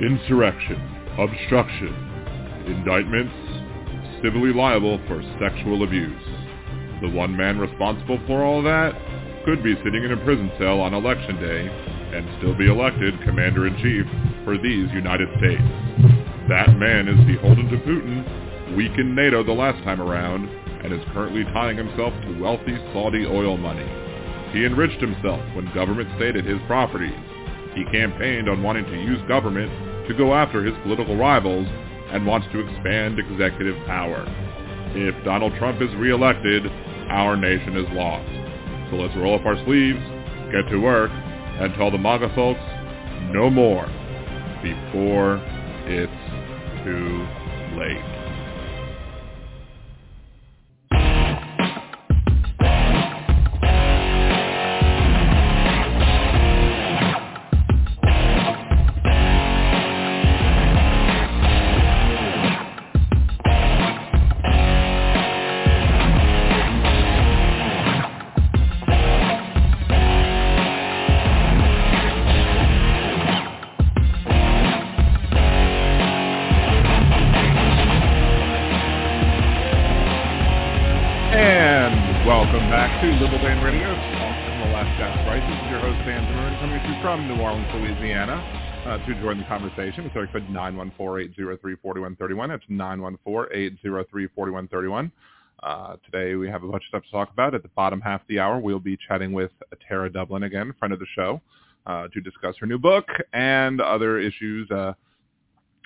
insurrection, obstruction, indictments, civilly liable for sexual abuse. The one man responsible for all that could be sitting in a prison cell on election day and still be elected commander-in-chief for these United States. That man is beholden to Putin, weakened NATO the last time around, and is currently tying himself to wealthy Saudi oil money. He enriched himself when government stated his properties. He campaigned on wanting to use government to go after his political rivals and wants to expand executive power. If Donald Trump is reelected, our nation is lost. So let's roll up our sleeves, get to work, and tell the MAGA folks no more before it's too late. Uh, to join the conversation, it's area code 914-803-4131. That's 914-803-4131. Uh, today we have a bunch of stuff to talk about. At the bottom half of the hour, we'll be chatting with Tara Dublin again, friend of the show, uh, to discuss her new book and other issues uh,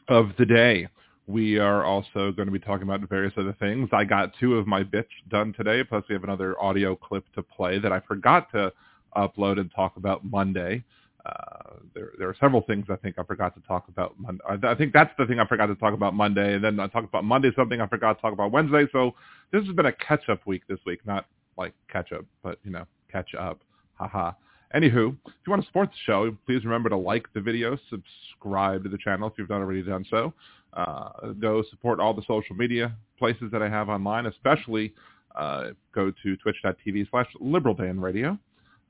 of the day. We are also going to be talking about various other things. I got two of my bits done today, plus we have another audio clip to play that I forgot to upload and talk about Monday. Uh, there, there are several things I think I forgot to talk about. Monday. I think that's the thing I forgot to talk about Monday, and then I talked about Monday something I forgot to talk about Wednesday. So this has been a catch-up week this week, not like catch-up, but you know, catch up. Haha. Anywho, if you want to support the show, please remember to like the video, subscribe to the channel if you've not already done so. Uh, go support all the social media places that I have online, especially uh, go to twitch.tv slash liberaldanradio.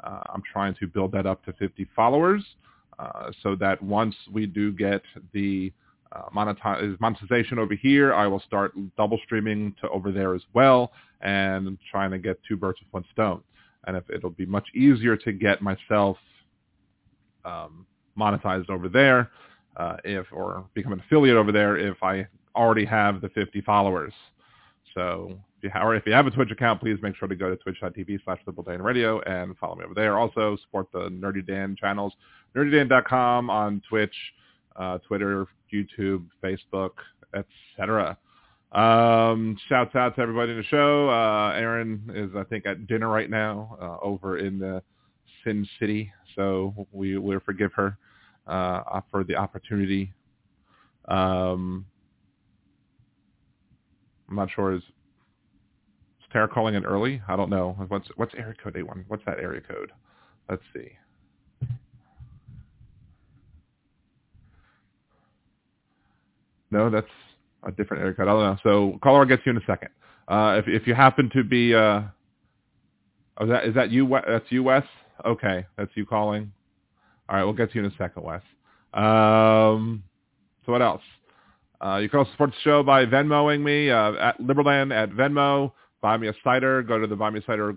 Uh, I'm trying to build that up to 50 followers uh, so that once we do get the uh, monetization over here, I will start double streaming to over there as well and trying to get two birds with one stone. And if it'll be much easier to get myself um, monetized over there, uh, if or become an affiliate over there if I already have the 50 followers. So if you have, or if you have a Twitch account, please make sure to go to twitch.tv slash Radio and follow me over there. Also support the Nerdy Dan channels, nerdydan.com on Twitch, uh, Twitter, YouTube, Facebook, etc. Um, shouts out to everybody in the show. Uh, Aaron is, I think, at dinner right now uh, over in the Sin City, so we will forgive her uh, for the opportunity. Um, I'm not sure. Is, Tara calling in early? I don't know. What's what's area code eight one? What's that area code? Let's see. No, that's a different area code. I don't know. So caller gets you in a second. Uh, if if you happen to be, uh, oh, is that is that you? That's you, Wes. Okay, that's you calling. All right, we'll get to you in a second, Wes. Um, so what else? Uh, you can also support the show by Venmoing me uh, at Liberland at Venmo. Buy me a cider. Go to the Buy Me a Cider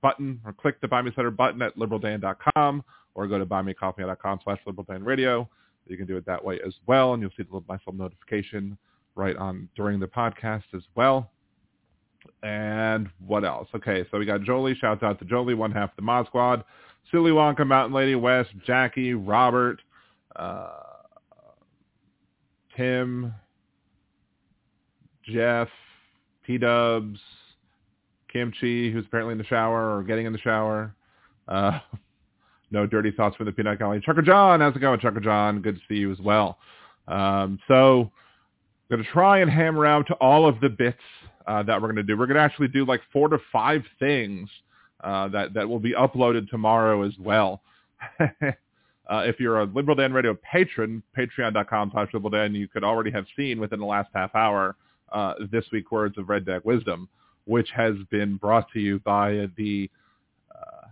button or click the Buy Me a Cider button at liberaldan.com or go to buymeacoffee.com slash liberaldanradio. You can do it that way as well, and you'll see the little little notification right on during the podcast as well. And what else? Okay, so we got Jolie. Shouts out to Jolie, one half of the Mod Squad. Silly Wonka, Mountain Lady, West, Jackie, Robert, uh, Tim, Jeff, P-Dubs, Kimchi, who's apparently in the shower or getting in the shower. Uh, no dirty thoughts from the Peanut Gallery. Chucker John, how's it going, Chucker John? Good to see you as well. Um, so I'm going to try and hammer out all of the bits uh, that we're going to do. We're going to actually do like four to five things uh, that that will be uploaded tomorrow as well. uh, if you're a Liberal Dan Radio patron, patreon.com slash Liberal Dan, you could already have seen within the last half hour uh, this week Words of Redneck Wisdom, which has been brought to you by the uh,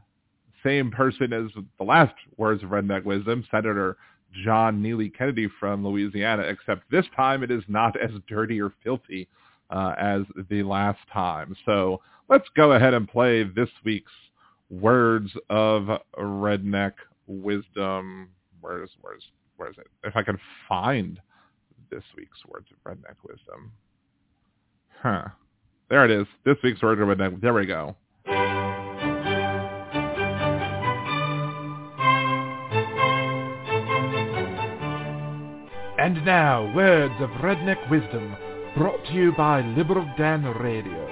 same person as the last Words of Redneck Wisdom, Senator John Neely Kennedy from Louisiana, except this time it is not as dirty or filthy uh, as the last time. So let's go ahead and play this week's Words of Redneck Wisdom. Where's where's where's it? If I can find this week's Words of Redneck Wisdom. Huh. There it is. This week's Words of Redneck. There we go. And now, words of redneck wisdom, brought to you by Liberal Dan Radio.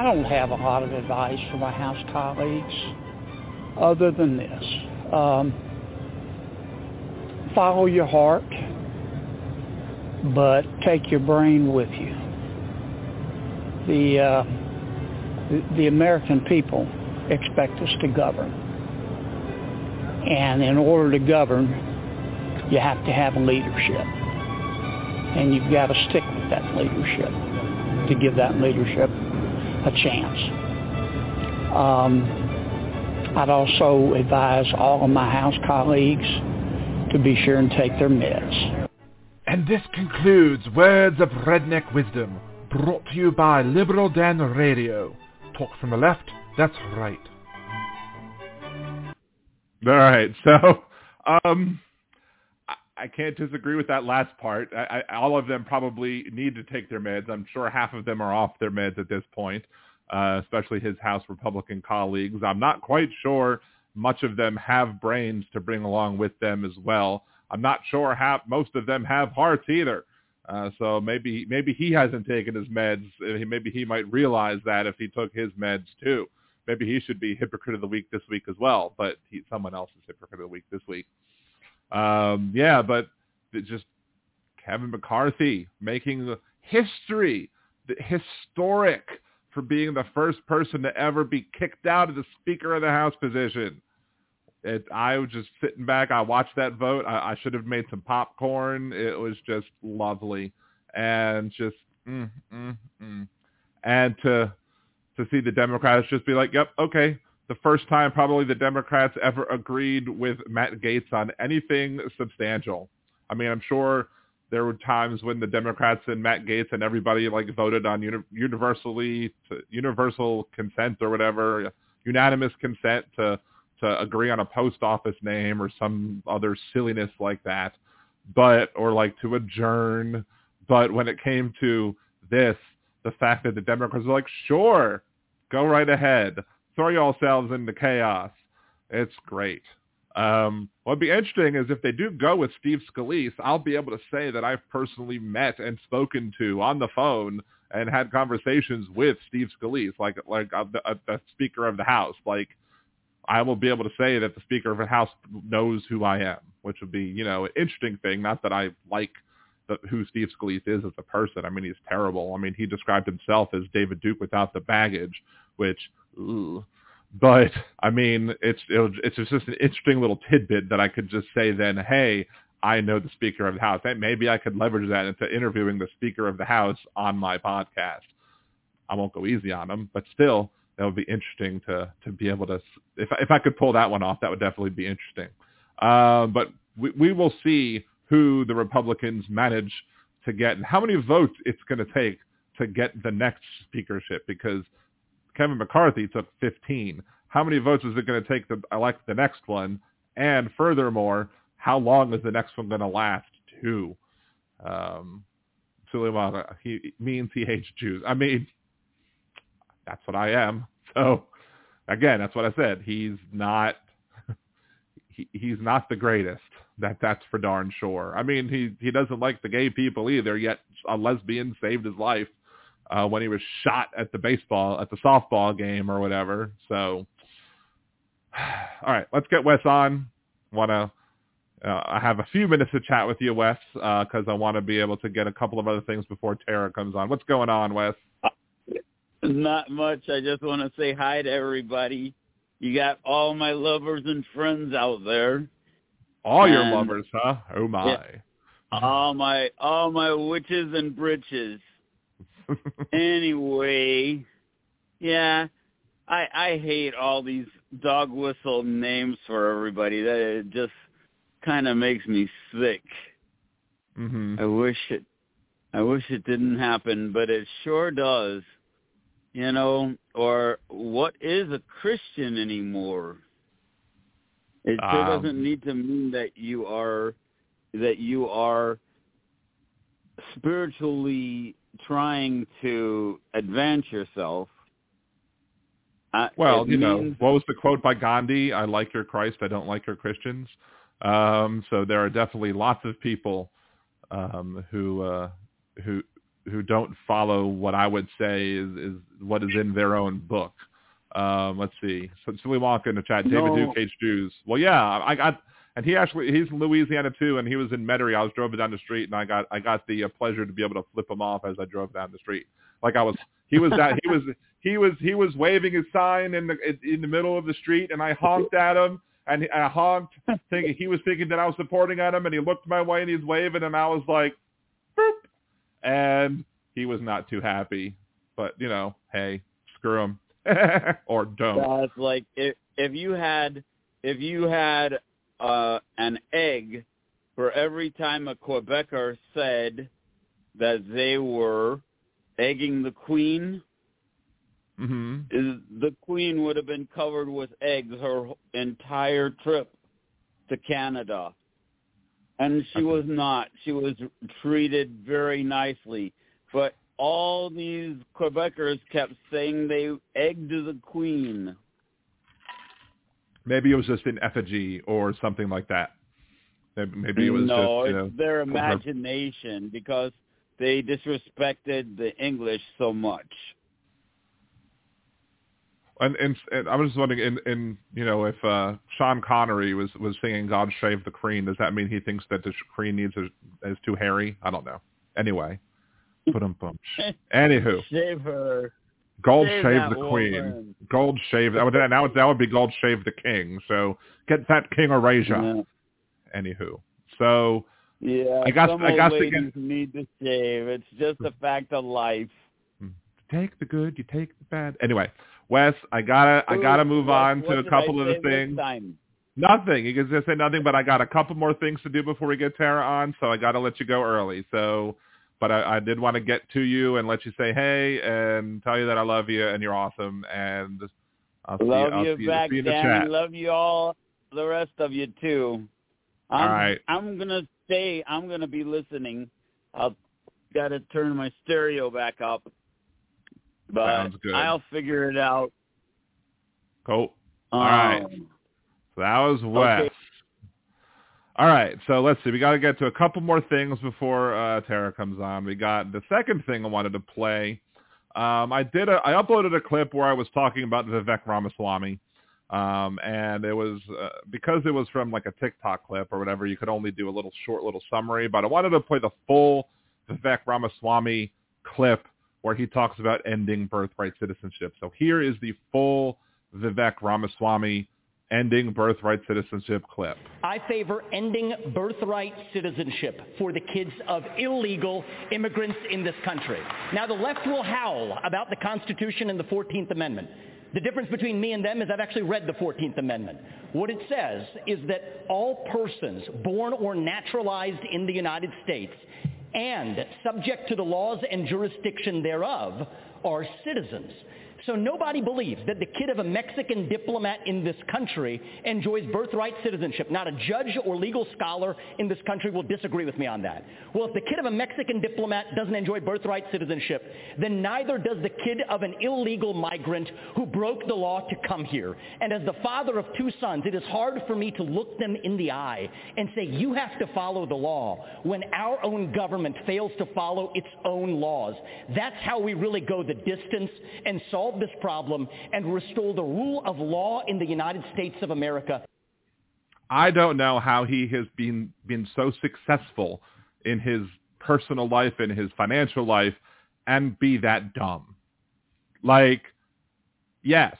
I don't have a lot of advice for my house colleagues other than this. Um, follow your heart, but take your brain with you. The, uh, the, American people expect us to govern. And in order to govern, you have to have leadership. And you've got to stick with that leadership to give that leadership a chance. Um, I'd also advise all of my House colleagues to be sure and take their meds. And this concludes Words of Redneck Wisdom, brought to you by Liberal Dan Radio. Talk from the left, that's right. All right, so um, I can't disagree with that last part. I, I, all of them probably need to take their meds. I'm sure half of them are off their meds at this point, uh, especially his House Republican colleagues. I'm not quite sure much of them have brains to bring along with them as well. I'm not sure how most of them have hearts either. Uh, so maybe maybe he hasn't taken his meds. Uh, maybe he might realize that if he took his meds too. Maybe he should be hypocrite of the week this week as well. But he, someone else is hypocrite of the week this week. Um, yeah, but just Kevin McCarthy making the history, the historic for being the first person to ever be kicked out of the Speaker of the House position. It, I was just sitting back. I watched that vote. I, I should have made some popcorn. It was just lovely, and just mm, mm, mm. and to to see the Democrats just be like, "Yep, okay, the first time probably the Democrats ever agreed with Matt Gaetz on anything substantial. I mean, I'm sure there were times when the Democrats and Matt Gaetz and everybody like voted on uni- universally to, universal consent or whatever, unanimous consent to to agree on a post office name or some other silliness like that, but or like to adjourn. But when it came to this, the fact that the Democrats were like, sure, go right ahead throw yourselves into chaos. It's great. Um, what'd be interesting is if they do go with Steve Scalise, I'll be able to say that I've personally met and spoken to on the phone and had conversations with Steve Scalise, like like a, a, a Speaker of the House. Like I will be able to say that the Speaker of the House knows who I am, which would be you know an interesting thing. Not that I like the, who Steve Scalise is as a person. I mean, he's terrible. I mean, he described himself as David Duke without the baggage, which Ooh. But I mean, it's it, it's just an interesting little tidbit that I could just say then, hey, I know the Speaker of the House. And maybe I could leverage that into interviewing the Speaker of the House on my podcast. I won't go easy on him, but still, that would be interesting to to be able to. If if I could pull that one off, that would definitely be interesting. Uh, but we, we will see who the Republicans manage to get and how many votes it's going to take to get the next speakership because Kevin McCarthy took 15. How many votes is it going to take to elect the next one? And furthermore, how long is the next one going to last too? Um, Suleiman, he means he hates Jews. I mean, that's what I am. So again, that's what I said. He's not, he, he's not the greatest. That that's for darn sure. I mean, he he doesn't like the gay people either. Yet a lesbian saved his life uh, when he was shot at the baseball, at the softball game or whatever. So, all right, let's get Wes on. Want to uh, I have a few minutes to chat with you, Wes, because uh, I want to be able to get a couple of other things before Tara comes on. What's going on, Wes? Not much. I just want to say hi to everybody. You got all my lovers and friends out there. All and, your lovers, huh? Oh my. All my all my witches and britches anyway, yeah, I I hate all these dog whistle names for everybody. That it just kind of makes me sick. hmm I wish it I wish it didn't happen, but it sure does. You know, or what is a Christian anymore? It sure Um, doesn't need to mean that you are that you are spiritually trying to advance yourself. Uh, Well, you know, what was the quote by Gandhi? I like your Christ, I don't like your Christians. Um, so there are definitely lots of people um, who uh, who who don't follow what I would say is, is what is in their own book. Um, let's see. So Silly Wonka in the chat. David No. Duke H. Jews. Well, yeah, I got, and he actually he's in Louisiana too, and he was in Metairie. I was driving down the street, and I got I got the uh, pleasure to be able to flip him off as I drove down the street. Like I was, he was that he was he was he was waving his sign in the in the middle of the street, and I honked at him, and I honked, thinking he was thinking that I was supporting at him, and he looked my way and he's waving, and I was like, and he was not too happy. But you know, hey, screw him or don't. That's like if if you had if you had uh, an egg for every time a Quebecer said that they were egging the queen, hmm is the queen would have been covered with eggs her entire trip to Canada. And she was not. She was treated very nicely. But all these Quebecers kept saying they egged the queen. Maybe it was just an effigy or something like that. Maybe, it was no, just you know, it's their imagination because they disrespected the English so much. And, and, and I was just wondering, in, in you know, if uh, Sean Connery was was singing "God Save the Queen," does that mean he thinks that the Queen needs a, is too hairy? I don't know. Anyway, put him bum. Anywho, Save her. gold Save shave the queen. woman. Gold shave. That would now that would be gold shave the king. So get that king erasure. Yeah. Anywho, so Yeah, I got- some I old got to ladies get- need to shave. It's just a fact of life. take the good, you take the bad. Anyway, Wes, I gotta I gotta move what- on to a couple of the things. Nothing. You can just say nothing, but I got a couple more things to do before we get Tara on, so I got to let you go early. So, but I, I did want to get to you and let you say hey and tell you that I love you and you're awesome. And I'll see Love I'll you see back, you in the Danny. chat. Love you all. The rest of you too. I'm, All right. I'm gonna stay. I'm gonna be listening. I've got to turn my stereo back up, but Sounds good. I'll figure it out. Cool. All right. Um, So that was Wes. Okay. All right, so let's see. We got to get to a couple more things before uh, Tara comes on. We got the second thing I wanted to play. Um, I did. A, I uploaded a clip where I was talking about Vivek Ramaswamy, um, and it was uh, because it was from like a TikTok clip or whatever. You could only do a little short little summary, but I wanted to play the full Vivek Ramaswamy clip where he talks about ending birthright citizenship. So here is the full Vivek Ramaswamy ending birthright citizenship clip. I favor ending birthright citizenship for the kids of illegal immigrants in this country. Now, the left will howl about the Constitution and the 14th Amendment. The difference between me and them is I've actually read the 14th Amendment. What it says is that all persons born or naturalized in the United States and subject to the laws and jurisdiction thereof are citizens. So nobody believes that the kid of a Mexican diplomat in this country enjoys birthright citizenship. Not a judge or legal scholar in this country will disagree with me on that. Well, if the kid of a Mexican diplomat doesn't enjoy birthright citizenship, then neither does the kid of an illegal migrant who broke the law to come here. And as the father of two sons, it is hard for me to look them in the eye and say, you have to follow the law when our own government fails to follow its own laws. That's how we really go the distance and solve this problem and restore the rule of law in the United States of America. I don't know how he has been been so successful in his personal life and his financial life and be that dumb. Like, yes,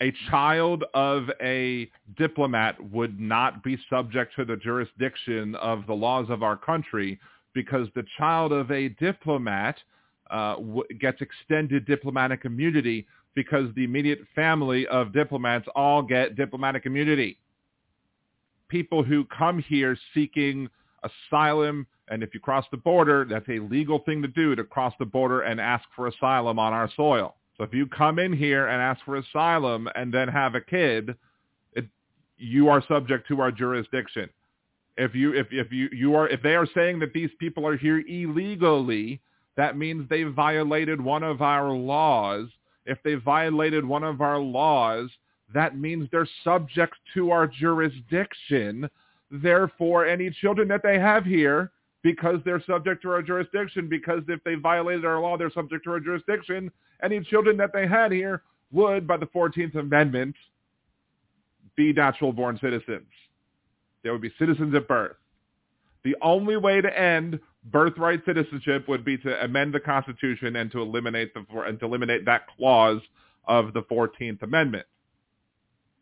a child of a diplomat would not be subject to the jurisdiction of the laws of our country because the child of a diplomat uh, w- gets extended diplomatic immunity because the immediate family of diplomats all get diplomatic immunity people who come here seeking asylum. And if you cross the border, that's a legal thing to do to cross the border and ask for asylum on our soil. So if you come in here and ask for asylum and then have a kid, it, you are subject to our jurisdiction. If you if if you you are if they are saying that these people are here illegally, that means they violated one of our laws. If they violated one of our laws, that means they're subject to our jurisdiction. Therefore, any children that they have here, because they're subject to our jurisdiction, because if they violated our law, they're subject to our jurisdiction, any children that they had here would, by the 14th Amendment, be natural born citizens. They would be citizens at birth. The only way to end birthright citizenship would be to amend the Constitution and to eliminate the and to eliminate that clause of the 14th Amendment.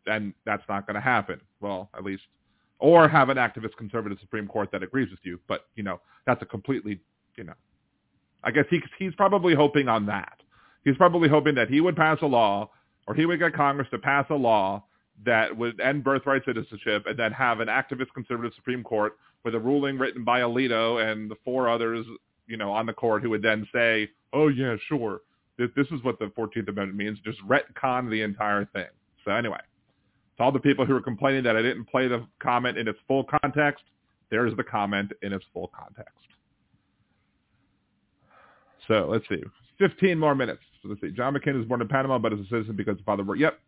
And that's not going to happen. Well, at least, or have an activist conservative Supreme Court that agrees with you. But you know, that's a completely, you know, I guess he he's probably hoping on that. He's probably hoping that he would pass a law, or he would get Congress to pass a law that would end birthright citizenship and then have an activist conservative Supreme Court with a ruling written by Alito and the four others, you know, on the court who would then say, oh, yeah, sure, this, is what the 14th Amendment means, just retcon the entire thing. So anyway, to all the people who are complaining that I didn't play the comment in its full context, there's the comment in its full context. So let's see. 15 more minutes. So let's see. John McCain was born in Panama, but is a citizen because his father worked. Yep,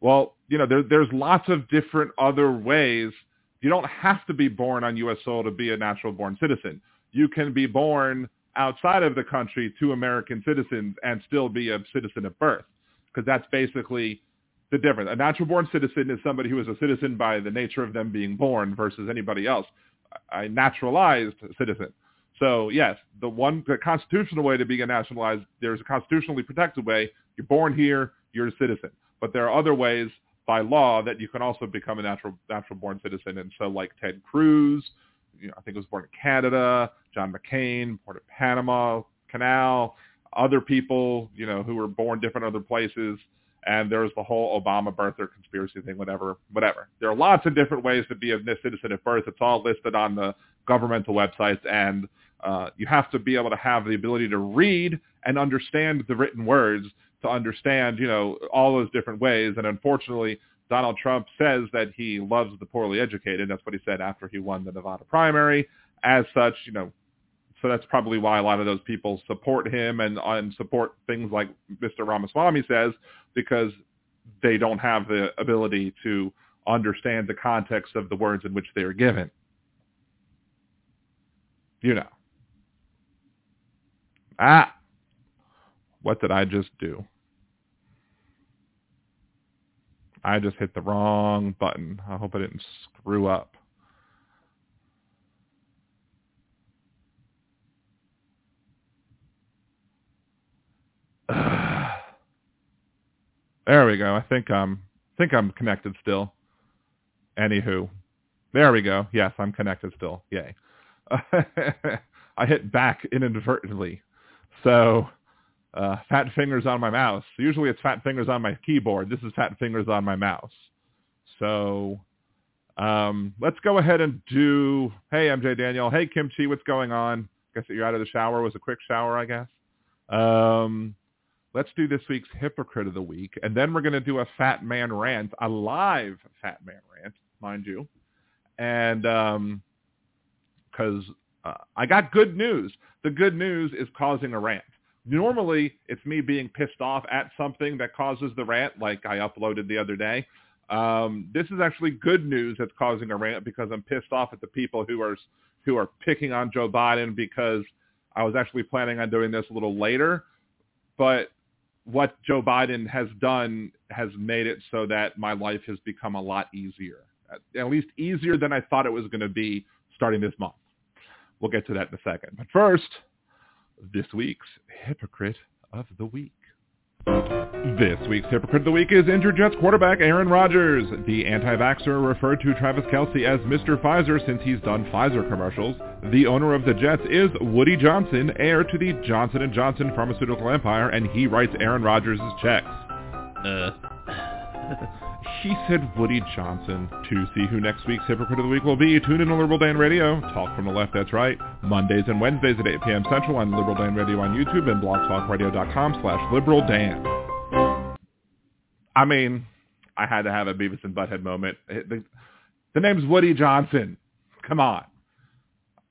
well, you know, there, there's lots of different other ways. You don't have to be born on U.S. soil to be a natural born citizen. You can be born outside of the country to American citizens and still be a citizen at birth, because that's basically the difference. A natural born citizen is somebody who is a citizen by the nature of them being born versus anybody else. A naturalized citizen. So yes, the one the constitutional way to be a nationalized, there's a constitutionally protected way. You're born here, you're a citizen. But there are other ways by law that you can also become a natural natural born citizen. And so like Ted Cruz, you know, I think was born in Canada, John McCain, born in Panama Canal, other people, you know, who were born different other places. And there's the whole Obama birther conspiracy thing, whatever, whatever. There are lots of different ways to be a citizen at birth. It's all listed on the governmental websites, and uh, you have to be able to have the ability to read and understand the written words to understand, you know, all those different ways. And unfortunately, Donald Trump says that he loves the poorly educated. That's what he said after he won the Nevada primary. As such, you know, so that's probably why a lot of those people support him and, and support things like Mr. Ramaswamy says, because they don't have the ability to understand the context of the words in which they are given. You know. Ah, what did I just do? I just hit the wrong button. I hope I didn't screw up. there we go. I think I'm I think I'm connected still. Anywho. There we go. Yes, I'm connected still. Yay. I hit back inadvertently. So uh, fat fingers on my mouse. Usually it's fat fingers on my keyboard. This is fat fingers on my mouse. So um, let's go ahead and do, hey, MJ Daniel. Hey, Kimchi, what's going on? Guess that you're out of the shower. It was a quick shower, I guess. Um, let's do this week's Hypocrite of the Week. And then we're going to do a Fat Man Rant, a live Fat Man Rant, mind you. And because um, uh, I got good news. The good news is causing a rant. Normally, it's me being pissed off at something that causes the rant, like I uploaded the other day. Um, this is actually good news that's causing a rant because I'm pissed off at the people who are who are picking on Joe Biden because I was actually planning on doing this a little later, but what Joe Biden has done has made it so that my life has become a lot easier, at least easier than I thought it was going to be starting this month. We'll get to that in a second. But first, this week's Hypocrite of the Week. This week's Hypocrite of the Week is injured Jets quarterback Aaron Rodgers. The anti-vaxxer referred to Travis Kelce as Mr. Pfizer since he's done Pfizer commercials. The owner of the Jets is Woody Johnson, heir to the Johnson & Johnson pharmaceutical empire, and he writes Aaron Rodgers' checks. Uh, he said Woody Johnson. To see who next week's Hypocrite of the Week will be, tune in to Liberal Dan Radio. Talk from the left, that's right. Mondays and Wednesdays at 8 p.m. Central on Liberal Dan Radio on YouTube and blogtalkradio.com slash Liberal Dan. I mean, I had to have a Beavis and Butthead moment. The, the name's Woody Johnson. Come on.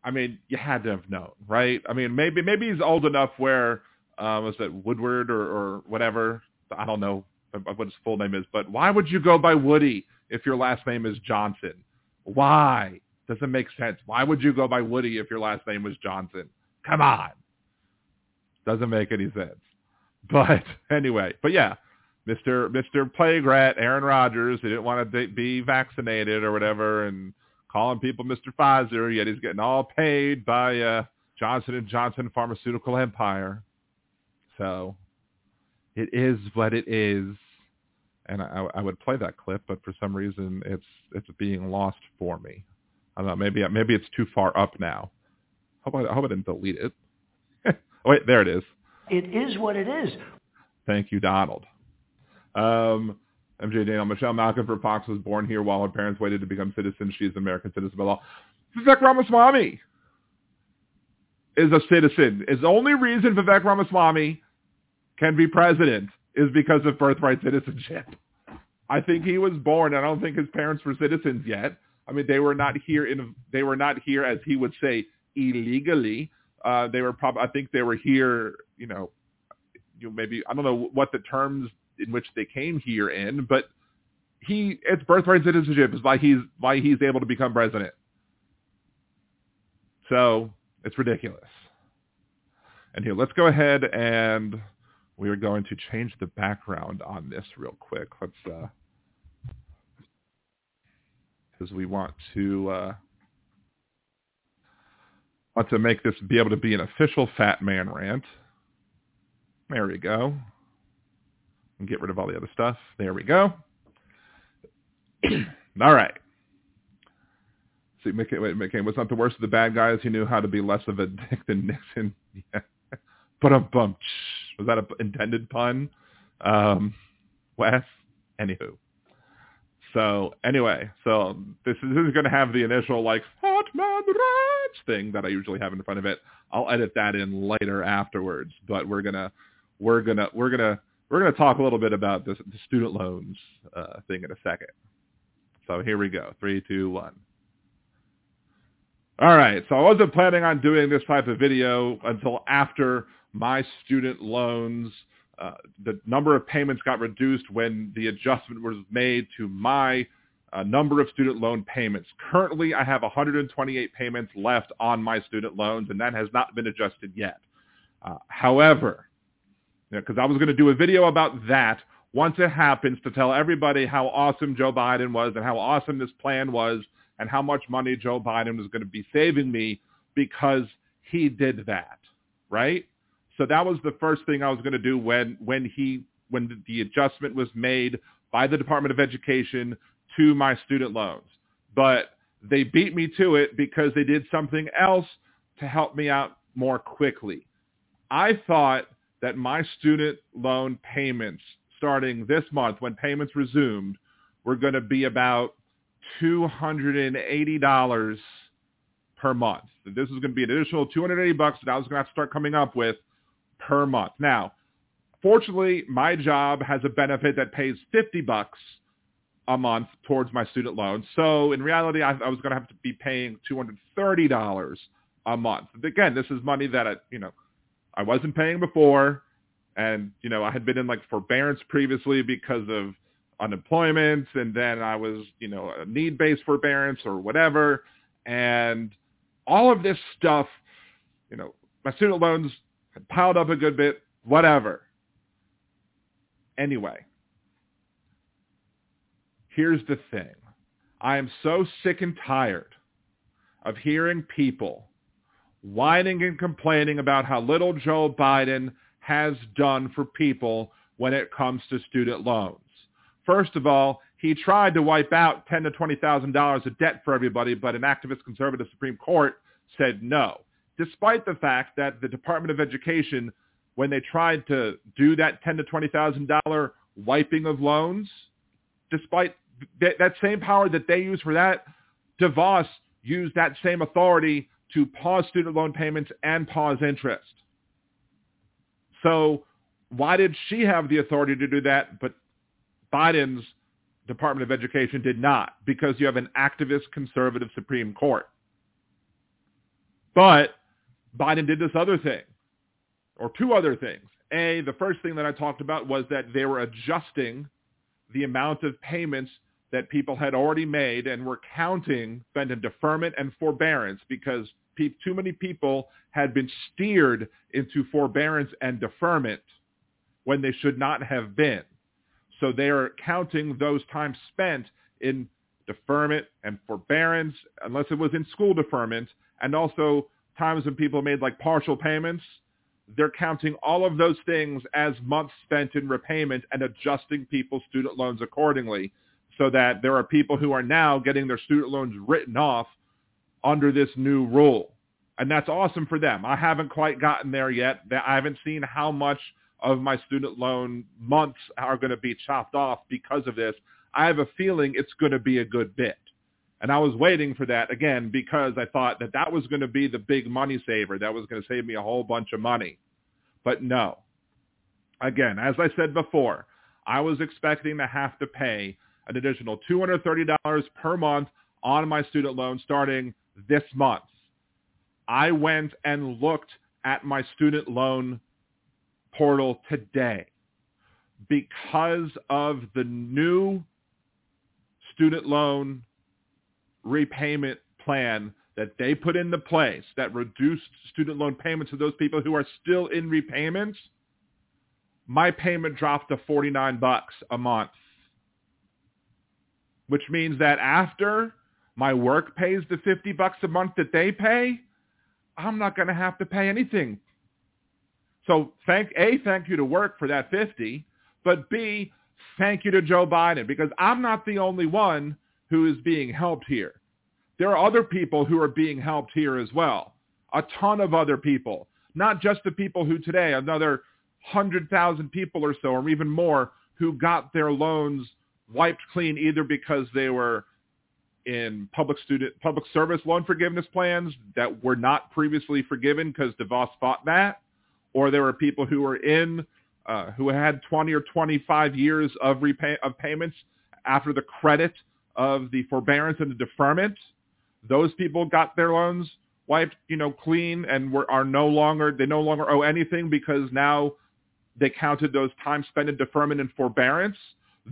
I mean, you had to have known, right? I mean, maybe maybe he's old enough where uh, was it Woodward or, or whatever? I don't know what his full name is, but why would you go by Woody if your last name is Johnson? Why? Doesn't make sense. Why would you go by Woody if your last name was Johnson? Come on. Doesn't make any sense. But anyway, but yeah, Mr. Mr. Plague Rat, Aaron Rodgers, he didn't want to be vaccinated or whatever, and calling people Mr. Pfizer, yet he's getting all paid by uh, Johnson and Johnson Pharmaceutical Empire. So it is what it is. And I, I would play that clip, but for some reason it's it's being lost for me. I don't know. Maybe maybe it's too far up now. I hope I, I hope I didn't delete it. oh, wait, there it is. It is what it is. Thank you, Donald. Um, MJ Daniel, Michelle Malkin for Fox was born here while her parents waited to become citizens. She is an American citizen by law. Vivek Ramaswamy is a citizen. Is the only reason Vivek Ramaswamy can be president is because of birthright citizenship. I think he was born. I don't think his parents were citizens yet. I mean, they were not here in. They were not here, as he would say, illegally. Uh, they were probably. I think they were here. You know, you maybe I don't know what the terms in which they came here in, but he it's birthright citizenship is why he's why he's able to become president. So it's ridiculous. And here, let's go ahead and we are going to change the background on this real quick. Let's, uh, because we want to, uh, want to make this be able to be an official Fat Man rant. There we go. And get rid of all the other stuff. There we go. all right. See, McCain, wait, McCain was not the worst of the bad guys. He knew how to be less of a dick than Nixon. Yeah. But a bump. Was that an intended pun? Um, Wes? Anywho. So anyway, so this is, this is going to have the initial like hot man rants thing that I usually have in front of it. I'll edit that in later afterwards, but we're gonna we're gonna we're gonna we're gonna talk a little bit about this the student loans uh, thing in a second. So here we go. Three, two, one. All right. So I wasn't planning on doing this type of video until after my student loans. Uh, the number of payments got reduced when the adjustment was made to my uh, number of student loan payments. Currently, I have 128 payments left on my student loans, and that has not been adjusted yet. Uh, however, because I was going to do a video about that once it happens to tell everybody how awesome Joe Biden was and how awesome this plan was and how much money Joe Biden was going to be saving me because he did that, right? So that was the first thing I was going to do when when he when the adjustment was made by the Department of Education to my student loans. But they beat me to it because they did something else to help me out more quickly. I thought that my student loan payments starting this month when payments resumed were going to be about $280 per month. This is going to be an additional 280 bucks that I was going to have to start coming up with per month. Now, fortunately, my job has a benefit that pays 50 bucks a month towards my student loan. So in reality, I, I was going to have to be paying $230 a month. Again, this is money that I, you know, I wasn't paying before. And, you know, I had been in like forbearance previously because of unemployment. And then I was, you know, a need-based forbearance or whatever. And all of this stuff, you know, my student loans piled up a good bit, whatever. Anyway, here's the thing. I am so sick and tired of hearing people whining and complaining about how little Joe Biden has done for people when it comes to student loans. First of all, he tried to wipe out ten to twenty thousand dollars of debt for everybody, but an activist conservative Supreme Court said no despite the fact that the Department of Education, when they tried to do that ten to twenty thousand dollar wiping of loans, despite th- that same power that they use for that, DeVos used that same authority to pause student loan payments and pause interest. So why did she have the authority to do that, but Biden's Department of Education did not? Because you have an activist conservative Supreme Court. But Biden did this other thing, or two other things. A, the first thing that I talked about was that they were adjusting the amount of payments that people had already made and were counting spent in deferment and forbearance because pe- too many people had been steered into forbearance and deferment when they should not have been. So they are counting those times spent in deferment and forbearance, unless it was in school deferment, and also times when people made like partial payments. They're counting all of those things as months spent in repayment and adjusting people's student loans accordingly so that there are people who are now getting their student loans written off under this new rule. And that's awesome for them. I haven't quite gotten there yet. I haven't seen how much of my student loan months are going to be chopped off because of this. I have a feeling it's going to be a good bit. And I was waiting for that again because I thought that that was going to be the big money saver. That was going to save me a whole bunch of money. But no. Again, as I said before, I was expecting to have to pay an additional $230 per month on my student loan starting this month. I went and looked at my student loan portal today because of the new student loan repayment plan that they put into place that reduced student loan payments to those people who are still in repayments, my payment dropped to 49 bucks a month which means that after my work pays the 50 bucks a month that they pay, I'm not going to have to pay anything. So thank A, thank you to work for that 50, but B, thank you to Joe Biden because I'm not the only one who is being helped here. There are other people who are being helped here as well. A ton of other people, not just the people who today, another 100,000 people or so, or even more, who got their loans wiped clean either because they were in public student public service loan forgiveness plans that were not previously forgiven because DeVos fought that, or there were people who were in uh, who had 20 or 25 years of repay of payments after the credit of the forbearance and the deferment. Those people got their loans wiped, you know, clean and were are no longer they no longer owe anything because now they counted those time spent in deferment and forbearance.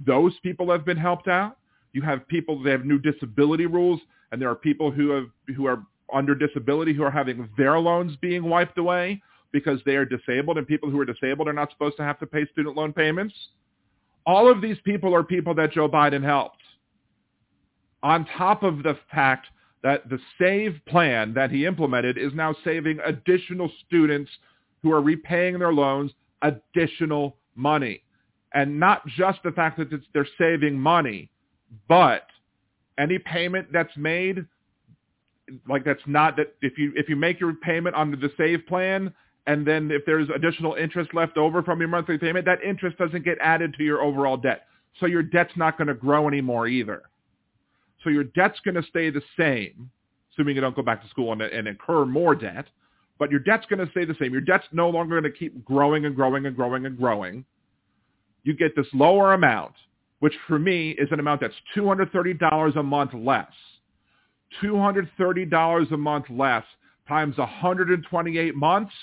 Those people have been helped out. You have people that have new disability rules, and there are people who have who are under disability who are having their loans being wiped away because they are disabled, and people who are disabled are not supposed to have to pay student loan payments. All of these people are people that Joe Biden helped. On top of the fact that the SAVE plan that he implemented is now saving additional students who are repaying their loans additional money and not just the fact that they're saving money, but any payment that's made, like that's not that if you if you make your payment under the save plan, and then if there's additional interest left over from your monthly payment, that interest doesn't get added to your overall debt. So your debt's not going to grow anymore either. So your debt's going to stay the same, assuming you don't go back to school and, and incur more debt. But your debt's going to stay the same. Your debt's no longer going to keep growing and growing and growing and growing you get this lower amount, which for me is an amount that's $230 a month less. $230 a month less times 128 months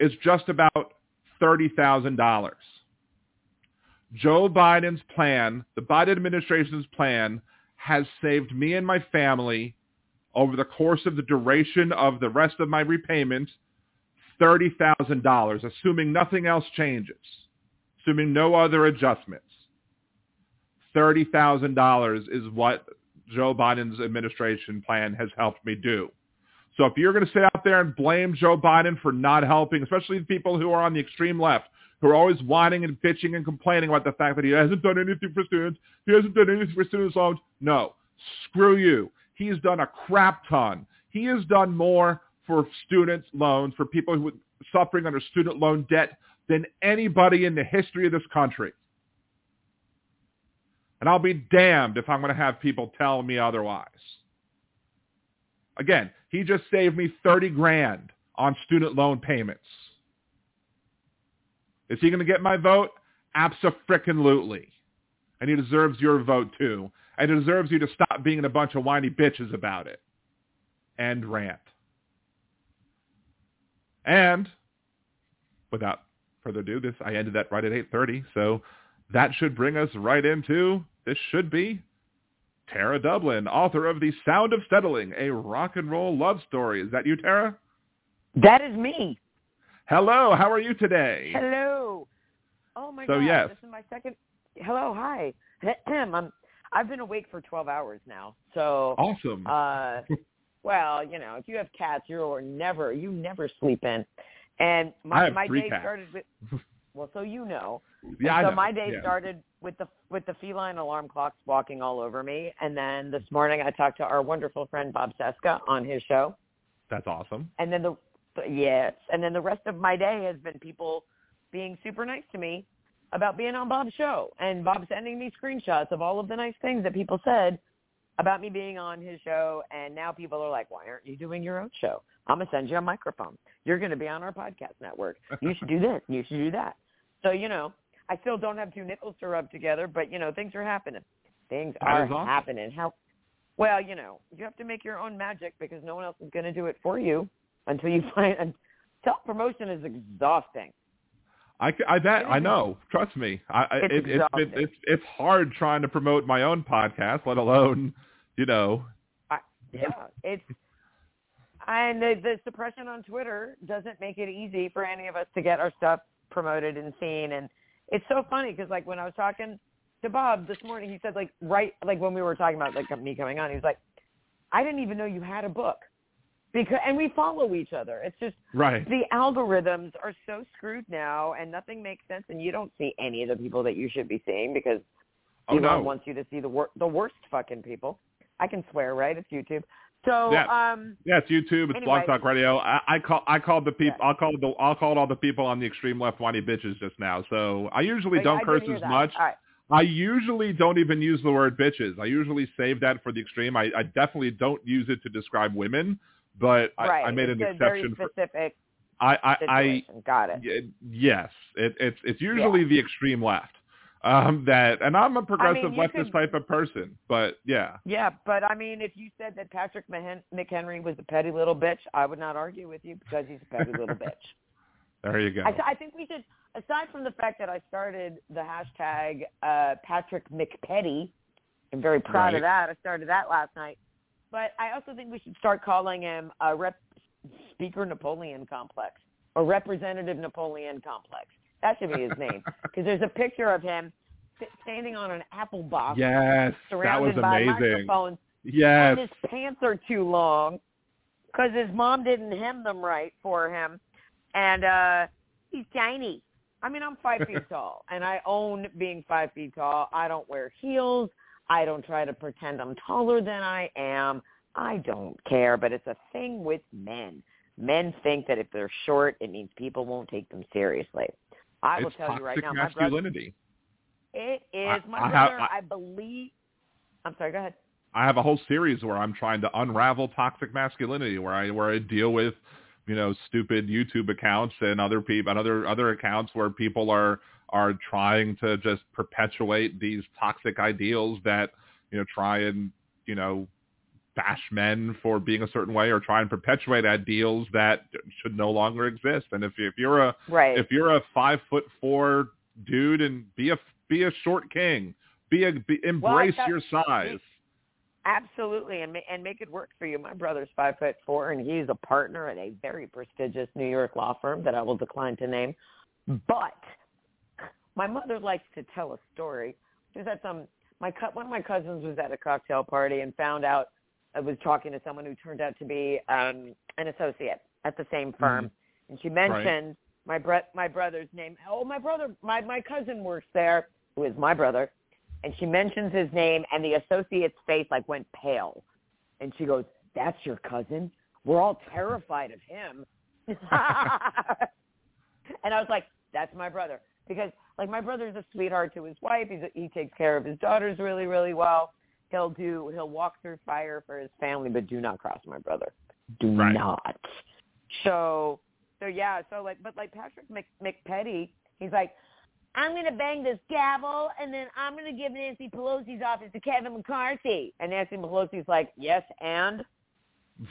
is just about $30,000. Joe Biden's plan, the Biden administration's plan, has saved me and my family over the course of the duration of the rest of my repayment $30,000, assuming nothing else changes assuming no other adjustments, $30,000 is what Joe Biden's administration plan has helped me do. So if you're going to sit out there and blame Joe Biden for not helping, especially the people who are on the extreme left, who are always whining and bitching and complaining about the fact that he hasn't done anything for students, he hasn't done anything for students loans. No, screw you. He's done a crap ton. He has done more for student loans, for people who are suffering under student loan debt than anybody in the history of this country. And I'll be damned if I'm going to have people tell me otherwise. Again, he just saved me 30 grand on student loan payments. Is he going to get my vote? Abso-frickin-lutely. And he deserves your vote too. And he deserves you to stop being a bunch of whiny bitches about it. End rant. And without further ado, this I ended that right at 8:30, so that should bring us right into this should be Tara Dublin, author of The Sound of Settling, a rock and roll love story. Is that you, Tara? That is me. Hello, how are you today? Hello. Oh my So, god, yes. this is my second. Hello, hi. I'm. I've been awake for 12 hours now. So, Awesome. uh, well, you know, if you have cats, you're never you never sleep in. And my my day cats. started with. Well, so you know. yeah, And so know. my day Yeah. started with the with the feline alarm clocks walking all over me, and then this morning I talked to our wonderful friend Bob Cesca on his show, That's awesome. and then the yes, and then the rest of my day has been people being super nice to me about being on Bob's show, and Bob sending me screenshots of all of the nice things that people said about me being on his show, and now people are like, "Why aren't you doing your own show? I'm gonna send you a microphone. You're gonna be on our podcast network. You should do this. You should do that." So you know, I still don't have two nickels to rub together, but you know, things are happening. Things That are awesome. happening. How? Well, you know, you have to make your own magic because no one else is going to do it for you until you find. And self promotion is exhausting. I, I bet I know. Trust me. I, I It's it, it's it's it's hard trying to promote my own podcast, let alone you know. Yeah, it's and the, the suppression on Twitter doesn't make it easy for any of us to get our stuff promoted and seen. And it's so funny because like when I was talking to Bob this morning, he said like right like when we were talking about like me coming on, he was like, I didn't even know you had a book because and we follow each other. It's just Right. the algorithms are so screwed now and nothing makes sense and you don't see any of the people that you should be seeing because Oh Elon no. wants you to see the wor- the worst fucking people. I can swear, right? It's YouTube. So, Yeah. um, Yeah, it's YouTube. It's Anyway. Blog Talk Radio. I, I call I called the people. Yeah. I'll call the I'll call all the people on the extreme left whiny bitches just now. So I usually I- don't I curse as that. much. Right. I usually don't even use the word bitches. I usually save that for the extreme. I, I definitely don't use it to describe women, but I, right. I made an it's a very exception for. specific I I, I. Got it. yes, it, it's it's usually the extreme left. Um, that and I'm a progressive you leftist could- type of person, but yeah, Yeah, but I mean, if you said that Patrick Mahen- McHenry was a petty little bitch, I would not argue with you because he's a petty little bitch. there you go. I, th- I think we should, aside from the fact that I started the hashtag uh, Patrick McPetty, I'm very proud Right. of that. I started that last night. But I also think we should start calling him a rep- Speaker Napoleon Complex or Representative Napoleon Complex. That should be his name because there's a picture of him st- standing on an apple box yes, that was surrounded by amazing. Yes, and his pants are too long because his mom didn't hem them right for him, and uh he's tiny. I mean, I'm five feet tall, and I own being five feet tall. I don't wear heels. I don't try to pretend I'm taller than I am. I don't care, but it's a thing with men. Men think that if they're short, it means people won't take them seriously. I will tell you right now, my brother, masculinity. it is I- my I have- brother. I believe. I'm sorry. Go ahead. I have a whole series where I'm trying to unravel toxic masculinity, where I where I deal with, you know, stupid YouTube accounts and other people and other other accounts where people are are trying to just perpetuate these toxic ideals that you know try and you know bash men for being a certain way or try and perpetuate ideals that should no longer exist. And if you, if you're a Right. if you're a five foot four dude and be a be a short king, be a be, embrace that- your size. Absolutely, and and make it work for you. My brother's five foot four, and he's a partner at a very prestigious New York law firm that I will decline to name. But my mother likes to tell a story. She was at some my co- one of my cousins was at a cocktail party and found out I was talking to someone who turned out to be um an associate at the same firm, and she mentioned my bro- my brother's name. Oh, my brother, my my cousin works there, who is my brother. And she mentions his name and the associate's face like went pale. And she goes that's your cousin? We're all terrified of him. And i was like that's my brother because Like my brother's a sweetheart to his wife. He's a, he takes care of his daughters really, really well. He'll do he'll walk through fire for his family, but do not cross my brother. Do Right. not. So so yeah, so like but like Patrick Mc, McPetty, he's like, I'm gonna bang this gavel and then I'm gonna give Nancy Pelosi's office to Kevin McCarthy. And Nancy Pelosi's like, Yes, and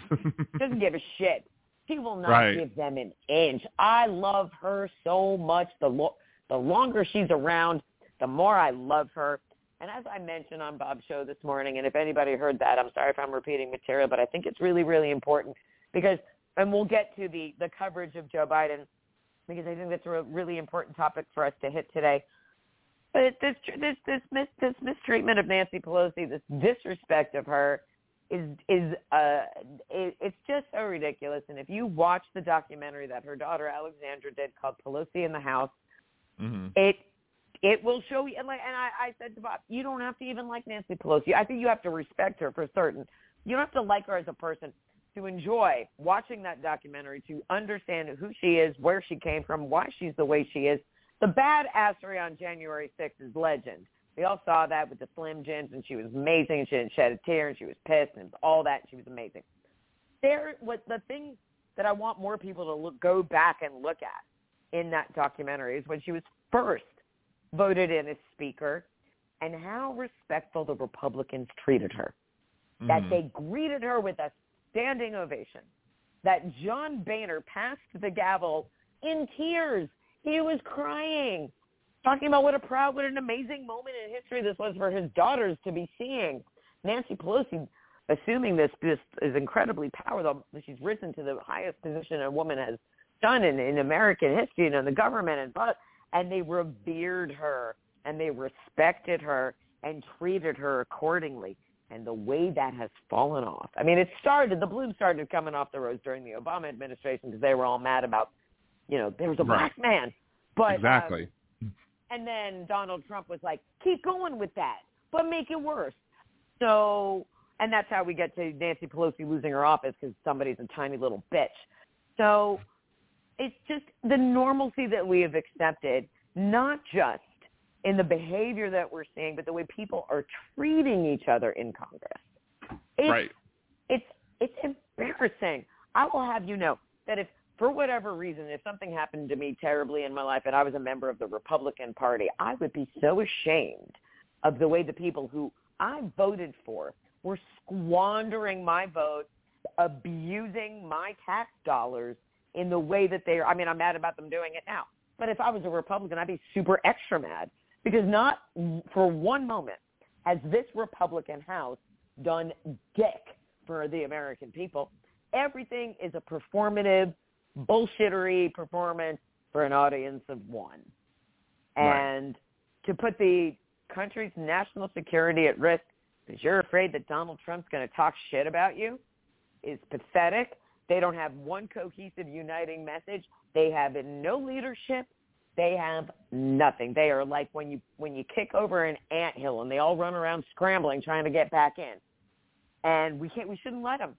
doesn't give a shit. She will not Right. give them an inch. I love her so much. The lo- the longer she's around, the more I love her. And as I mentioned on Bob's show this morning, and if anybody heard that, I'm sorry if I'm repeating material, but I think it's really, really important because, and we'll get to the the coverage of Joe Biden because I think that's a really important topic for us to hit today. But this this this mis, this mistreatment of Nancy Pelosi, this disrespect of her, is is uh it, it's just so ridiculous. And if you watch the documentary that her daughter Alexandra did called Pelosi in the House, hmm it it will show you and like and I, I said to Bob, you don't have to even like Nancy Pelosi. I think you have to respect her for certain. You don't have to like her as a person to enjoy watching that documentary, to understand who she is, where she came from, why she's the way she is. The badassery on January 6th is legend. We all saw that with the Slim Jims, and she was amazing, and she didn't shed a tear, and she was pissed, and all that. She was amazing. There, what the thing that I want more people to look, go back and look at in that documentary is when she was first voted in as speaker, and how respectful the Republicans treated her. That Mhm. they greeted her with a standing ovation. That John Boehner passed the gavel in tears. He was crying, talking about what a proud, what an amazing moment in history this was for his daughters to be seeing. Nancy Pelosi, assuming this this is incredibly powerful, she's risen to the highest position a woman has done in, in American history and in the government, and but and they revered her and they respected her and treated her accordingly. And the way that has fallen off. I mean, it started, the bloom started coming off the rose during the Obama administration because they were all mad about, you know, there was a Right. black man. But um, exactly. and then Donald Trump was like, keep going with that, but make it worse. So, and that's how we get to Nancy Pelosi losing her office because somebody's a tiny little bitch. So it's just the normalcy that we have accepted, not just in the behavior that we're seeing, but the way people are treating each other in Congress. It's, right. it's it's embarrassing. I will have you know that if for whatever reason, if something happened to me terribly in my life and I was a member of the Republican Party, I would be so ashamed of the way the people who I voted for were squandering my vote, abusing my tax dollars in the way that they are. I mean, I'm mad about them doing it now. But if I was a Republican, I'd be super extra mad because not for one moment has this Republican House done dick for the American people. Everything is a performative, bullshittery performance for an audience of one. Right. And to put the country's national security at risk because you're afraid that Donald Trump's going to talk shit about you is pathetic. They don't have one cohesive, uniting message. They have no leadership. They have nothing. They are like when you when you kick over an ant hill and they all run around scrambling trying to get back in. And we can't. We shouldn't let them.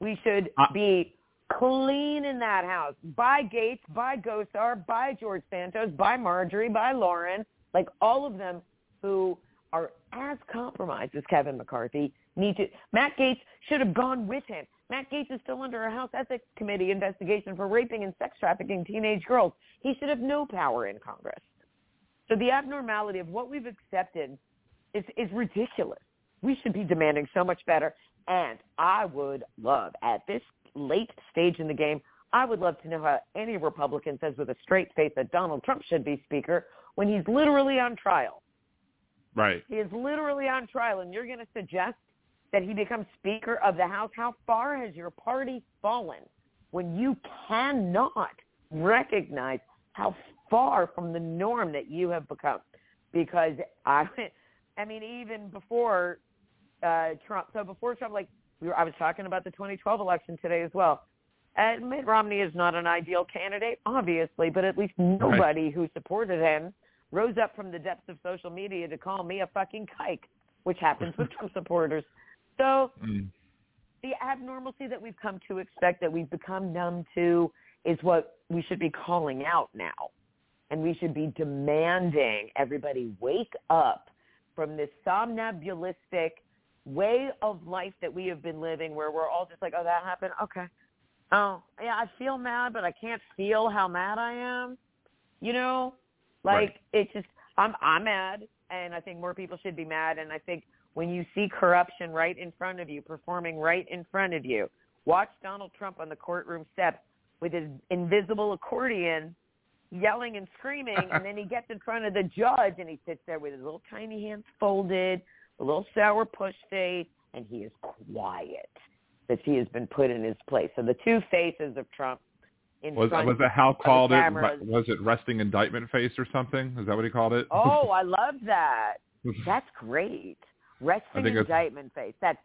We should be clean in that house. By Gaetz, by Gosar, by George Santos, by Marjorie, by Lauren, like all of them who are as compromised as Kevin McCarthy need to. Matt Gaetz should have gone with him. Matt Gaetz is still under a House Ethics Committee investigation for raping and sex trafficking teenage girls. He should have no power in Congress. So the abnormality of what we've accepted is, is ridiculous. We should be demanding so much better. And I would love, at this late stage in the game, I would love to know how any Republican says with a straight face that Donald Trump should be Speaker when he's literally on trial. Right. He is literally on trial, and you're going to suggest that he becomes Speaker of the House? How far has your party fallen when you cannot recognize how far from the norm that you have become? Because I, I mean, even before uh, Trump, so before Trump, like we were, I was talking about the 2012 election today as well. And Mitt Romney is not an ideal candidate, obviously, but at least nobody who supported him rose up from the depths of social media to call me a fucking kike, which happens with Trump supporters. So Mm. the abnormalcy that we've come to expect, that we've become numb to, is what we should be calling out now. and we should be demanding everybody wake up from this somnambulistic way of life that we have been living where we're all just like, oh, that happened? Okay. Oh, yeah, I feel mad, but I can't feel how mad I am. You know, like Right. it's just I'm I'm mad, and I think more people should be mad. And I think when you see corruption right in front of you, performing right in front of you, watch Donald Trump on the courtroom steps with his invisible accordion, yelling and screaming, and then he gets in front of the judge and he sits there with his little tiny hands folded, a little sour push face, and he is quiet that he has been put in his place. So the two faces of Trump in Was front was that how called it? Was it resting indictment face or something? Is that what he called it? Oh, I love that. That's great. Resting indictment face. That's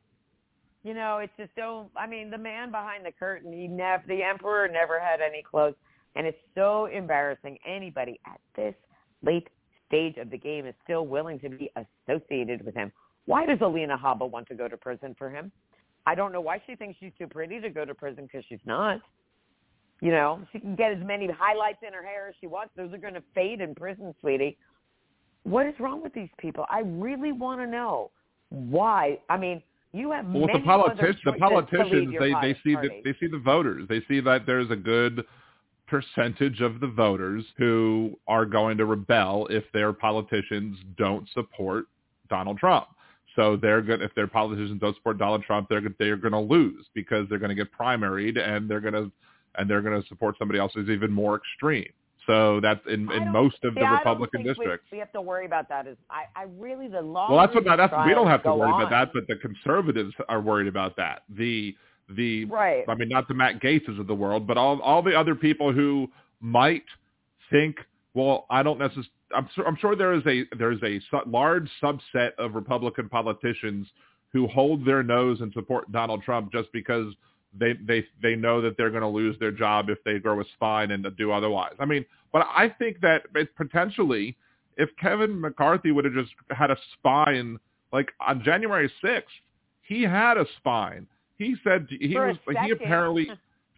you know, it's just so I mean, the man behind the curtain, he never the emperor never had any clothes and it's so embarrassing anybody at this late stage of the game is still willing to be associated with him. Why does Alina Habba want to go to prison for him? I don't know why she thinks she's too pretty to go to prison because she's not. You know, she can get as many highlights in her hair as she wants. Those are going to fade in prison, sweetie. What is wrong with these people? I really want to know why. I mean, you have Well, many the politicians, other the choices to lead politicians, they they party. see the they see the voters. They see that there's a good percentage of the voters who are going to rebel if their politicians don't support Donald Trump. So they're going if their politicians don't support Donald Trump, they're they're going to lose because they're going to get primaried and they're going to and they're going to support somebody else who's even more extreme. So that's in, in most of the Republican think we- districts. We, have to worry about that. Is I, I really the law. Well, that's what that's we don't have to worry on. about that, but the conservatives are worried about that. The the Right. I mean, not the Matt Gaetzes of the world, but all all the other people who might think, well, I don't necessarily. I'm sure, I'm sure there is a there's a su- large subset of Republican politicians who hold their nose and support Donald Trump just because they they they know that they're going to lose their job if they grow a spine and do otherwise. I mean, but I think that it potentially, if Kevin McCarthy would have just had a spine like on January 6th, he had a spine. He said he For was he apparently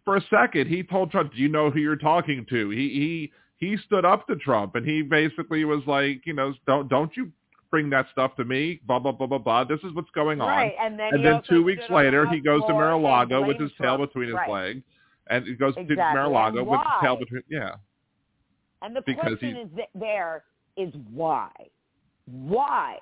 for a second he told Trump, "Do you know who you're talking to?" He he he stood up to Trump and he basically was like, you know, don't don't you bring that stuff to me, blah blah blah blah blah. This is what's going on. Right, and then and then two weeks later, he goes to Mar-a-Lago with his tail between his Right. legs, and he goes Exactly. to Mar-a-Lago with his tail between. Yeah, And the Because question he- is th- there is why, why,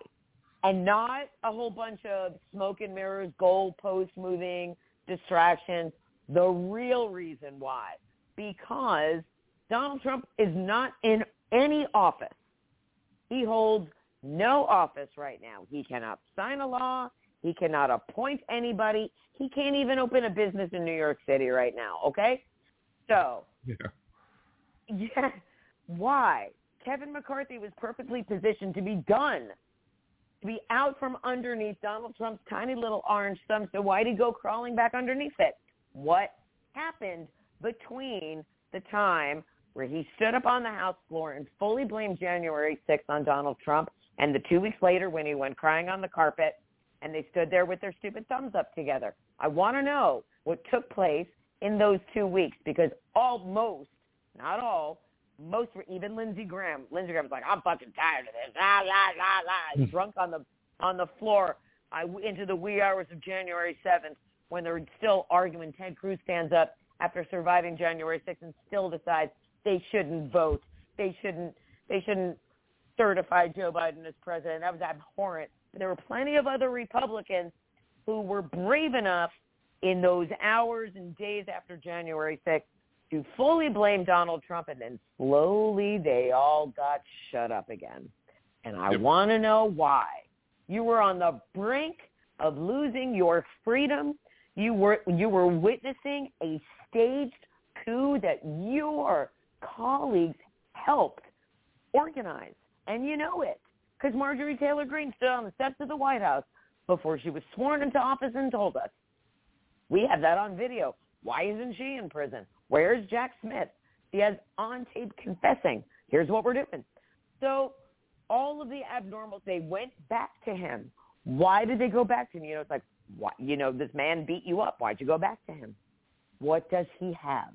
and not a whole bunch of smoke and mirrors, goalpost moving distractions. The real reason why, because Donald Trump is not in any office. He holds no office right now. He cannot sign a law. He cannot appoint anybody. He can't even open a business in New York City right now. Okay, so yeah. yeah. Why? Kevin McCarthy was perfectly positioned to be done, to be out from underneath Donald Trump's tiny little orange thumb. So why did he go crawling back underneath it? What happened between the time where he stood up on the House floor and fully blamed January 6th on Donald Trump and the two weeks later when he went crying on the carpet and they stood there with their stupid thumbs up together? I want to know what took place in those two weeks because almost, not all, most were even Lindsey Graham. Lindsey Graham was like, "I'm fucking tired of this." La la la la, hmm. drunk on the on the floor. I into the wee hours of January 7th when they're still arguing. Ted Cruz stands up after surviving January 6th and still decides they shouldn't vote. They shouldn't. They shouldn't certify Joe Biden as president. That was abhorrent. There were plenty of other Republicans who were brave enough in those hours and days after January 6th to fully blame Donald Trump, and then slowly they all got shut up again. And I Yep. want to know why. You were on the brink of losing your freedom. You were you were witnessing a staged coup that your colleagues helped organize, and you know it because Marjorie Taylor Greene stood on the steps of the White House before she was sworn into office and told us. We have that on video. Why isn't she in prison? Where's Jack Smith? He has on tape confessing. Here's what we're doing. So all of the abnormals, they went back to him. Why did they go back to him? You know, it's like, why, you know, this man beat you up. Why'd you go back to him? What does he have?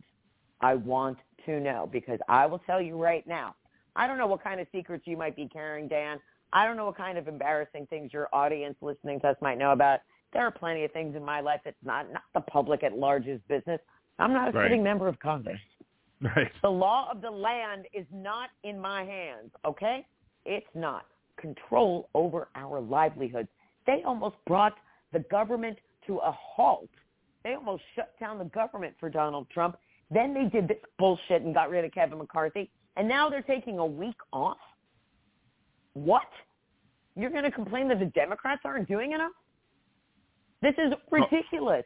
I want to know because I will tell you right now, I don't know what kind of secrets you might be carrying, Dan. I don't know what kind of embarrassing things your audience listening to us might know about. There are plenty of things in my life that's not not the public at large's business. I'm not a Right. sitting member of Congress. Right. The law of the land is not in my hands, okay? It's not. Control over our livelihoods. They almost brought the government to a halt. They almost shut down the government for Donald Trump. Then they did this bullshit and got rid of Kevin McCarthy. And now they're taking a week off? What? You're going to complain that the Democrats aren't doing enough? This is oh. ridiculous.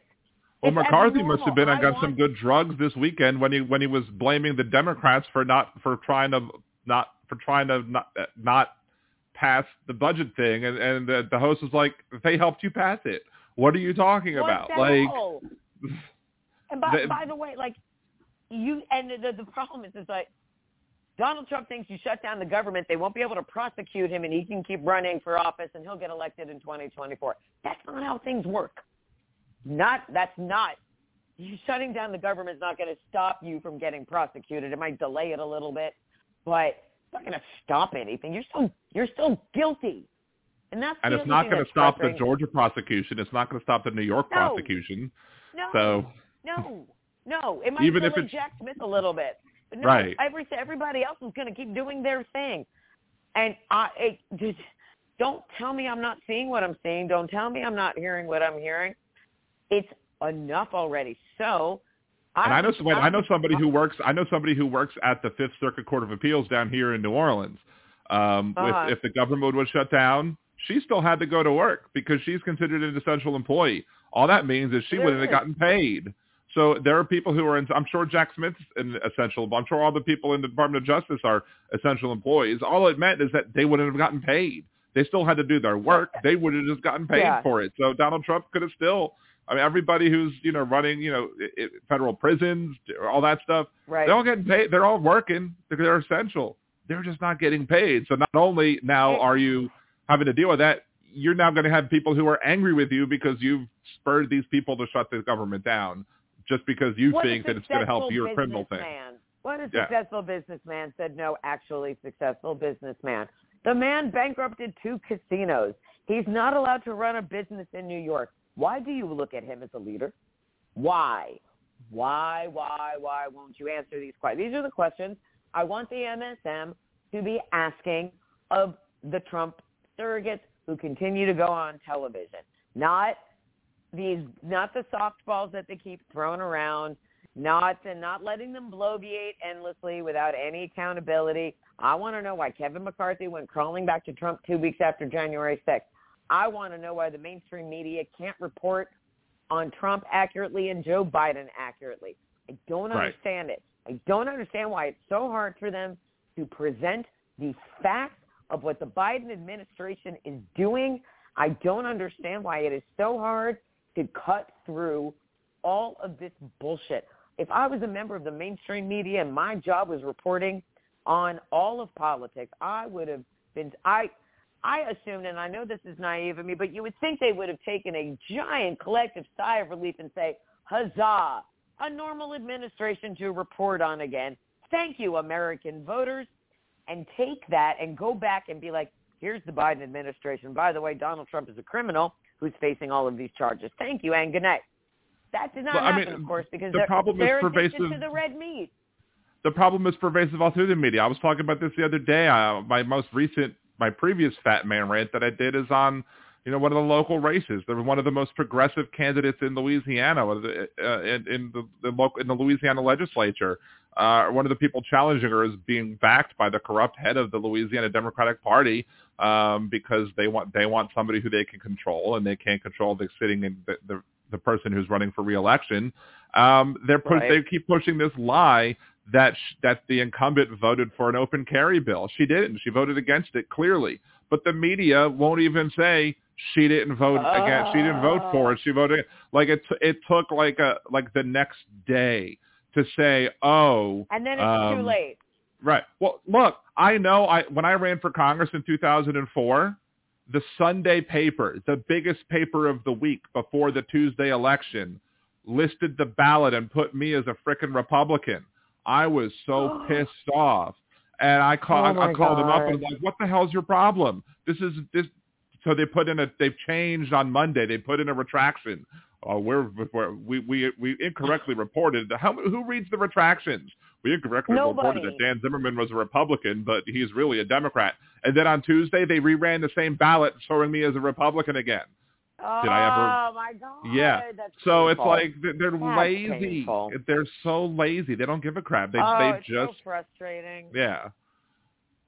Well, It's McCarthy must have been on got want- some good drugs this weekend when he when he was blaming the Democrats for not for trying to not for trying to not uh, not pass the budget thing, and and the, the host was like, "They helped you pass it. What are you talking What about?" Like? And by, The- by the way, like you, and the, the problem is, is like Donald Trump thinks you shut down the government, they won't be able to prosecute him, and he can keep running for office, and he'll get elected in 2024. That's not how things work. Not that's not. You shutting down the government is not going to stop you from getting prosecuted. It might delay it a little bit, but it's not going to stop anything. You're still you're still guilty, and that's and it's not going to stop the. Georgia prosecution. It's not going to stop the New York No. prosecution. No. So No, no. It might Even if Jack Smith a little bit, no, Right. every everybody else is going to keep doing their thing, and I it, just don't tell me I'm not seeing what I'm seeing. Don't tell me I'm not hearing what I'm hearing. It's enough already. So, And I know wait, I know somebody who works. I know somebody who works at the Fifth Circuit Court of Appeals down here in New Orleans. Um, Uh-huh. with, if the government was shut down, she still had to go to work because she's considered an essential employee. All that means is she wouldn't have gotten paid. So there are people who are. In, I'm sure Jack Smith's an essential. But I'm sure all the people in the Department of Justice are essential employees. All it meant is that they wouldn't have gotten paid. They still had to do their work. They would have just gotten paid Yeah. for it. So Donald Trump could have still. I mean, everybody who's you know running you know i i federal prisons, all that stuff. right. They're all getting paid. They're all working because they're essential. They're just not getting paid. So not only now are you having to deal with that, you're now going to have people who are angry with you because you've spurred these people to shut the government down just because you What think that it's going to help your criminal thing. What a Yeah. successful businessman said no, actually successful businessman. The man bankrupted two casinos. He's not allowed to run a business in New York. Why do you look at him as a leader? Why? Why, why, why won't you answer these questions? These are the questions I want the MSM to be asking of the Trump surrogates who continue to go on television. Not these not the softballs that they keep throwing around, not and not letting them bloviate endlessly without any accountability. I want to know why Kevin McCarthy went crawling back to Trump two weeks after January 6th. I want to know why the mainstream media can't report on Trump accurately and Joe Biden accurately. I don't Right. understand it. I don't understand why it's so hard for them to present the facts of what the Biden administration is doing. I don't understand why it is so hard to cut through all of this bullshit. If I was a member of the mainstream media and my job was reporting on all of politics, I would have been I I assumed, and I know this is naive of me, but you would think they would have taken a giant collective sigh of relief and say, huzzah, a normal administration to report on again. Thank you, American voters. And take that and go back and be like, here's the Biden administration. By the way, Donald Trump is a criminal who's facing all of these charges. Thank you, and good night. That did not Well, I happen, mean, of course, because the they're, problem is they're pervasive- to the red meat. the problem is pervasive all through the media. I was talking about this the other day. Uh, my most recent, my previous Fat Man rant that I did is on, you know, one of the local races. There was one of the most progressive candidates in Louisiana, uh, in, in the, the local in the Louisiana legislature. Uh, one of the people challenging her is being backed by the corrupt head of the Louisiana Democratic Party um, because they want they want somebody who they can control, and they can't control the sitting in the, the the person who's running for reelection. Um, they're push, Right. they keep pushing this lie that sh- that the incumbent voted for an open carry bill. She didn't. She voted against it clearly. But the media won't even say she didn't vote against. She didn't vote for it. She voted like it. t- It took like a like the next day to say, oh, And then it's um, too late. Right. Well, look, I know I when I ran for Congress in 2004, the Sunday paper, the biggest paper of the week before the Tuesday election, listed the ballot and put me as a frickin' Republican. I was so pissed off. And I call, Oh I, I called them up and God. I'm like, what the hell's your problem? This is this. So they put in a, they've changed on Monday. They put in a retraction. Uh, we're, we're, we we we incorrectly reported. How who reads the retractions? We incorrectly reported that Dan Zimmerman was a Republican, but he's really a Democrat. And then on Tuesday they reran the same ballot, showing me as a Republican again. Did I ever- Oh my god. Yeah. That's So it's like they're, they're lazy. painful. They're so lazy. They don't give a crap. They oh, they it's just so frustrating. yeah.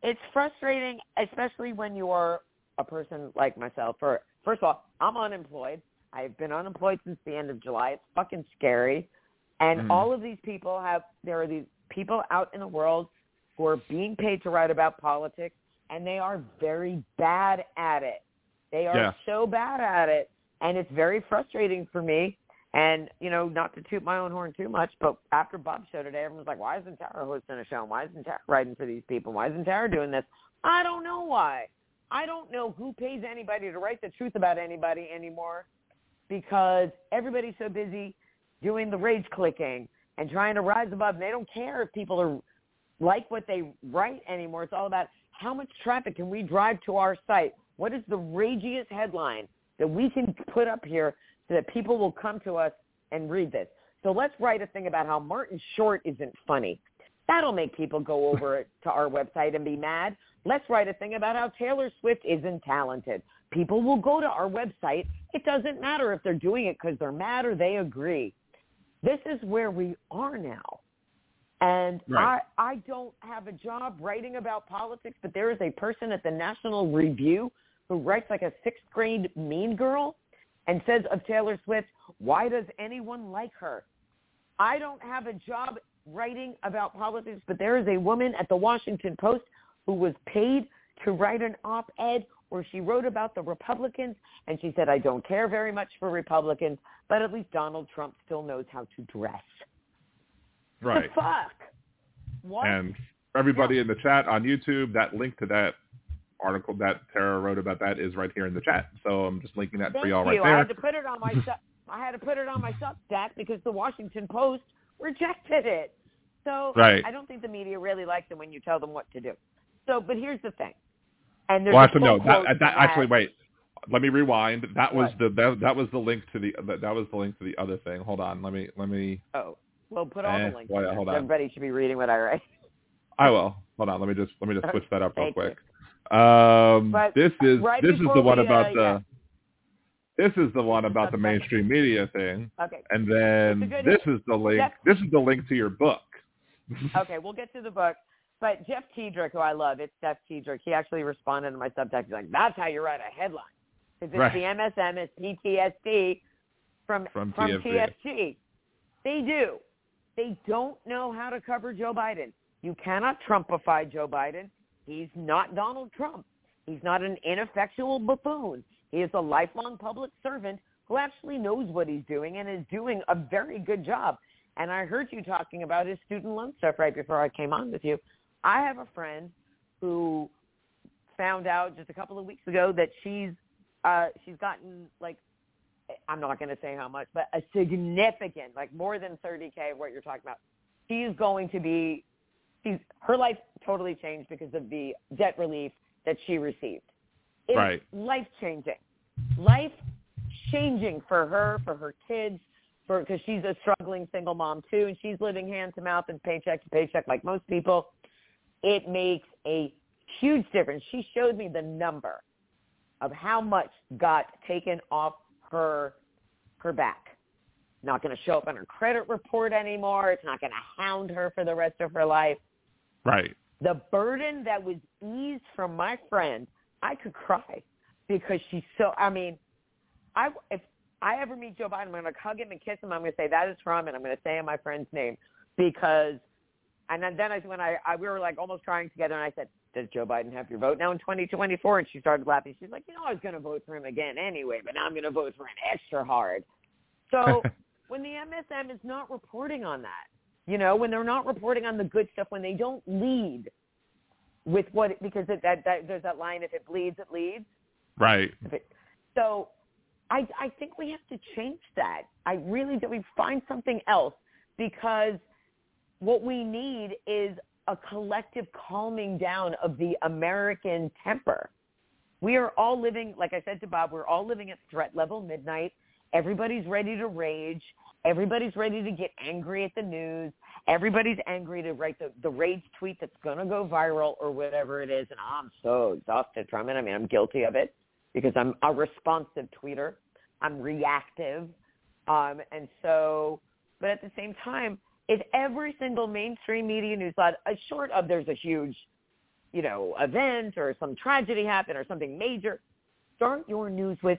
It's frustrating, especially when you're a person like myself. For first of all, I'm unemployed. I've been unemployed since the end of July. It's fucking scary. And Mhm. all of these people have there are these people out in the world who are being paid to write about politics and they are very bad at it. They are Yeah. so bad at it and it's very frustrating for me. And, you know, not to toot my own horn too much, but after Bob's show today, everyone's like, why isn't Tara hosting a show? And why isn't Tara writing for these people? Why isn't Tara doing this? I don't know why. I don't know who pays anybody to write the truth about anybody anymore because everybody's so busy doing the rage clicking and trying to rise above. And they don't care if people are like what they write anymore. It's all about how much traffic can we drive to our site? What is the ragiest headline that we can put up here so that people will come to us and read this? So let's write a thing about how Martin Short isn't funny. That'll make people go over to our website and be mad. Let's write a thing about how Taylor Swift isn't talented. People will go to our website. It doesn't matter if they're doing it because they're mad or they agree. This is where we are now. And Right. I, I don't have a job writing about politics, but there is a person at the National Review who writes like a sixth grade mean girl and says of Taylor Swift, why does anyone like her? I don't have a job writing about politics, but there is a woman at the Washington Post who was paid to write an op-ed where she wrote about the Republicans and she said, I don't care very much for Republicans, but at least Donald Trump still knows how to dress. Right. The fuck? What? And everybody in the chat on YouTube, that link to that article that Tara wrote about that is right here in the chat. So I'm just linking that Thank for y'all you. right I had to put it on my sub- I had to put it on my Substack because the Washington Post rejected it. So Right. I don't think the media really likes it when you tell them what to do. So, but here's the thing. And there's Well, actually, no. That, that, actually, wait. Let me rewind. That was What? the that, that was the link to the that, that was the link to the other thing. Hold on. Let me let me. Oh, well, put all Eh, the links. well, in yeah, there. hold on. Everybody should be reading what I write. I will. Hold on. Let me just let me just switch that up real quick. Um, But this is right this is the one we, about uh, the. yeah. This is the one about the mainstream media thing, Okay. and then It's a good- this is the link. Jeff- This is the link to your book. Okay, we'll get to the book. But Jeff Tiedrich, who I love, it's Jeff Tiedrich. He actually responded to my Substack. He's like, "That's how you write a headline." Because it's Right. the MSM, it's PTSD from From from TFG. TFG. They do. They don't know how to cover Joe Biden. You cannot Trumpify Joe Biden. He's not Donald Trump. He's not an ineffectual buffoon. He is a lifelong public servant who actually knows what he's doing and is doing a very good job. And I heard you talking about his student loan stuff right before I came on with you. I have a friend who found out just a couple of weeks ago that she's uh she's gotten like I'm not going to say how much, but a significant, like more than 30k of what you're talking about. She's going to be she's her life totally changed because of the debt relief that she received. It's Right. life changing. Life changing for her, for her kids, for because she's a struggling single mom too, and she's living hand to mouth and paycheck to paycheck like most people. It makes a huge difference. She showed me the number of how much got taken off her her back. Not going to show up on her credit report anymore. It's not going to hound her for the rest of her life. Right. The burden that was eased from my friend, I could cry because she's so. I mean, I if I ever meet Joe Biden, I'm going to hug him and kiss him. I'm going to say that is from, and I'm going to say my friend's name because. And then, then I, when I, I, we were like almost crying together, and I said, "Does Joe Biden have your vote now in 2024?" And she started laughing. She's like, "You know, I was going to vote for him again anyway, but now I'm going to vote for him extra hard." So when the MSM is not reporting on that, you know, when they're not reporting on the good stuff, when they don't lead with what, because it, that, that there's that line, if it bleeds, it leads. Right. It, so I, I think we have to change that. I really do. We find something else because what we need is a collective calming down of the American temper. We are all living, like I said to Bob, we're all living at threat level midnight. Everybody's ready to rage. Everybody's ready to get angry at the news. Everybody's angry to write the, the rage tweet that's going to go viral or whatever it is. And I'm so exhausted from it. I mean, I'm guilty of it because I'm a responsive tweeter. I'm reactive. Um, and so, but at the same time, if every single mainstream media news outlet, uh, short of there's a huge, you know, event or some tragedy happened or something major, start your news with,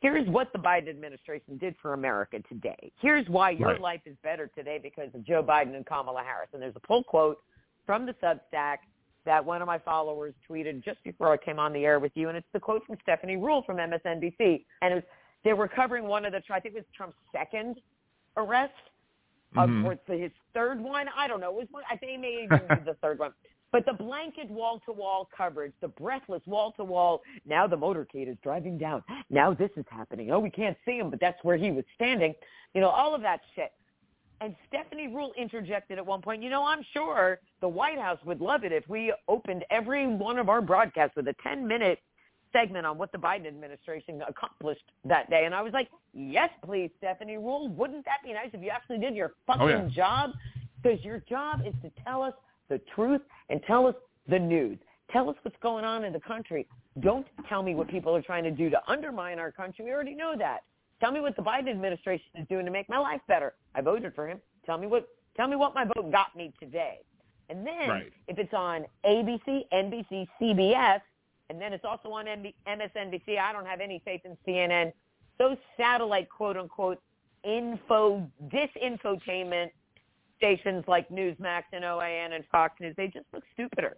here's what the Biden administration did for America today. Here's why your right. life is better today because of Joe Biden and Kamala Harris. And there's a pull quote from the Substack that one of my followers tweeted just before I came on the air with you, and it's the quote from Stephanie Ruhle from MSNBC, and it was they were covering one of the I think it was Trump's second arrest, mm-hmm. or his third one. I don't know. It was one. I think it may even be the third one. But the blanket wall-to-wall coverage, the breathless wall-to-wall, now the motorcade is driving down. Now this is happening. Oh, we can't see him, but that's where he was standing. You know, all of that shit. And Stephanie Ruhle interjected at one point, you know, I'm sure the White House would love it if we opened every one of our broadcasts with a 10-minute segment on what the Biden administration accomplished that day. And I was like, yes, please, Stephanie Ruhle. Wouldn't that be nice if you actually did your fucking oh, yeah. job? Because your job is to tell us the truth and tell us the news. Tell us what's going on in the country. Don't tell me what people are trying to do to undermine our country. We already know that. Tell me what the Biden administration is doing to make my life better. I voted for him. Tell me what tell me what my vote got me today. And then right. if it's on ABC, NBC, CBS, and then it's also on MSNBC, I don't have any faith in CNN. Those satellite quote unquote info disinfotainment stations like Newsmax and OAN and Fox News, they just look stupider.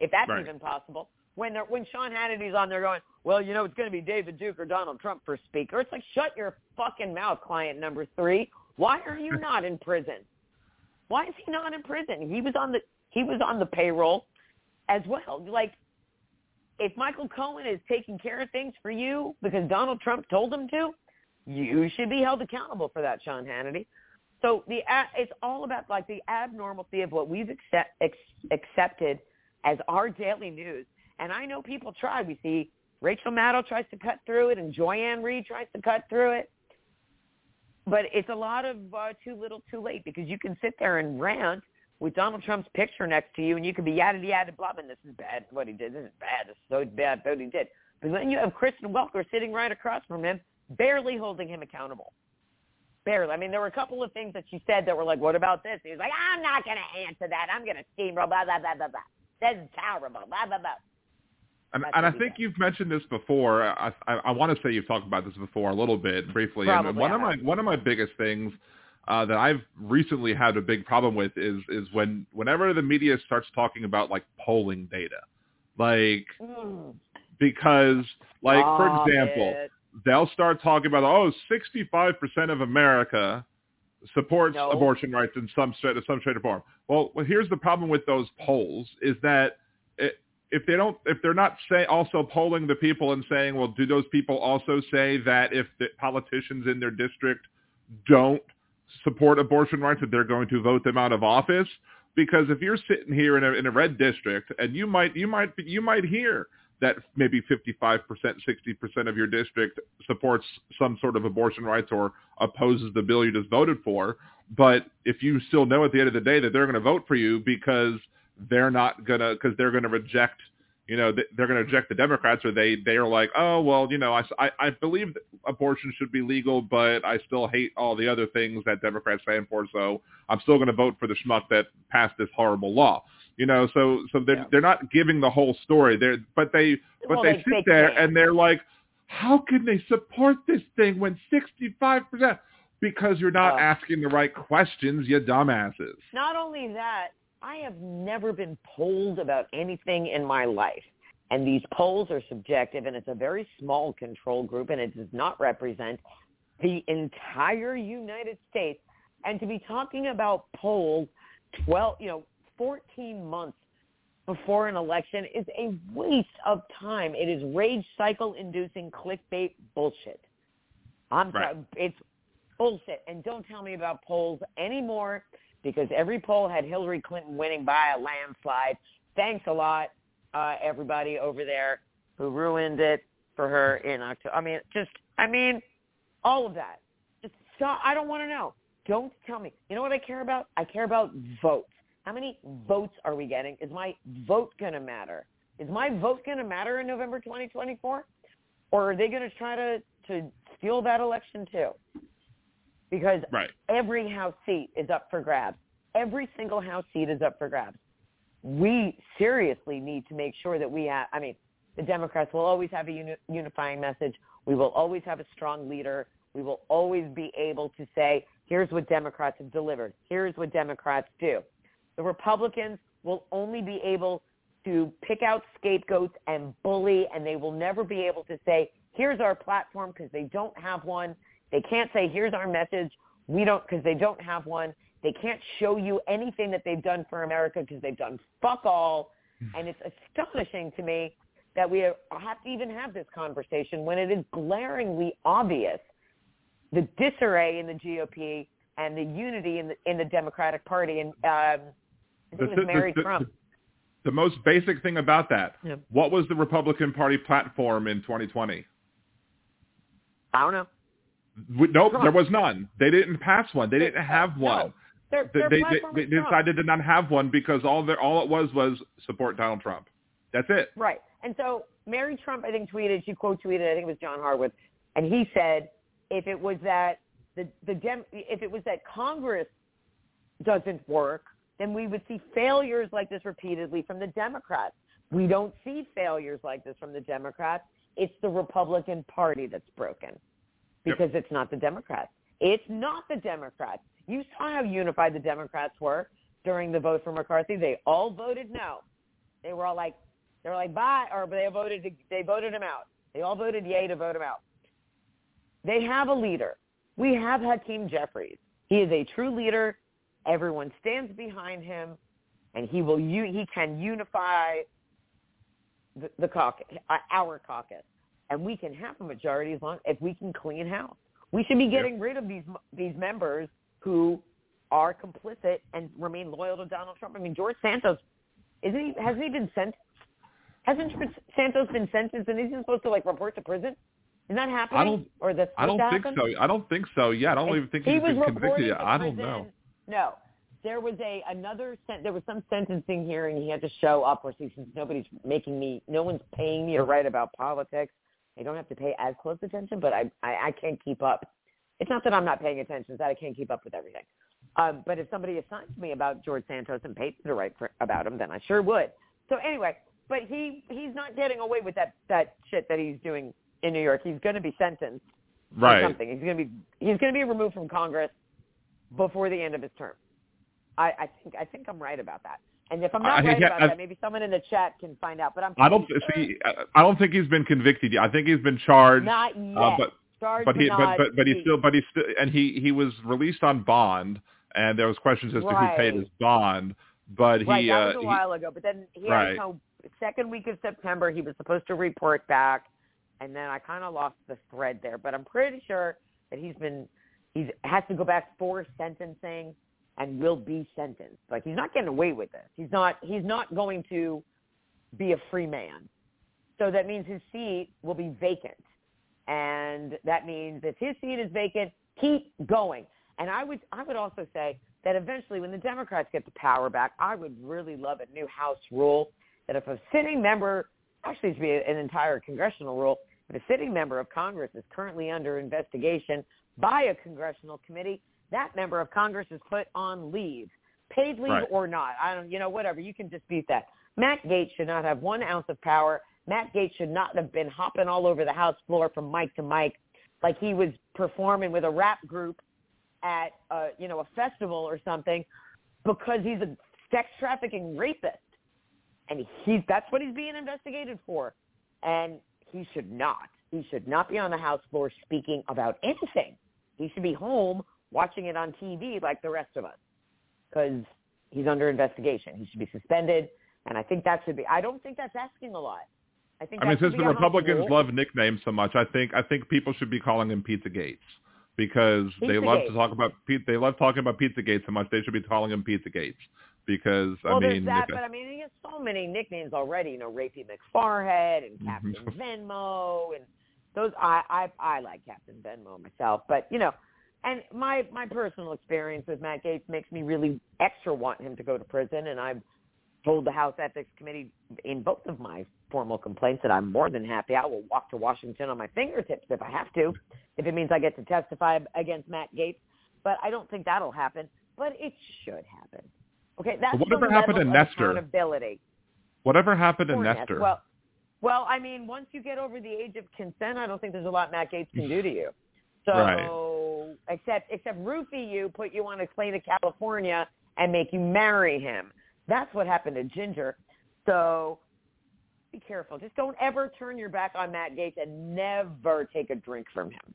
If that's right. even possible when they're, when Sean Hannity's on there going, well, you know, it's going to be David Duke or Donald Trump for speaker. It's like, shut your fucking mouth, client number three. Why are you not in prison? Why is he not in prison? He was on the he was on the payroll as well. Like, if Michael Cohen is taking care of things for you because Donald Trump told him to, you should be held accountable for that, Sean Hannity. So the it's all about like the abnormalcy of what we've accept, accepted as our daily news and I know people try. We see Rachel Maddow tries to cut through it, and Joy-Ann Reid tries to cut through it. But it's a lot of uh, too little, too late because you can sit there and rant with Donald Trump's picture next to you, and you can be yada yada blah, and this is bad. What he did, this is bad. This is so bad. What he did. But then you have Kristen Welker sitting right across from him, barely holding him accountable. Barely. I mean, there were a couple of things that she said that were like, "What about this?" He was like, "I'm not going to answer that. I'm going to steamroll." Blah blah blah blah blah. That's terrible. Blah blah blah. And, and I think you've mentioned this before. I, I, I want to say you've talked about this before a little bit briefly. Probably and one of my one of my biggest things uh, that I've recently had a big problem with is is when whenever the media starts talking about like polling data, like mm. because like for example, it. they'll start talking about oh 65 percent of America supports no. abortion rights in some some shape or form. Well, well, here's the problem with those polls is that it, if they don't, if they're not say also polling the people and saying, well, do those people also say that if the politicians in their district don't support abortion rights, that they're going to vote them out of office? Because if you're sitting here in a, in a red district and you might, you might, you might hear that maybe 55%, 60% of your district supports some sort of abortion rights or opposes the bill you just voted for. But if you still know at the end of the day that they're going to vote for you because – they're not gonna because they're gonna reject you know they're going to reject the Democrats, or they they are like, oh well, you know, I, I, I believe abortion should be legal, but I still hate all the other things that Democrats stand for, so I'm still going to vote for the schmuck that passed this horrible law. You know, so so they're Yeah. they're not giving the whole story. They're but they but Well, they, they- sit they there and they're like, how can they support this thing when 65 percent? Because you're not Oh. asking the right questions, you dumbasses. Not only that, I have never been polled about anything in my life. And these polls are subjective and it's a very small control group and it does not represent the entire United States. And to be talking about polls 12, you know, 14 months before an election is a waste of time. It is rage cycle inducing clickbait bullshit. I'm Right. sorry, it's bullshit. And don't tell me about polls anymore because every poll had Hillary Clinton winning by a landslide. Thanks a lot, uh, everybody over there who ruined it for her in October. I mean, just, I mean, all of that. Just stop. I don't want to know. Don't tell me. You know what I care about? I care about votes. How many votes are we getting? Is my vote going to matter? Is my vote going to matter in November 2024? Or are they going to try to, to steal that election too? Because Right. every House seat is up for grabs. Every single House seat is up for grabs. We seriously need to make sure that we have, I mean, the Democrats will always have a uni- unifying message. We will always have a strong leader. We will always be able to say, here's what Democrats have delivered. Here's what Democrats do. The Republicans will only be able to pick out scapegoats and bully, and they will never be able to say, here's our platform because they don't have one. They can't say, here's our message. We don't, because they don't have one. They can't show you anything that they've done for America because they've done fuck all. And it's astonishing to me that we have to even have this conversation when it is glaringly obvious the disarray in the GOP and the unity in the in the Democratic Party. And um, I think it was Mary Trump. the most basic thing about that, Yeah. what was the Republican Party platform in 2020? I don't know. Nope, there was none. They didn't pass one. They didn't have one. Their, They, their they, they, they decided to not have one because all their all it was was support Donald Trump. That's it. Right. And so Mary Trump, I think, tweeted, she quote tweeted, I think it was John Harwood, and he said, if it was that the the Dem- if it was that Congress doesn't work, then we would see failures like this repeatedly from the Democrats. We don't see failures like this from the Democrats. It's the Republican Party that's broken because it's not the Democrats. It's not the Democrats. You saw how unified the Democrats were during the vote for McCarthy. They all voted no. They were all like, they were like bye, or they voted they voted him out. They all voted yay to vote him out. They have a leader. We have Hakeem Jeffries. He is a true leader. Everyone stands behind him, and he will. He can unify the, the caucus, our caucus, and we can have a majority as long if we can clean house. We should be getting rid of these these members who are complicit and remain loyal to Donald Trump. I mean, George Santos, isn't he? Hasn't he been sent? Hasn't George Santos been sentenced, and isn't he supposed to like report to prison? Is that happening? I don't- or that's I don't think happen? so. I don't think so. Yeah, I don't even think he he's was been convicted yet. I don't know. No, there was a another there was some sentencing hearing. He had to show up. Or see, since nobody's making me, no one's paying me to write about politics. I don't have to pay as close attention, but I I, I can't keep up. It's not that I'm not paying attention; it's that I can't keep up with everything. Um, but if somebody assigns me about George Santos and paid me to write for, about him, then I sure would. So anyway, but he he's not getting away with that that shit that he's doing in New York. He's going to be sentenced or Right. something. He's going to be he's going to be removed from Congress before the end of his term. I, I think I think I'm right about that. And if I'm not right about I- that, maybe someone in the chat can find out. But I'm I don't see. I don't think he's been convicted yet. I think he's been charged. not yet. uh, but Charged but he but but but, he's still but he's still and he he was released on bond and there was questions as to who paid his bond. But right, he that uh, was a he- while ago. But then he Right. had until second week of September he was supposed to report back, and then I kind of lost the thread there. But I'm pretty sure that he's been he's has to go back for sentencing and will be sentenced. Like he's not getting away with this. He's not he's not going to be a free man. So that means his seat will be vacant. And that means if his seat is vacant, keep going. And I would I would also say that eventually when the Democrats get the power back, I would really love a new House rule that if a sitting member actually should be an entire congressional rule, if a sitting member of Congress is currently under investigation by a congressional committee, that member of Congress is put on leave. Paid leave Right. or not. I don't you know, whatever. You can dispute that. Matt Gaetz should not have one ounce of power. Matt Gaetz should not have been hopping all over the House floor from mic to mic like he was performing with a rap group at a, you know a festival or something because he's a sex trafficking rapist, and he's that's what he's being investigated for, and he should not. He should not be on the House floor speaking about anything. He should be home watching it on TV like the rest of us because he's under investigation. He should be suspended, and I think that should be. I don't think that's asking a lot. I think I mean, since the Republicans love nicknames so much, I think I think people should be calling him Pizza Gates because they love Pizzagate. to talk about. They love talking about Pizza Gates so much. They should be calling him Pizza Gates because Well, I there's mean, that, but I mean, he has so many nicknames already. You know, Rapey McFarhead and. Captain mm-hmm. Venmo, and those. I I I like Captain Venmo myself, but you know, and my my personal experience with Matt Gaetz makes me really extra want him to go to prison, and I've told the House Ethics Committee in both of my formal complaints that I'm more than happy. I will walk to Washington on my fingertips if I have to, if it means I get to testify against Matt Gaetz. But I don't think that'll happen. But it should happen. Okay, that's whatever happened to Nestor? accountability. whatever happened to Nestor? Well, well, I mean, once you get over the age of consent, I don't think there's a lot Matt Gaetz can do to you. So, Right. Except except roofie you, put you on a plane to California, and make you marry him. That's what happened to Ginger. So, be careful. Just don't ever turn your back on Matt Gaetz and never take a drink from him.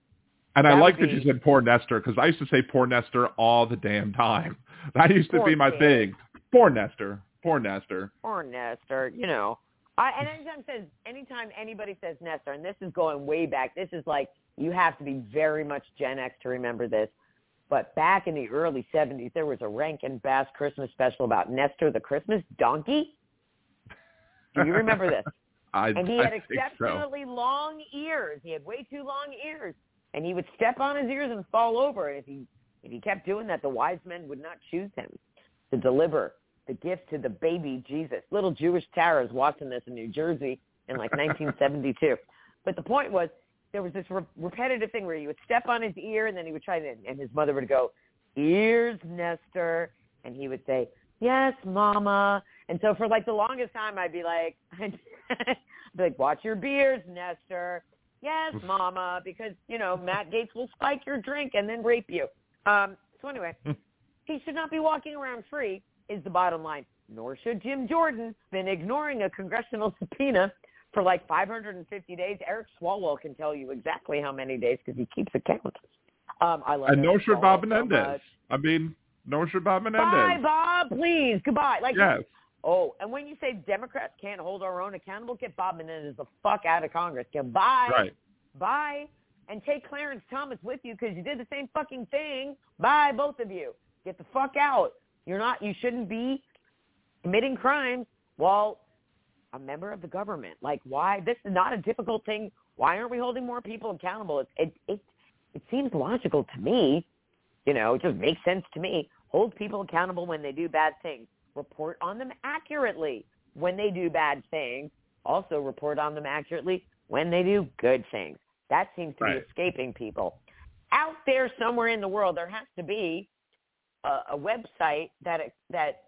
and I like would that you said poor Nestor because I used to say poor Nestor all the damn time. That used to be my kid. thing. Poor Nestor. Poor Nestor. Poor Nestor, you know. I, and anytime says anytime anybody says Nestor, and this is going way back. This is like you have to be very much Gen X to remember this. But back in the early '70s, there was a Rankin Bass Christmas special about Nestor the Christmas donkey. Do you remember this? I, And he I had think so. exceptionally long ears. He had way too long ears, and he would step on his ears and fall over. And if he if he kept doing that, the wise men would not choose him to deliver the gift to the baby Jesus. Little Jewish Tara's watching this in New Jersey in like 1972. But the point was, there was this re- repetitive thing where he would step on his ear, and then he would try to, and his mother would go, "Ears, Nestor," and he would say, "Yes, Mama." And so for like the longest time, I'd be like, I'd be like, "Watch your beers, Nestor." Yes, Mama, because you know Matt Gaetz will spike your drink and then rape you. Um, so anyway, he should not be walking around free. Is the bottom line. Nor should Jim Jordan been ignoring a congressional subpoena for like 550 days. Eric Swalwell can tell you exactly how many days because he keeps a count. Um, I love And no Eric should Bob Swalwell so Menendez. I mean, no should Bob Menendez. Bye, Menendez. Bob. Please, goodbye. Like, Yes. oh, and when you say Democrats can't hold our own accountable, get Bob Menendez the fuck out of Congress. Goodbye. Right. Bye. And take Clarence Thomas with you because you did the same fucking thing. Bye, both of you. Get the fuck out. You're not. You shouldn't be committing crimes while a member of the government. Like, why? This is not a difficult thing. Why aren't we holding more people accountable? It it it, it seems logical to me. You know, it just makes sense to me. Hold people accountable when they do bad things. Report on them accurately when they do bad things. Also report on them accurately when they do good things. That seems to Right. be escaping people. Out there somewhere in the world, there has to be a, a website that that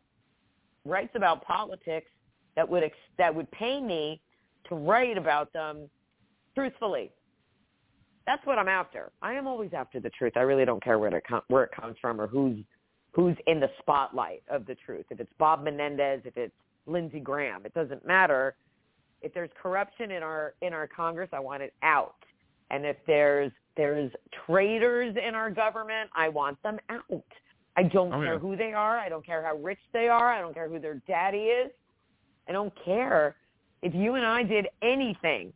writes about politics that would ex- that would pay me to write about them truthfully. That's what I'm after. I am always after the truth. I really don't care where it com- where it comes from or who's who's in the spotlight of the truth. If it's Bob Menendez, if it's Lindsey Graham, it doesn't matter. If there's corruption in our in our Congress, I want it out. And if there's there's traitors in our government, I want them out. I don't Oh, care yeah. who they are. I don't care how rich they are. I don't care who their daddy is. I don't care if you and I did anything,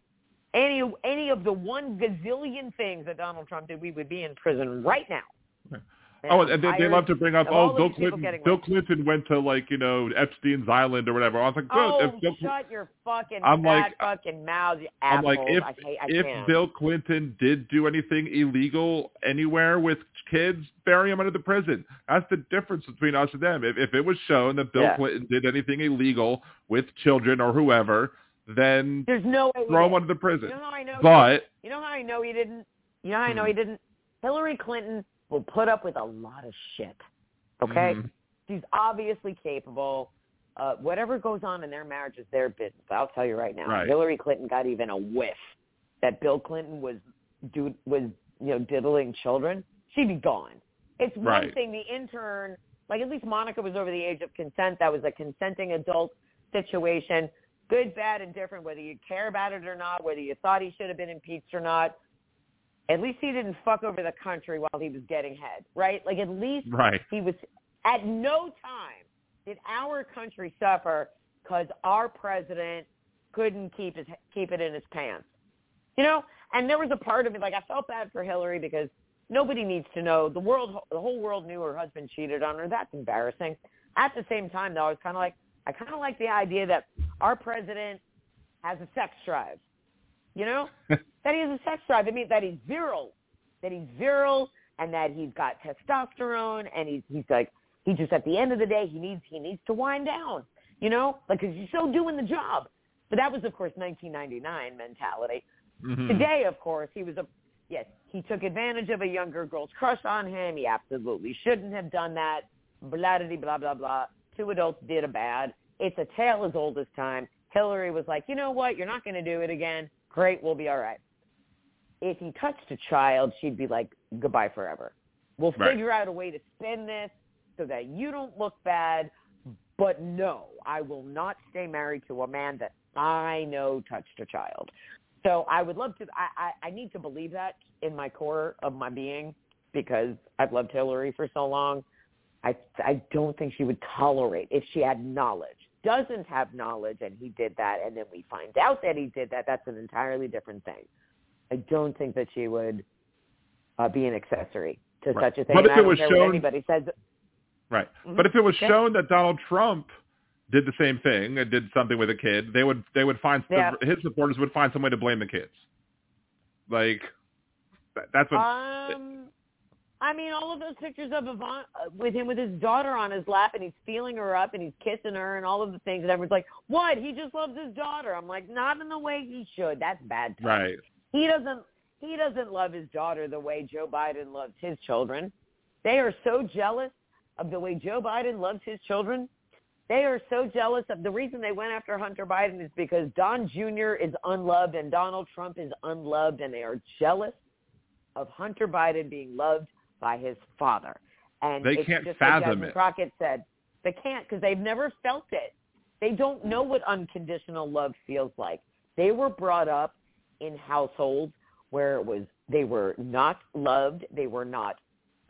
any any of the one gazillion things that Donald Trump did, we would be in prison right now. Oh, and they, they love to bring up, oh, Bill Clinton. Bill. Clinton went to like you know Epstein's Island or whatever. I was like, good. Oh, if Bill, Cl- shut your fucking I'm like- fucking mouth, you I'm like, if I hate, I if. Bill Clinton did do anything illegal anywhere with kids, bury him under the prison. That's the difference between us and them. If if it was shown that Bill Yeah. Clinton did anything illegal with children or whoever, then There's no way. throw him under the prison. You know how I know? he But You know how I know he didn't? You know how I know Hmm. he didn't? Hillary Clinton will put up with a lot of shit. Okay? Mhm. She's obviously capable. Uh, whatever goes on in their marriage is their business. I'll tell you right now. Right. Hillary Clinton got even a whiff that Bill Clinton was do was you know diddling children. She'd be gone. It's one Right. thing the intern, like at least Monica was over the age of consent. That was a consenting adult situation. Good, bad, and different. Whether you care about it or not, whether you thought he should have been impeached or not. At least he didn't fuck over the country while he was getting head, right? Like at least right. he was at no time did our country suffer because our president couldn't keep his keep it in his pants. You know, and there was a part of me like I felt bad for Hillary because Nobody needs to know. The world, the whole world knew her husband cheated on her. That's embarrassing. At the same time, though, I was kind of like, I kind of like the idea that our president has a sex drive. You know, that he has a sex drive. I mean, that he's virile, that he's virile, and that he's got testosterone, and he's he's like he just at the end of the day he needs he needs to wind down. You know, like because he's so doing the job. But that was, of course, 1999 mentality. Mhm. Today, of course, he was a yes. He took advantage of a younger girl's crush on him. He absolutely shouldn't have done that. Blah blah blah blah blah. Two adults did a bad. It's a tale as old as time. Hillary was like, you know what? You're not going to do it again. Great, we'll be all right. If he touched a child, she'd be like, goodbye forever. We'll Right. figure out a way to spin this so that you don't look bad. But no, I will not stay married to a man that I know touched a child. So I would love to. I, I, I need to believe that in my core of my being because I've loved Hillary for so long. I I don't think she would tolerate if she had knowledge. Doesn't have knowledge, and he did that, and then we find out that he did that. That's an entirely different thing. I don't think that she would uh, be an accessory to Right. such a thing. But if it was shown- anybody says. Right. Mhm. But if it was shown that Donald Trump did the same thing and did something with a kid, they would they would find Yeah. his supporters would find some way to blame the kids. Like that- that's what Um, I mean, all of those pictures of Yvonne uh, with him with his daughter on his lap, and he's feeling her up, and he's kissing her, and all of the things, and everyone's like, "What? He just loves his daughter." I'm like, not in the way he should. That's bad. touch. right. He doesn't. He doesn't love his daughter the way Joe Biden loves his children. They are so jealous of the way Joe Biden loves his children. They are so jealous of the reason they went after Hunter Biden is because Don Jr. is unloved and Donald Trump is unloved, and they are jealous of Hunter Biden being loved by his father. And They it's can't just fathom like it. Crockett said, they can't because they've never felt it. They don't know what unconditional love feels like. They were brought up in households where it was they were not loved, they were not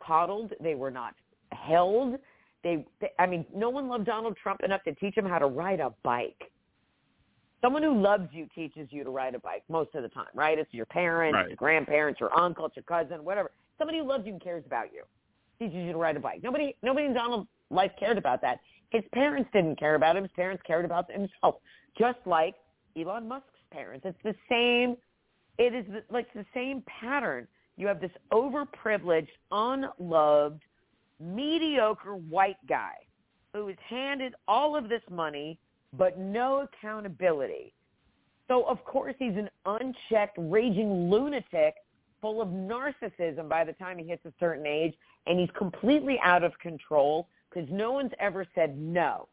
coddled, they were not held. They, they I mean, no one loved Donald Trump enough to teach him how to ride a bike. Someone who loves you teaches you to ride a bike most of the time, right? It's your parents, Right. your grandparents, your uncle, it's your cousin, whatever. Somebody who loves you and cares about you teaches you to ride a bike. Nobody, nobody in Donald's life cared about that. His parents didn't care about him. His parents cared about himself, just like Elon Musk's parents. It's the same. It is the, like the same pattern. You have this overprivileged, unloved, mediocre white guy who is handed all of this money but no accountability. So of course he's an unchecked, raging lunatic full of narcissism by the time he hits a certain age, and he's completely out of control because no one's ever said no,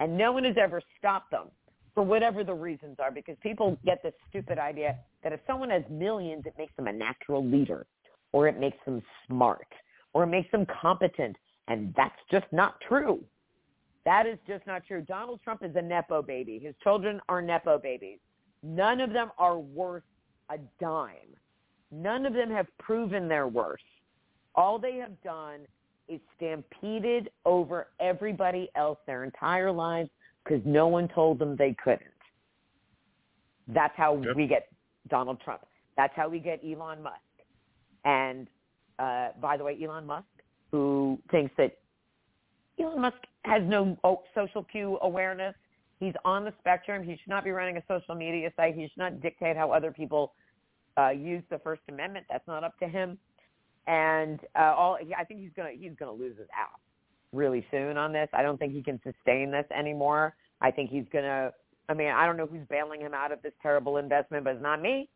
and no one has ever stopped them for whatever the reasons are. Because people get this stupid idea that if someone has millions, it makes them a natural leader, or it makes them smart, or it makes them competent, and that's just not true. That is just not true. Donald Trump is a nepo baby. His children are nepo babies. None of them are worth a dime. None of them have proven their worth. All they have done is stampeded over everybody else their entire lives because no one told them they couldn't. That's how Yep. we get Donald Trump. That's how we get Elon Musk. And uh, by the way, Elon Musk, who thinks that Elon Musk has no oh, social cue awareness. He's on the spectrum. He should not be running a social media site. He should not dictate how other people uh, use the First Amendment. That's not up to him. And uh, all I think he's gonna he's gonna lose his ass really soon on this. I don't think he can sustain this anymore. I think he's gonna. I mean, I don't know who's bailing him out of this terrible investment, but it's not me.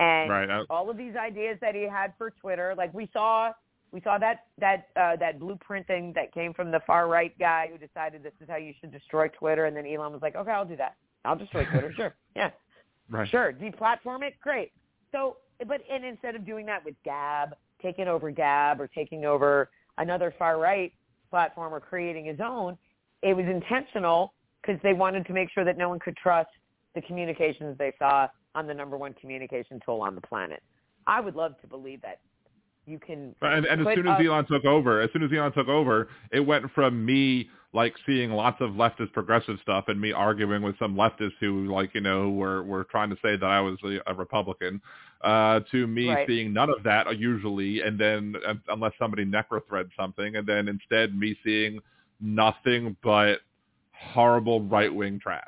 And Right. I- all of these ideas that he had for Twitter, like we saw we saw that that uh, that blueprint thing that came from the far right guy who decided this is how you should destroy Twitter, and then Elon was like, okay, I'll do that. I'll destroy Twitter. sure, yeah, Right. sure. Deplatform it, great. So, but and instead of doing that with Gab, taking over Gab or taking over another far right platform or creating his own, it was intentional because they wanted to make sure that no one could trust the communications they saw on the number one communication tool on the planet. I would love to believe that You can and, and as soon as Elon took over, as soon as Elon took over, it went from me like seeing lots of leftist progressive stuff and me arguing with some leftists who like you know were were trying to say that I was a, a Republican, uh, to me Right. seeing none of that usually, and then uh, unless somebody necrothread something, and then instead me seeing nothing but horrible right wing trash,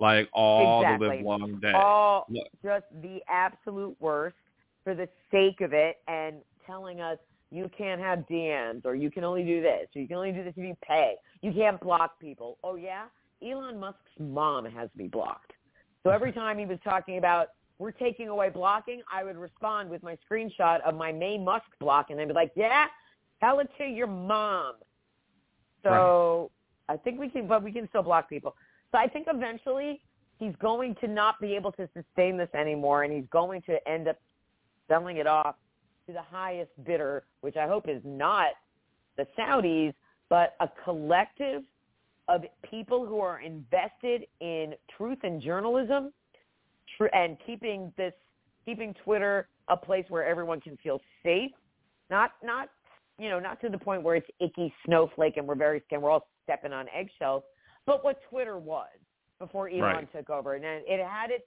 like all Exactly. the live long day. all Look. just the absolute worst for the sake of it and telling us you can't have DMs or you can only do this or you can only do this if you pay. You can't block people. Oh yeah? Elon Musk's mom has me blocked. So every time he was talking about we're taking away blocking, I would respond with my screenshot of my Maye Musk block and they'd be like, Yeah, tell it to your mom. So I think we can but we can still block people. So I think eventually he's going to not be able to sustain this anymore and he's going to end up selling it off to the highest bidder, which I hope is not the Saudis, but a collective of people who are invested in truth and journalism tr- and keeping this keeping Twitter a place where everyone can feel safe, not not you know, not to the point where it's icky snowflake and we're very scared, we're all stepping on eggshells, but what Twitter was before Elon Right. took over. And it had its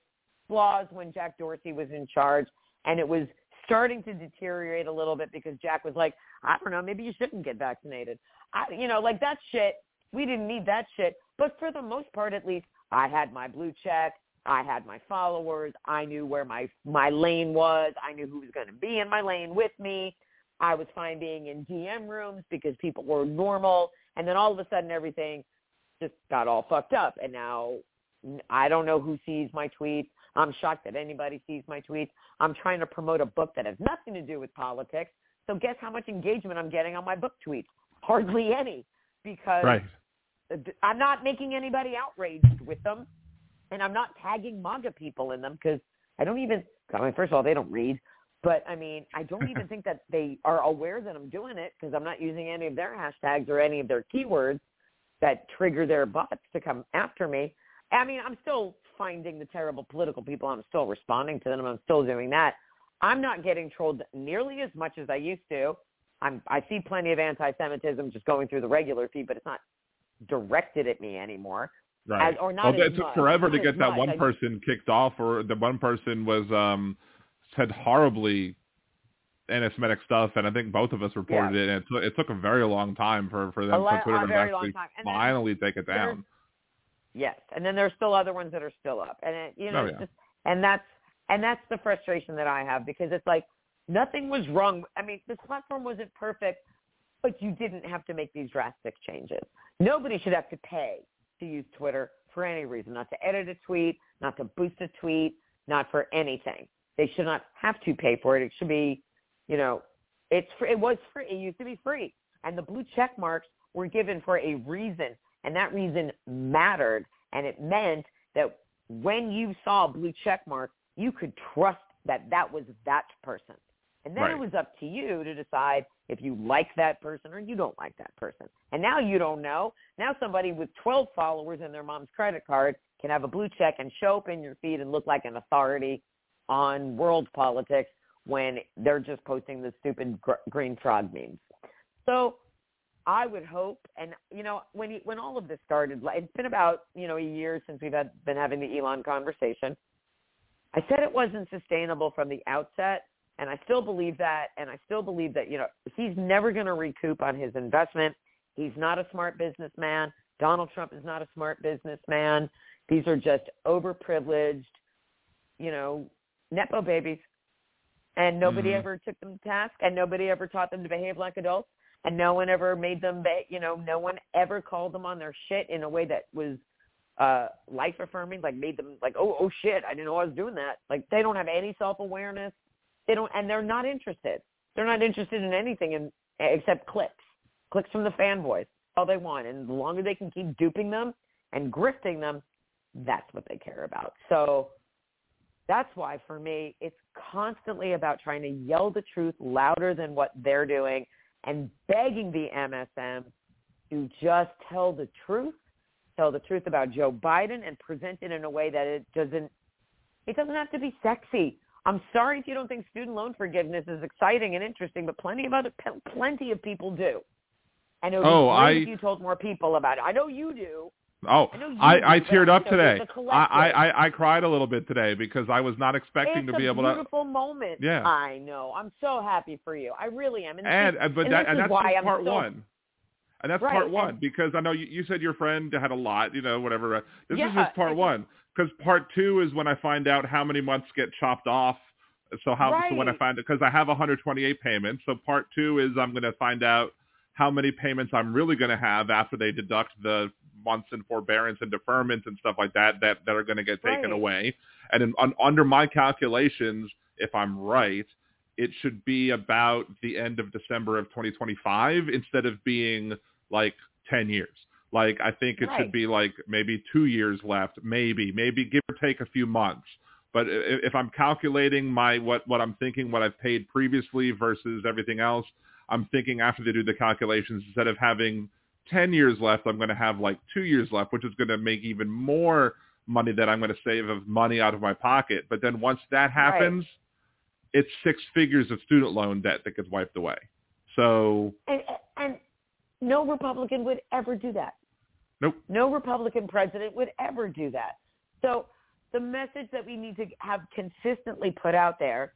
flaws when Jack Dorsey was in charge, and it was starting to deteriorate a little bit because Jack was like, I don't know, maybe you shouldn't get vaccinated. I, you know, like that shit. We didn't need that shit. But for the most part, at least, I had my blue check. I had my followers. I knew where my my lane was. I knew who was going to be in my lane with me. I was fine being in DM rooms because people were normal. And then all of a sudden, everything just got all fucked up. And now I don't know who sees my tweets. I'm shocked that anybody sees my tweets. I'm trying to promote a book that has nothing to do with politics. So guess how much engagement I'm getting on my book tweets? Hardly any, because Right. Uh, I'm not making anybody outraged with them, and I'm not tagging MAGA people in them because I don't even. I mean, first of all, they don't read, but I mean, I don't even think that they are aware that I'm doing it because I'm not using any of their hashtags or any of their keywords that trigger their bots to come after me. I mean, I'm still finding the terrible political people. I'm still responding to them. I'm still doing that. I'm not getting trolled nearly as much as I used to. I'm, I see plenty of anti-Semitism just going through the regular feed, but it's not directed at me anymore. Right. As- or not well, it took much. forever to get that much. one person kicked off, or the one person was um said horribly anti-Semitic stuff, and I think both of us reported it. And it took, it took a very long time for for A them for Twitter to very long actually time. Then finally take it down. Yes, and then there's still other ones that are still up, and it, you know, Oh, yeah. just, and that's and that's the frustration that I have because it's like nothing was wrong. I mean, this platform wasn't perfect, but you didn't have to make these drastic changes. Nobody should have to pay to use Twitter for any reason, not to edit a tweet, not to boost a tweet, not for anything. They should not have to pay for it. It should be, you know, it's free. It was free. It used to be free, and the blue check marks were given for a reason, and that reason mattered, and it meant that when you saw a blue check mark, you could trust that that was that person. And then Right. it was up to you to decide if you like that person or you don't like that person. And now you don't know. Now somebody with 12 followers and their mom's credit card can have a blue check and show up in your feed and look like an authority on world politics when they're just posting the stupid gr- green frog memes. So I would hope, and you know, when he, when all of this started, it's been about you know a year since we've had, been having the Elon conversation. I said it wasn't sustainable from the outset, and I still believe that. And I still believe that you know he's never going to recoup on his investment. He's not a smart businessman. Donald Trump is not a smart businessman. These are just overprivileged, you know, nepo babies, and nobody Mhm. ever took them to task, and nobody ever taught them to behave like adults and no one ever made them be, you know no one ever called them on their shit in a way that was uh life affirming like made them like oh oh shit i didn't know i was doing that. Like they don't have any self awareness they don't and they're not interested. They're not interested in anything in, except clicks clicks from the fanboys all they want. And the longer they can keep duping them and grifting them that's what they care about. So that's why for me it's constantly about trying to yell the truth louder than what they're doing and begging the MSM to just tell the truth, tell the truth about Joe Biden and present it in a way that it doesn't it doesn't have to be sexy. I'm sorry if you don't think student loan forgiveness is exciting and interesting, but plenty of other plenty of people do. And it would Oh, be great I- if you told more people about it. I know you do. Oh, I I, I teared up today. it's a I. I, I, cried a little bit today because I was not expecting it's to be able to. beautiful moment. Yeah. I know. I'm so happy for you. I really am. And, And, this- and but and that and that's why just I'm part so- one. And that's Right, part and- one because I know you, you said your friend had a lot, you know, whatever. uh, This is just part one because part two is when I find out how many months get chopped off. So how so when I find find because I have 128 payments. So part two is I'm going to find out how many payments I'm really going to have after they deduct the months in forbearance and deferment and stuff like that that that are going to get taken Right. away. And in, un, under my calculations, if I'm right, it should be about the end of December of 2025 instead of being like 10 years. Like I think it Right. should be like maybe two years left, maybe, maybe give or take a few months. But if I'm calculating my what what I'm thinking, what I've paid previously versus everything else, I'm thinking after they do the calculations, instead of having 10 years left, I'm going to have like two years left, which is going to make even more money that I'm going to save of money out of my pocket. But then once that happens, it's six figures of student loan debt that gets wiped away. So and and no Republican would ever do that. Nope. No Republican president would ever do that. So the message that we need to have consistently put out there,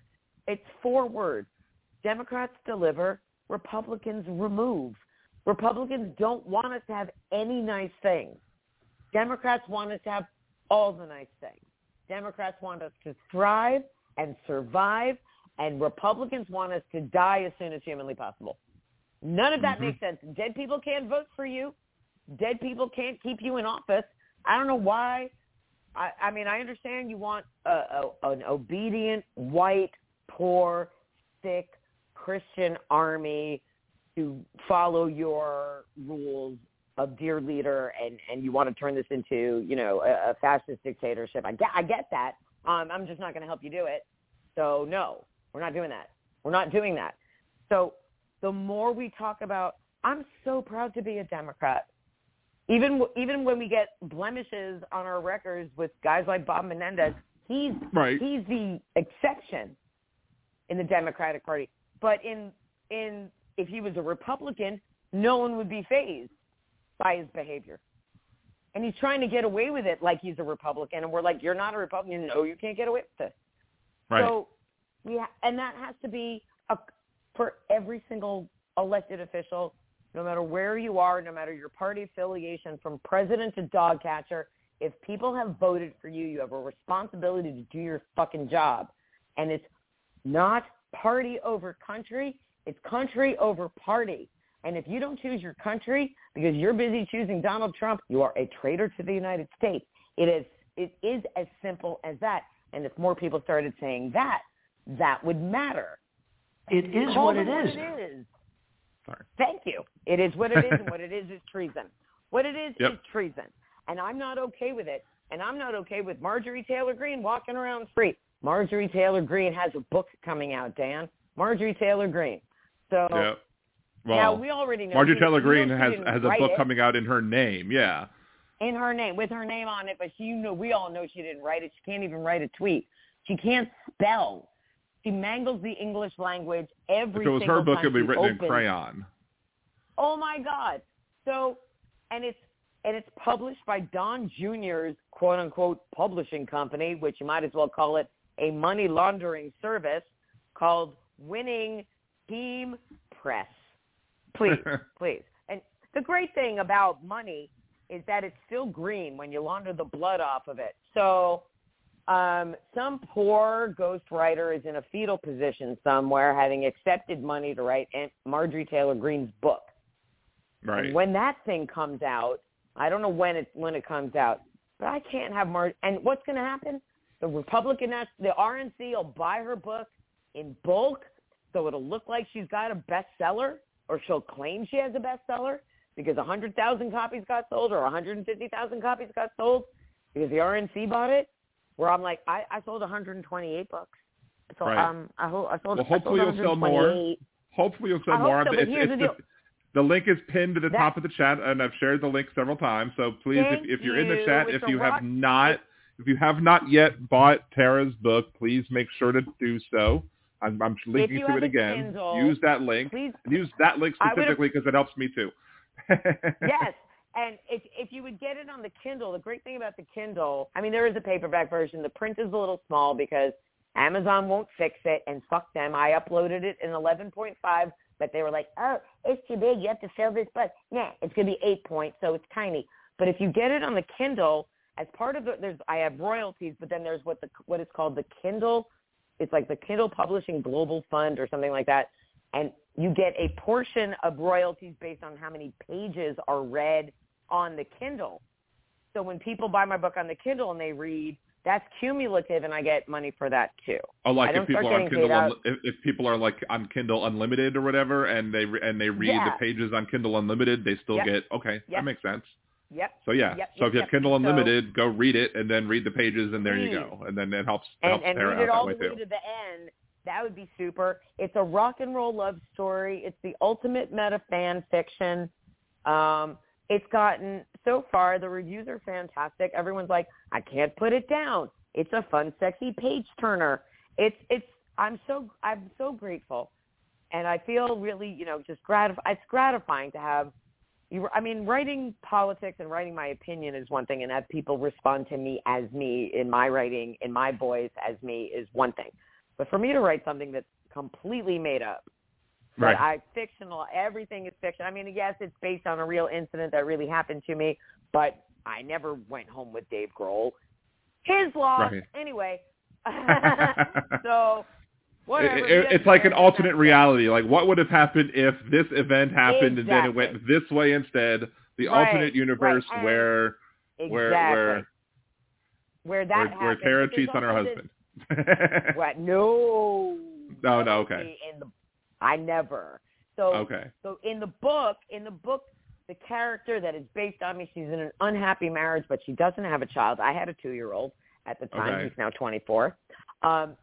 it's four words. Democrats deliver, Republicans remove. Republicans don't want us to have any nice things. Democrats want us to have all the nice things. Democrats want us to thrive and survive, and Republicans want us to die as soon as humanly possible. None of that Mhm. makes sense. Dead people can't vote for you. Dead people can't keep you in office. I don't know why. I, I mean, I understand you want a, a, an obedient, white, poor, sick Christian army to follow your rules of dear leader, and and you want to turn this into you know a, a fascist dictatorship. I get I get that. Um, I'm just not going to help you do it. So no, we're not doing that. We're not doing that. So the more we talk about, I'm so proud to be a Democrat. Even even when we get blemishes on our records with guys like Bob Menendez, he's Right. he's the exception in the Democratic Party. But in in if he was a Republican, no one would be fazed by his behavior. And he's trying to get away with it like he's a Republican, and we're like, "You're not a Republican. No, you can't get away with this." right. So we ha- and that has to be a, for every single elected official, no matter where you are, no matter your party affiliation, from president to dog catcher. If people have voted for you, you have a responsibility to do your fucking job, and it's not party over country. It's country over party. And if you don't choose your country because you're busy choosing Donald Trump, you are a traitor to the United States. It is it is as simple as that. And if more people started saying that, that would matter. It is Call what it it what is. it is. Sorry. Thank you. It is what it is, and what it is is treason. What it is Yep. is treason, and I'm not okay with it. And I'm not okay with Marjorie Taylor Greene walking around free. Marjorie Taylor Greene has a book coming out, Dan. Marjorie Taylor Greene. So yeah. now Well, we already know. Marjorie Taylor Greene has has a book it coming out in her name. Yeah. in her name with her name on it, but she, you know, we all know she didn't write it. She can't even write a tweet. She can't spell. She mangles the English language every If it was her book, it'd be written in crayon. Oh my God! So, and it's and it's published by Don Jr.'s quote unquote publishing company, which you might as well call it a money laundering service called Winning Team Press. Please, please. And the great thing about money is that it's still green when you launder the blood off of it. So um, some poor ghostwriter is in a fetal position somewhere having accepted money to write Aunt Marjorie Taylor Greene's book. Right. And when that thing comes out, I don't know when it when it comes out, but I can't have Mar. And what's going to happen? The Republican, the RNC will buy her book in bulk, so it'll look like she's got a bestseller, or she'll claim she has a bestseller because hundred thousand copies got sold, or hundred and fifty thousand copies got sold because the RNC bought it. Where I'm like, I, I sold 128 books. So Right. um, I, ho- I sold. Well, I sold hopefully you'll sell more. 128. Hopefully you'll sell I more. so, but It's- here's it's the just- the link is pinned to the top of the chat, and I've shared the link several times. So please, if, if you're in the chat, if you rock- have not, if you have not yet bought Tara's book, please make sure to do so. I'm, I'm linking to it again. Kindle, use that link. Please, use that link specifically because it helps me too. yes. And if if you would get it on the Kindle, the great thing about the Kindle, I mean, there is a paperback version. The print is a little small because Amazon won't fix it, and fuck them. I uploaded it in 11.5, but they were like, oh, it's too big. You have to fill this book. Yeah, it's gonna be eight point, so it's tiny. But if you get it on the Kindle, as part of the there's I have royalties, but then there's what the what is called the Kindle. It's like the Kindle Publishing Global Fund or something like that, and you get a portion of royalties based on how many pages are read on the Kindle. So when people buy my book on the Kindle and they read, that's cumulative, and I get money for that too. Oh, like if people are on Kindle, un- if, if people are like on Kindle Unlimited or whatever, and they re- and they read Yeah. the pages on Kindle Unlimited, they still Yep. get okay. Yep. That makes sense. Yep. So yeah. Yep, so if you have yep. Kindle So- Unlimited, go read it and then read the pages, and there you go. And then it helps and, helps and read it all the way way too. to the end. That would be super. It's a rock and roll love story. It's the ultimate meta fan fiction. Um, it's gotten so far the reviews are fantastic. Everyone's like, I can't put it down. It's a fun, sexy page turner. It's it's. I'm so I'm so grateful, and I feel really you know just gratif- It's gratifying to have you I mean, writing politics and writing my opinion is one thing, and have people respond to me as me in my writing, in my voice as me is one thing. But for me to write something that's completely made up, Right. I fictional, everything is fiction. I mean, yes, it's based on a real incident that really happened to me, but I never went home with Dave Grohl. His loss, Right. anyway. so, whatever. It- it- it's like an alternate reality. Like, what would have happened if this event happened and then it went this way instead? The Right, alternate universe right, where Exactly. where where where that where, where Tara cheats on her this- husband. What? No. No, no, okay. In the, I never. So, okay. so in the book, in the book, the character that is based on me, she's in an unhappy marriage, but she doesn't have a child. I had a two-year-old at the time. Okay. He's now 24. Um,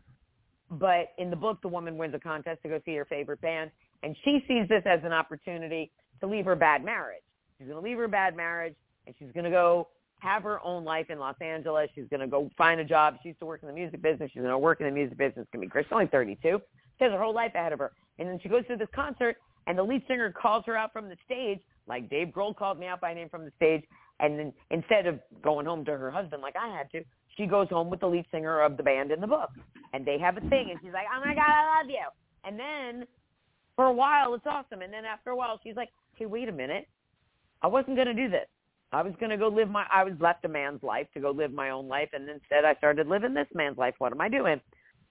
but in the book, the woman wins a contest to go see her favorite band, and she sees this as an opportunity to leave her bad marriage. She's going to leave her bad marriage, and she's going to go have her own life in Los Angeles. She's going to go find a job. She used to work in the music business. She's going to work in the music business. It's going to be great. She's only 32. She has her whole life ahead of her. And then she goes to this concert, and the lead singer calls her out from the stage, like Dave Grohl called me out by name from the stage. And then instead of going home to her husband like I had to, she goes home with the lead singer of the band in the book. And they have a thing, and she's like, oh, my God, I love you. And then for a while, it's awesome. And then after a while, she's like, hey, wait a minute. I wasn't going to do this. I was going to go live my, I was left a man's life to go live my own life. And instead I started living this man's life. What am I doing?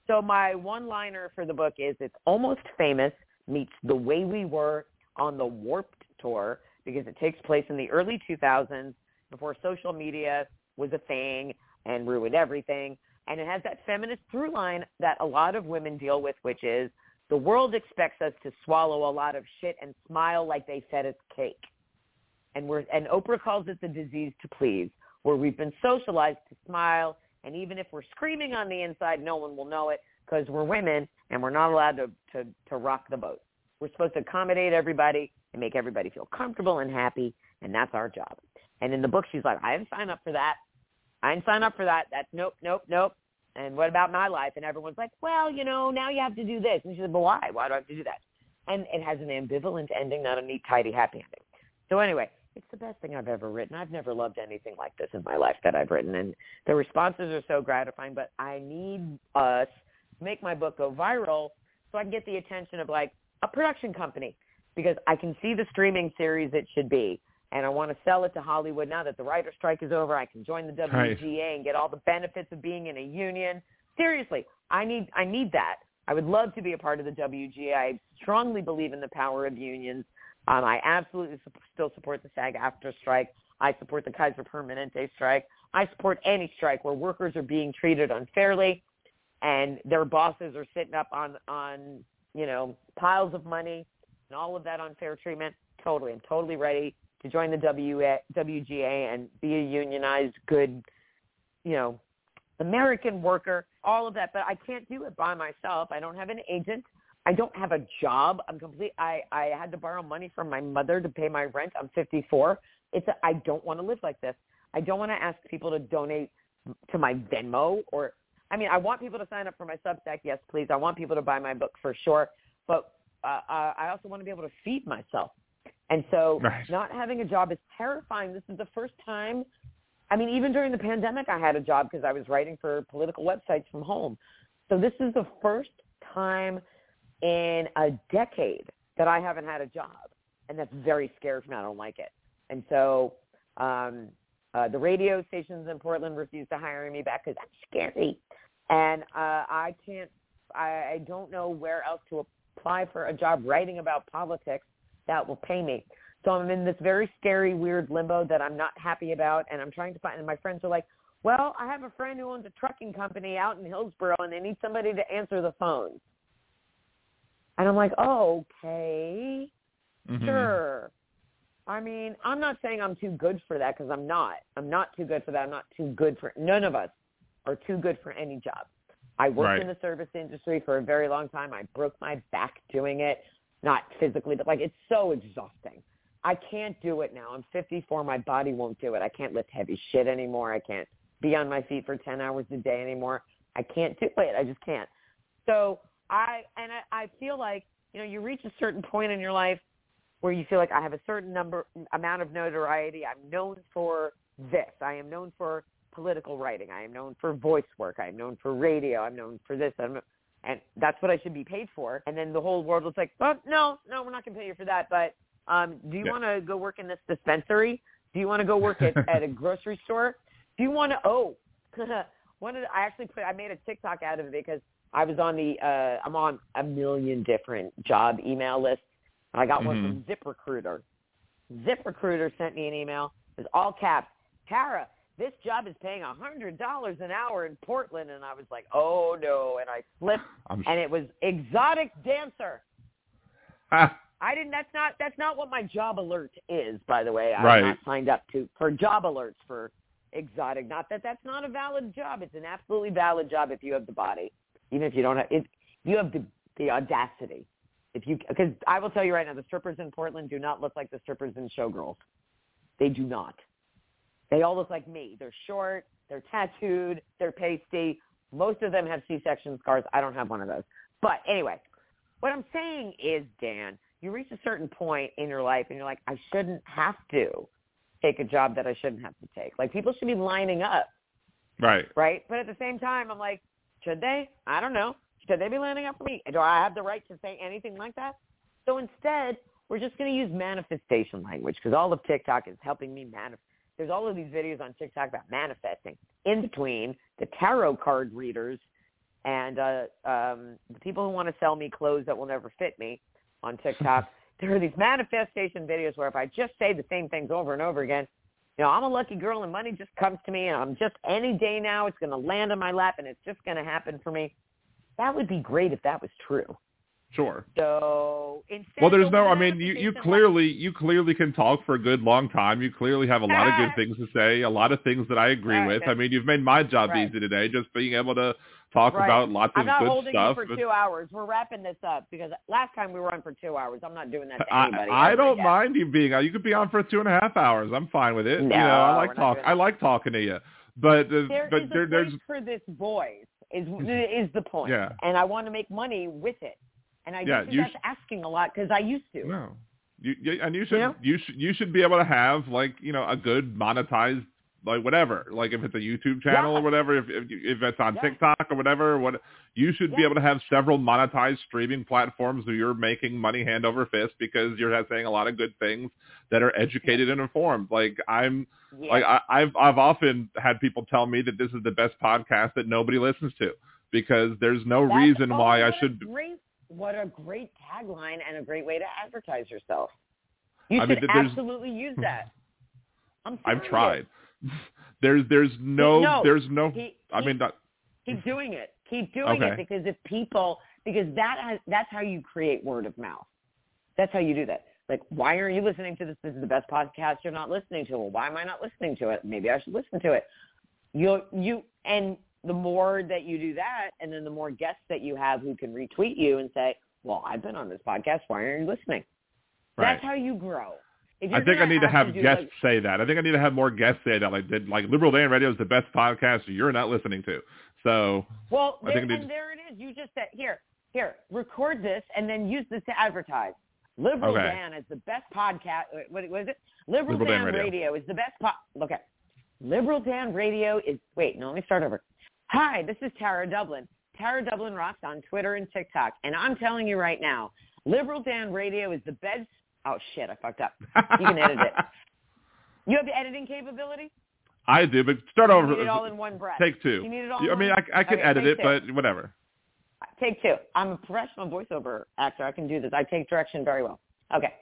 So my one-liner for the book is it's almost famous meets the way we were on the Warped Tour because it takes place in the early 2000s before social media was a thing and ruined everything. And it has that feminist through line that a lot of women deal with, which is the world expects us to swallow a lot of shit and smile like they fed us cake and we're and Oprah calls it the disease to please, where we've been socialized to smile, and even if we're screaming on the inside, no one will know it because we're women and we're not allowed to, to to rock the boat. We're supposed to accommodate everybody and make everybody feel comfortable and happy, and that's our job. And in the book, she's like, I didn't sign up for that. I didn't sign up for that. That's nope, nope, nope. And what about my life? And everyone's like, well, you know, now you have to do this. And she said, but why? Why do I have to do that? And it has an ambivalent ending, not a neat, tidy, happy ending. So anyway, it's the best thing I've ever written. I've never loved anything like this in my life that I've written, and the responses are so gratifying. But I need us to make my book go viral so I can get the attention of like a production company because I can see the streaming series it should be, and I want to sell it to Hollywood now that the writer strike is over. I can join the WGA Right. and get all the benefits of being in a union. Seriously, I need I need that. I would love to be a part of the WGA. I strongly believe in the power of unions. Um, I absolutely su- still support the SAG-AFTRA strike. I support the Kaiser Permanente strike. I support any strike where workers are being treated unfairly and their bosses are sitting up on, on you know, piles of money and all of that unfair treatment. Totally. I'm totally ready to join the WGA and be a unionized, good, you know, American worker, all of that. But I can't do it by myself. I don't have an agent. I don't have a job. I'm complete. I I had to borrow money from my mother to pay my rent. I'm 54. It's I don't want to live like this. I don't want to ask people to donate to my Venmo or I mean, I want people to sign up for my Substack. Yes, please. I want people to buy my book for sure. But uh I also want to be able to feed myself. And so Right. not having a job is terrifying. This is the first time. I mean, even during the pandemic, I had a job because I was writing for political websites from home. So this is the first time in a decade that I haven't had a job, and that's very scary for me. I don't like it. And so um, uh, the radio stations in Portland refused to hire me back because I'm scary, and uh, I can't. I, I don't know where else to apply for a job writing about politics that will pay me. So I'm in this very scary, weird limbo that I'm not happy about, and I'm trying to find. And my friends are like, "Well, I have a friend who owns a trucking company out in Hillsboro, and they need somebody to answer the phones." And I'm like, "Oh, okay, Mhm. sure." I mean, I'm not saying I'm too good for that because I'm not. I'm not too good for that. I'm not too good for none of us are too good for any job. I worked Right. in the service industry for a very long time. I broke my back doing it, not physically, but like it's so exhausting. I can't do it now. I'm 54. My body won't do it. I can't lift heavy shit anymore. I can't be on my feet for 10 hours a day anymore. I can't do it. I just can't. So I and I, I feel like you know you reach a certain point in your life where you feel like I have a certain number amount of notoriety. I'm known for this. I am known for political writing. I am known for voice work. I am known for radio. I'm known for this. I'm and that's what I should be paid for. And then the whole world was like, oh no, no, we're not going to pay you for that. But um, do you Yeah. want to go work in this dispensary? Do you want to go work at, at a grocery store? Do you want to? Oh, one of the, I actually put I made a TikTok out of it because I was on the uh, I'm on a million different job email lists. I got one from ZipRecruiter. ZipRecruiter sent me an email. It was all caps. Tara, this job is paying a hundred dollars an hour in Portland, and I was like, oh no, and I slipped, I'm and it was exotic dancer. Ah, I didn't. That's not. That's not what my job alert is. By the way, I'm Right. not signed up to for job alerts for exotic. Not that that's not a valid job. It's an absolutely valid job if you have the body, even if you don't have. If you have the the audacity, if you because I will tell you right now, the strippers in Portland do not look like the strippers in Showgirls. They do not. They all look like me. They're short. They're tattooed. They're pasty. Most of them have C-section scars. I don't have one of those. But anyway, what I'm saying is, Dan, you reach a certain point in your life and you're like, I shouldn't have to take a job that I shouldn't have to take. Like people should be lining up, right. right? But at the same time, I'm like, should they? I don't know. Should they be lining up for me? Do I have the right to say anything like that? So instead, we're just going to use manifestation language because all of TikTok is helping me manifest. There's all of these videos on TikTok about manifesting. In between the tarot card readers and uh, um, the people who want to sell me clothes that will never fit me on TikTok, there are these manifestation videos where if I just say the same things over and over again, you know, I'm a lucky girl and money just comes to me and I'm just any day now it's going to land on my lap and it's just going to happen for me. That would be great if that was true. Sure. So instead, Well, there's no. I mean, you you clearly you clearly can talk for a good long time. You clearly have a lot of good things to say. A lot of things that I agree Right, with. I mean, you've made my job Right. easy today, just being able to talk Right. about lots of good stuff. I'm not holding stuff. you for but two hours. We're wrapping this up because last time we were on for two hours. I'm not doing that to I, anybody. I ever don't again. mind you being. You could be on for two and a half hours. I'm fine with it. you know, I like talk. I like talking to you. But uh, There but is there, a there's for this voice. Is is the point? Yeah. And I want to make money with it. And I Yeah, think that's asking a lot because I used to. no. You, you and you should you should you should be able to have like you know a good monetized like whatever like if it's a YouTube channel Yeah. or whatever if if, if it's on Yeah. TikTok or whatever what you should be able to have several monetized streaming platforms where you're making money hand over fist because you're saying a lot of good things that are educated and informed like I'm like I, I've I've often had people tell me that this is the best podcast that nobody listens to because there's no That's- reason why I should Great, what a great tagline and a great way to advertise yourself. You I should mean, absolutely use hmm. that. I'm I've tried. There's there's no, No, there's no he- I he- mean that, Keep doing it. Keep doing Okay. it because if people, because that has, that's how you create word of mouth. That's how you do that. Like, why are you listening to this? This is the best podcast you're not listening to. Well, why am I not listening to it? Maybe I should listen to it. You, you, and the more that you do that, and then the more guests that you have who can retweet you and say, well, I've been on this podcast. Why aren't you listening? right. That's how you grow. I think I need to have to do, guests like, say that. I think I need to have more guests say that. Like, did, like Liberal Dan Radio is the best podcast you're not listening to. So Well, I there, think I and there it is. You just said here, here, record this and then use this to advertise. Liberal Okay. Dan is the best podcast. Uh, what was it? Liberal, Liberal Dan Dan, Radio. Radio. is the best. Po- Okay. Liberal Dan Radio is. Wait, no, let me start over. Hi, this is Tara Dublin. Tara Dublin rocks on Twitter and TikTok, and I'm telling you right now, Liberal Dan Radio is the best. Oh shit, I fucked up. You can edit it. You have the editing capability. I do, but start You over. need it all in one breath. Take two. You need it all. I mean. I, I can Okay, edit it, two. but whatever. Take two. I'm a professional voiceover actor. I can do this. I take direction very well. Okay.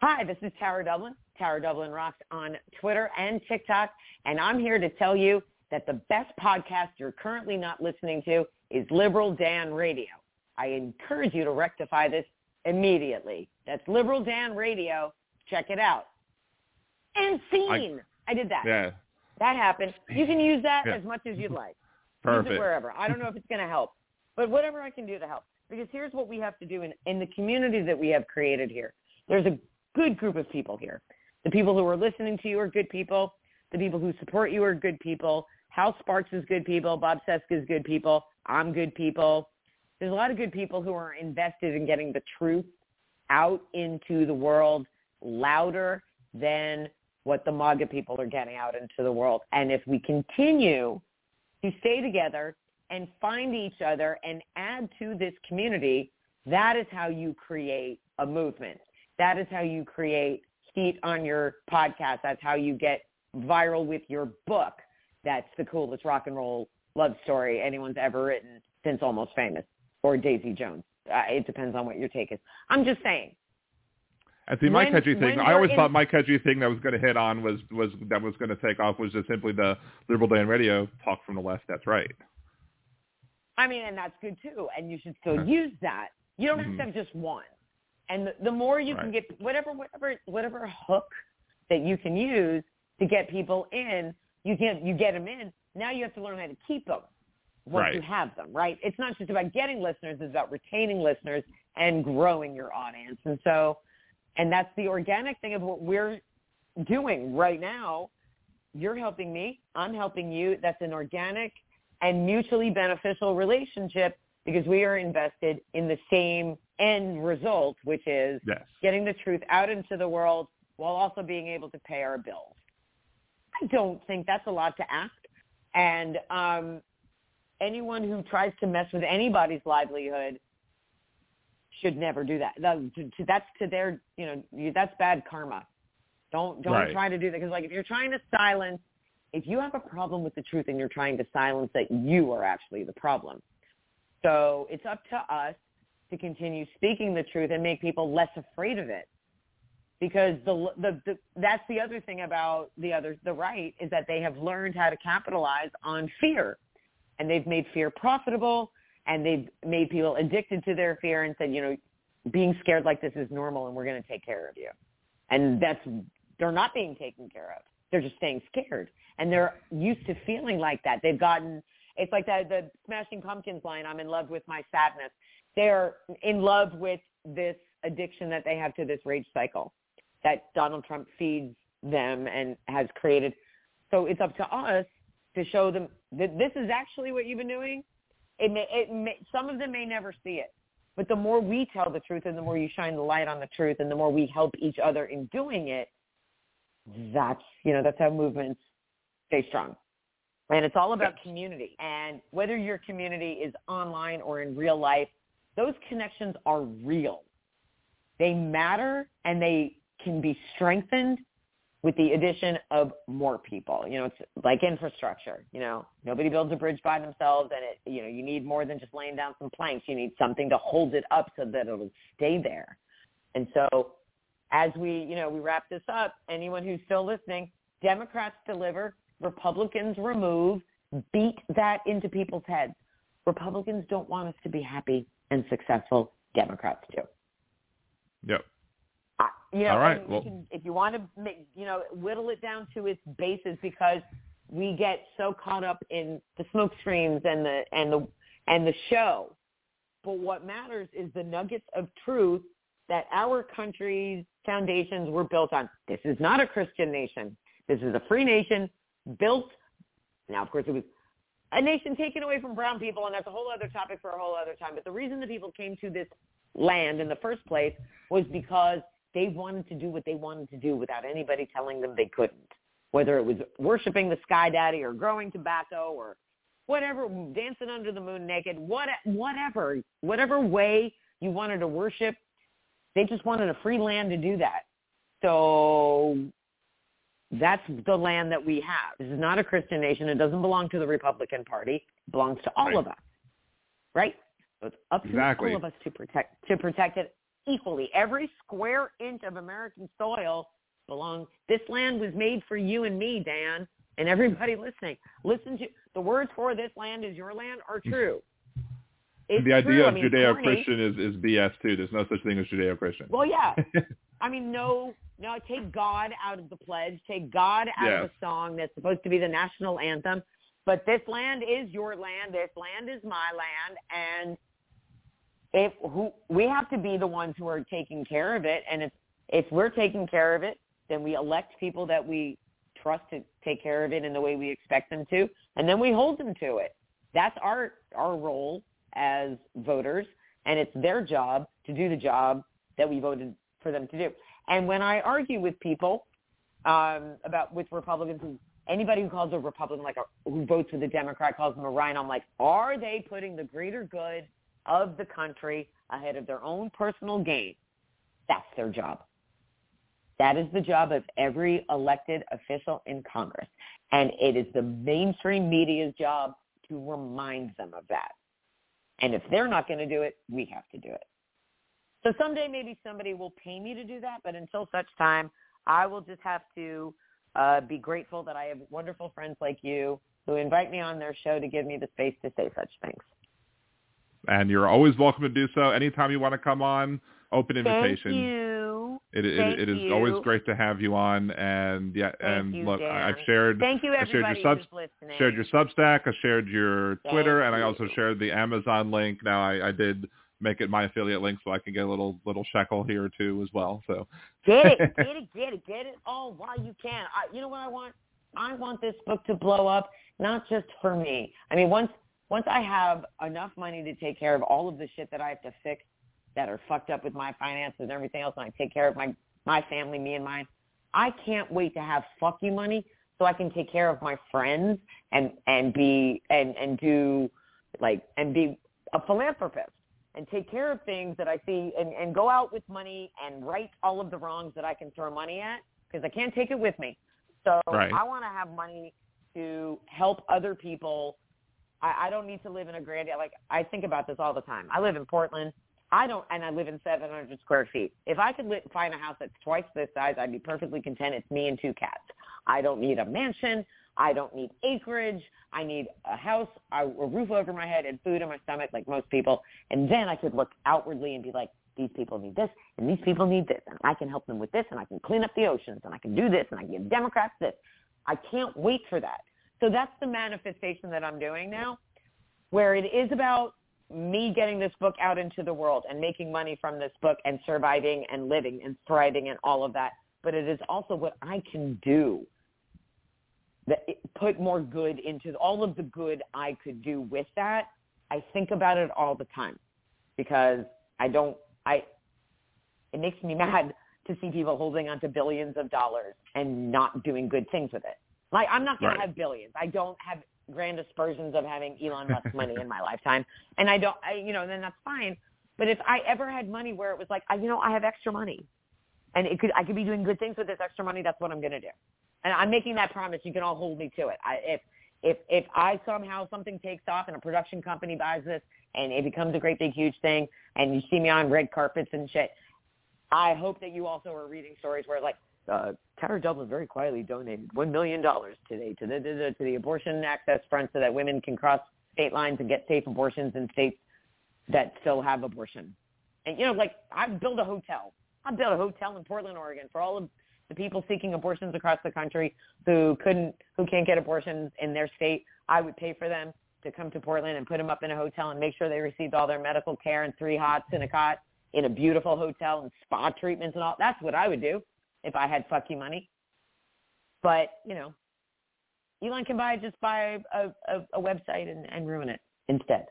Hi, this is Tara Dublin. Tara Dublin rocks on Twitter and TikTok, and I'm here to tell you that the best podcast you're currently not listening to is Liberal Dan Radio. I encourage you to rectify this immediately. That's Liberal Dan Radio. Check it out. And scene. I, did that. Yeah, That happened. You can use that Yeah. as much as you'd like. Perfect. Use it wherever. I don't know if it's going to help, but whatever I can do to help. Because here's what we have to do in, in the community that we have created here. There's a good group of people here. The people who are listening to you are good people. The people who support you are good people. Hal Sparks is good people. Bob Cesca is good people. I'm good people. There's a lot of good people who are invested in getting the truth out into the world louder than what the MAGA people are getting out into the world. And if we continue to stay together and find each other and add to this community, that is how you create a movement. That is how you create heat on your podcast. That's how you get viral with your book. That's the coolest rock and roll love story anyone's ever written since Almost Famous or Daisy Jones. Uh, it depends on what your take is. I'm just saying. And see, my When- catchy thing, I always you're thought my catchy thing that was going to hit on was was that was going to take off was just simply the Liberal day Dan Radio talk from the left. That's right. I mean, and that's good too. And you should still Huh. use that. You don't have Mhm. to have just one. And the, the more you can get whatever whatever whatever hook that you can use to get people in, you get you get them in. Now you have to learn how to keep them once you have them. Right? It's not just about getting listeners; it's about retaining listeners and growing your audience. And so, and that's the organic thing of what we're doing right now. You're helping me. I'm helping you. That's an organic and mutually beneficial relationship because we are invested in the same end result, which is Yes. getting the truth out into the world while also being able to pay our bills. I don't think that's a lot to ask. And um, anyone who tries to mess with anybody's livelihood should never do that. That- to- to- That's to their, you know, that's bad karma. Don't don't Right. try to do that because, like, if you're trying to silence, if you have a problem with the truth and you're trying to silence that, you are actually the problem. So it's up to us to continue speaking the truth and make people less afraid of it. Because the, the the that's the other thing about the other the right is that they have learned how to capitalize on fear, and they've made fear profitable, and they've made people addicted to their fear and said, you know, being scared like this is normal, and we're going to take care of you, and that's they're not being taken care of. They're just staying scared, and they're used to feeling like that. They've gotten it's like that the Smashing Pumpkins line, "I'm in love with my sadness." They're in love with this addiction that they have to this rage cycle that Donald Trump feeds them and has created. So it's up to us to show them that this is actually what you've been doing. It may, it may, some of them may never see it, but the more we tell the truth and the more you shine the light on the truth and the more we help each other in doing it, that's, you know, that's how movements stay strong. And it's all about community. And whether your community is online or in real life, those connections are real. They matter and they can be strengthened with the addition of more people. You know, it's like infrastructure. You know, nobody builds a bridge by themselves, and it, you know, you need more than just laying down some planks. You need something to hold it up so that it'll stay there. And so, as we, you know, we wrap this up, anyone who's still listening, Democrats deliver, Republicans remove. Beat that into people's heads. Republicans don't want us to be happy and successful. Democrats do. Yep. I- you know, All right, well- can, if you want to, make, you know, whittle it down to its basis, because we get so caught up in the smoke screens and the and the and the show. But what matters is the nuggets of truth that our country's foundations were built on. This is not a Christian nation. This is a free nation built. Now, of course, it was a nation taken away from brown people, and that's a whole other topic for a whole other time. But the reason the people came to this land in the first place was because they wanted to do what they wanted to do without anybody telling them they couldn't. Whether it was worshiping the sky daddy or growing tobacco or whatever, dancing under the moon naked, what, whatever, whatever way you wanted to worship, they just wanted a free land to do that. So that's the land that we have. This is not a Christian nation. It doesn't belong to the Republican Party. It belongs to all Right. of us. Right? So it's up to all of us to protect to protect it equally. Every square inch of American soil belongs. This land was made for you and me, Dan, and everybody listening. Listen to the words for this land is your land are mm-hmm. true. It's the idea true. I of mean, Judeo-Christian is, is BS too. There's no such thing as Judeo-Christian. Well, yeah. I mean, no, no. Take God out of the pledge. Take God out Yes. of the song that's supposed to be the national anthem. But this land is your land. This land is my land, and if who we have to be the ones who are taking care of it. And if if we're taking care of it, then we elect people that we trust to take care of it in the way we expect them to, and then we hold them to it. That's our our role as voters, and it's their job to do the job that we voted for them to do. And when I argue with people um, about with Republicans, who, anybody who calls a Republican like a, who votes with a Democrat calls them a RINO, I'm like, are they putting the greater good of the country ahead of their own personal gain? That's their job. That is the job of every elected official in Congress. And it is the mainstream media's job to remind them of that. And if they're not going to do it, we have to do it. So someday maybe somebody will pay me to do that, but until such time, I will just have to uh, be grateful that I have wonderful friends like you who invite me on their show to give me the space to say such things. And you're always welcome to do so. Anytime you want to come on, open invitation. Thank you. It, it, Thank it is you. always great to have you on. And yeah, Thank and you, look, Dan. I've shared Thank you, I shared your everybody listening. shared your Substack, I shared your Twitter, and I also shared the Amazon link. Now I, I did make it my affiliate link so I can get a little little shekel here too as well. So Get it, get it, get it, get it all while you can. I, you know what I want? I want this book to blow up, not just for me. I mean, once once I have enough money to take care of all of the shit that I have to fix that are fucked up with my finances and everything else, and I take care of my my family, me and mine. I can't wait to have fuck you money so I can take care of my friends and and be and and do like and be a philanthropist and take care of things that I see and, and go out with money and right all of the wrongs that I can throw money at because I can't take it with me. So Right. I want to have money to help other people. I, I don't need to live in a grand, like I think about this all the time. I live in Portland. I don't, and I live in 700 square feet. If I could li- find a house that's twice this size, I'd be perfectly content. It's me and two cats. I don't need a mansion. I don't need acreage. I need a house, a a roof over my head, and food in my stomach, like most people. And then I could look outwardly and be like, these people need this, and these people need this, and I can help them with this, and I can clean up the oceans, and I can do this, and I can give Democrats this. I can't wait for that. So that's the manifestation that I'm doing now, where it is about me getting this book out into the world and making money from this book and surviving and living and thriving and all of that. But it is also what I can do that put more good into all of the good I could do with that. I think about it all the time because I don't, I, it makes me mad to see people holding on to billions of dollars and not doing good things with it. Like I'm not going Right. to have billions. I don't have grand aspersions of having Elon Musk money in my lifetime, and I don't. I, you know, then that's fine. But if I ever had money where it was like, I, you know, I have extra money, and it could, I could be doing good things with this extra money. That's what I'm going to do, and I'm making that promise. You can all hold me to it. I, if if if I somehow something takes off and a production company buys this and it becomes a great big huge thing, and you see me on red carpets and shit, I hope that you also are reading stories where like uh, Tara Dublin very quietly donated one million dollars today to the, to the Abortion Access Front so that women can cross state lines and get safe abortions in states that still have abortion. And you know, like I built a hotel. I built a hotel in Portland, Oregon, for all of the people seeking abortions across the country who couldn't, who can't get abortions in their state. I would pay for them to come to Portland and put them up in a hotel and make sure they received all their medical care and three hots and a cot in a beautiful hotel and spa treatments and all. That's what I would do if I had fuck you money. But you know, Elon can buy just buy a, a, a website and, and ruin it instead.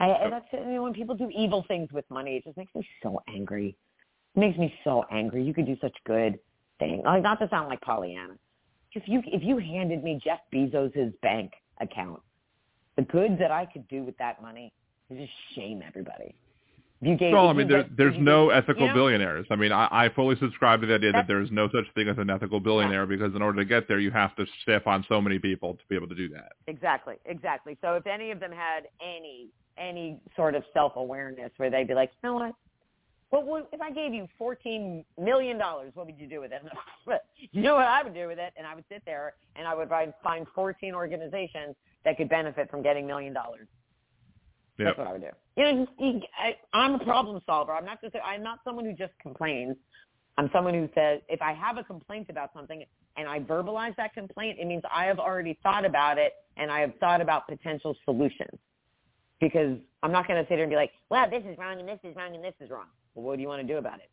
I, and that's you know, when people do evil things with money, it just makes me so angry. It makes me so angry. You could do such good things. Like not to sound like Pollyanna. If you if you handed me Jeff Bezos's bank account, the good that I could do with that money is just shame everybody. You gave, well, I mean, there, there's no ethical you know? billionaires. I mean, I, I fully subscribe to the idea that there is no such thing as an ethical billionaire yeah. because in order to get there, you have to step on so many people to be able to do that. Exactly, exactly. So if any of them had any any sort of self awareness where they'd be like, you know what? Well, what, if I gave you fourteen million dollars, what would you do with it? you know what I would do with it, and I would sit there and I would find find fourteen organizations that could benefit from getting million dollars. Yep. That's what I would do. You know, just, I, I'm a problem solver. I'm not just. I'm not someone who just complains. I'm someone who says if I have a complaint about something and I verbalize that complaint, it means I have already thought about it and I have thought about potential solutions. Because I'm not going to sit here and be like, well, this is wrong and this is wrong and this is wrong. Well, what do you want to do about it?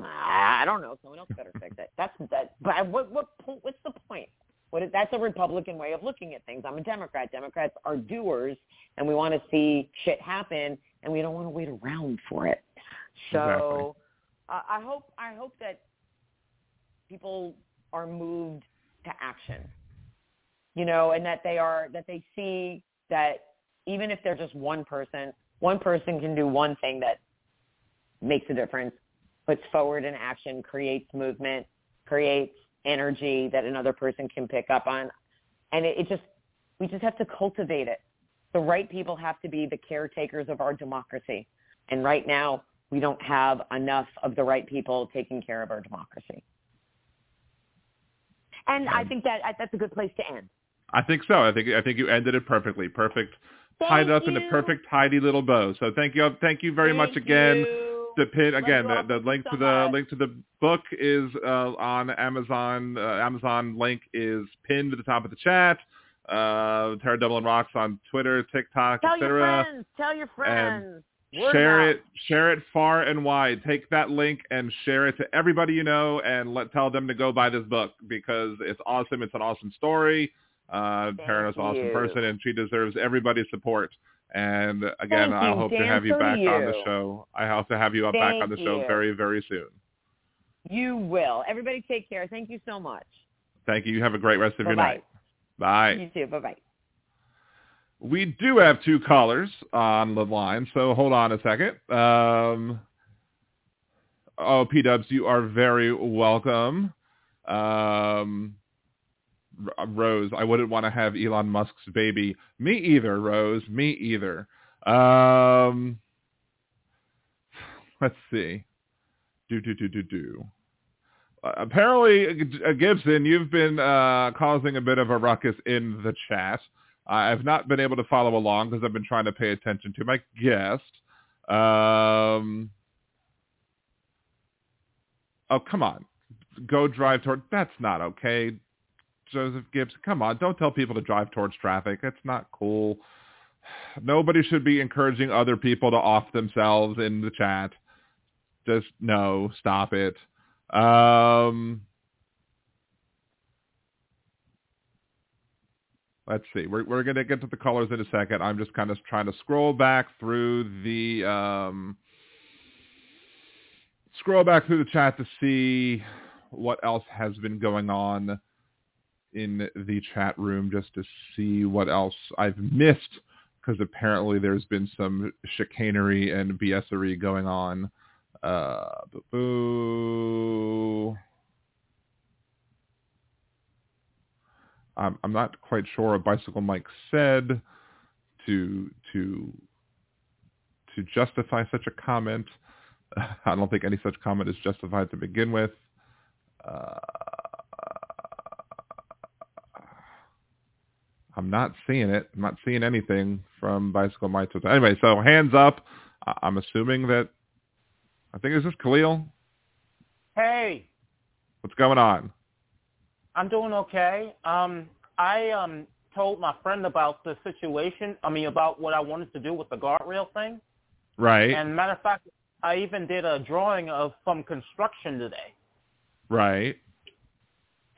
I don't know. Someone else better fix it. That's that. But what what what's the point? What is, that's a Republican way of looking at things. I'm a Democrat. Democrats are doers, and we want to see shit happen, and we don't want to wait around for it. So, exactly. uh, I hope I hope that people are moved to action. You know, and that they are that they see that even if they're just one person, one person can do one thing that makes a difference, puts forward an action, creates movement, creates energy that another person can pick up on. And it, it just, we just have to cultivate it. The right people have to be the caretakers of our democracy. And right now, we don't have enough of the right people taking care of our democracy. And I um, think that that's a good place to end. I think so. I think I think you ended it perfectly. Perfect. Thank tied up you. in a perfect tidy little bow. So thank you thank you very thank much again. You the pin again. The, the link to the link to the book is uh, on Amazon. Uh, Amazon link is pinned to the top of the chat. Uh, Tara Dublin rocks on Twitter, TikTok, Tell your friends. Tell your friends. Word share out. it. Share it far and wide. Take that link and share it to everybody you know, and let tell them to go buy this book because it's awesome. It's an awesome story. Uh, Tara's an awesome person, and she deserves everybody's support. And again, Thank I you, hope Dan, to have you back you. on the show. I hope to have you Thank back on the show you. very, very soon. You will. Everybody take care. Thank you so much. Thank you. You have a great rest of Bye-bye. your night. Bye. You too. Bye-bye. We do have two callers on the line, so hold on a second. Um, oh, P-Dubs, you are very welcome. Um, Rose, I wouldn't want to have Elon Musk's baby. Me either, Rose. Me either. Um, let's see. Do do do do do. Uh, apparently, uh, Gibson, you've been uh, causing a bit of a ruckus in the chat. I've not been able to follow along because I've been trying to pay attention to my guest. Um, oh, come on. Go drive toward. That's not okay. Joseph Gibbs, come on, don't tell people to drive towards traffic. It's not cool. Nobody should be encouraging other people to off themselves in the chat. Just no, stop it. Um, let's see. We're we're gonna get to the colors in a second. I'm just kind of trying to scroll back through the um, scroll back through the chat to see what else has been going on in the chat room just to see what else I've missed because apparently there's been some chicanery and BSery going on. Uh, boo. I'm, I'm not quite sure what Bicycle Mike said to to to justify such a comment. I don't think any such comment is justified to begin with. Uh, I'm not seeing it. I'm not seeing anything from Bicycle Mike. Anyway, so hands up. I'm assuming that, I think is this Khalil? Hey. What's going on? I'm doing okay. Um, I um, told my friend about the situation. I mean, about what I wanted to do with the guardrail thing. Right. And matter of fact, I even did a drawing of some construction today. Right.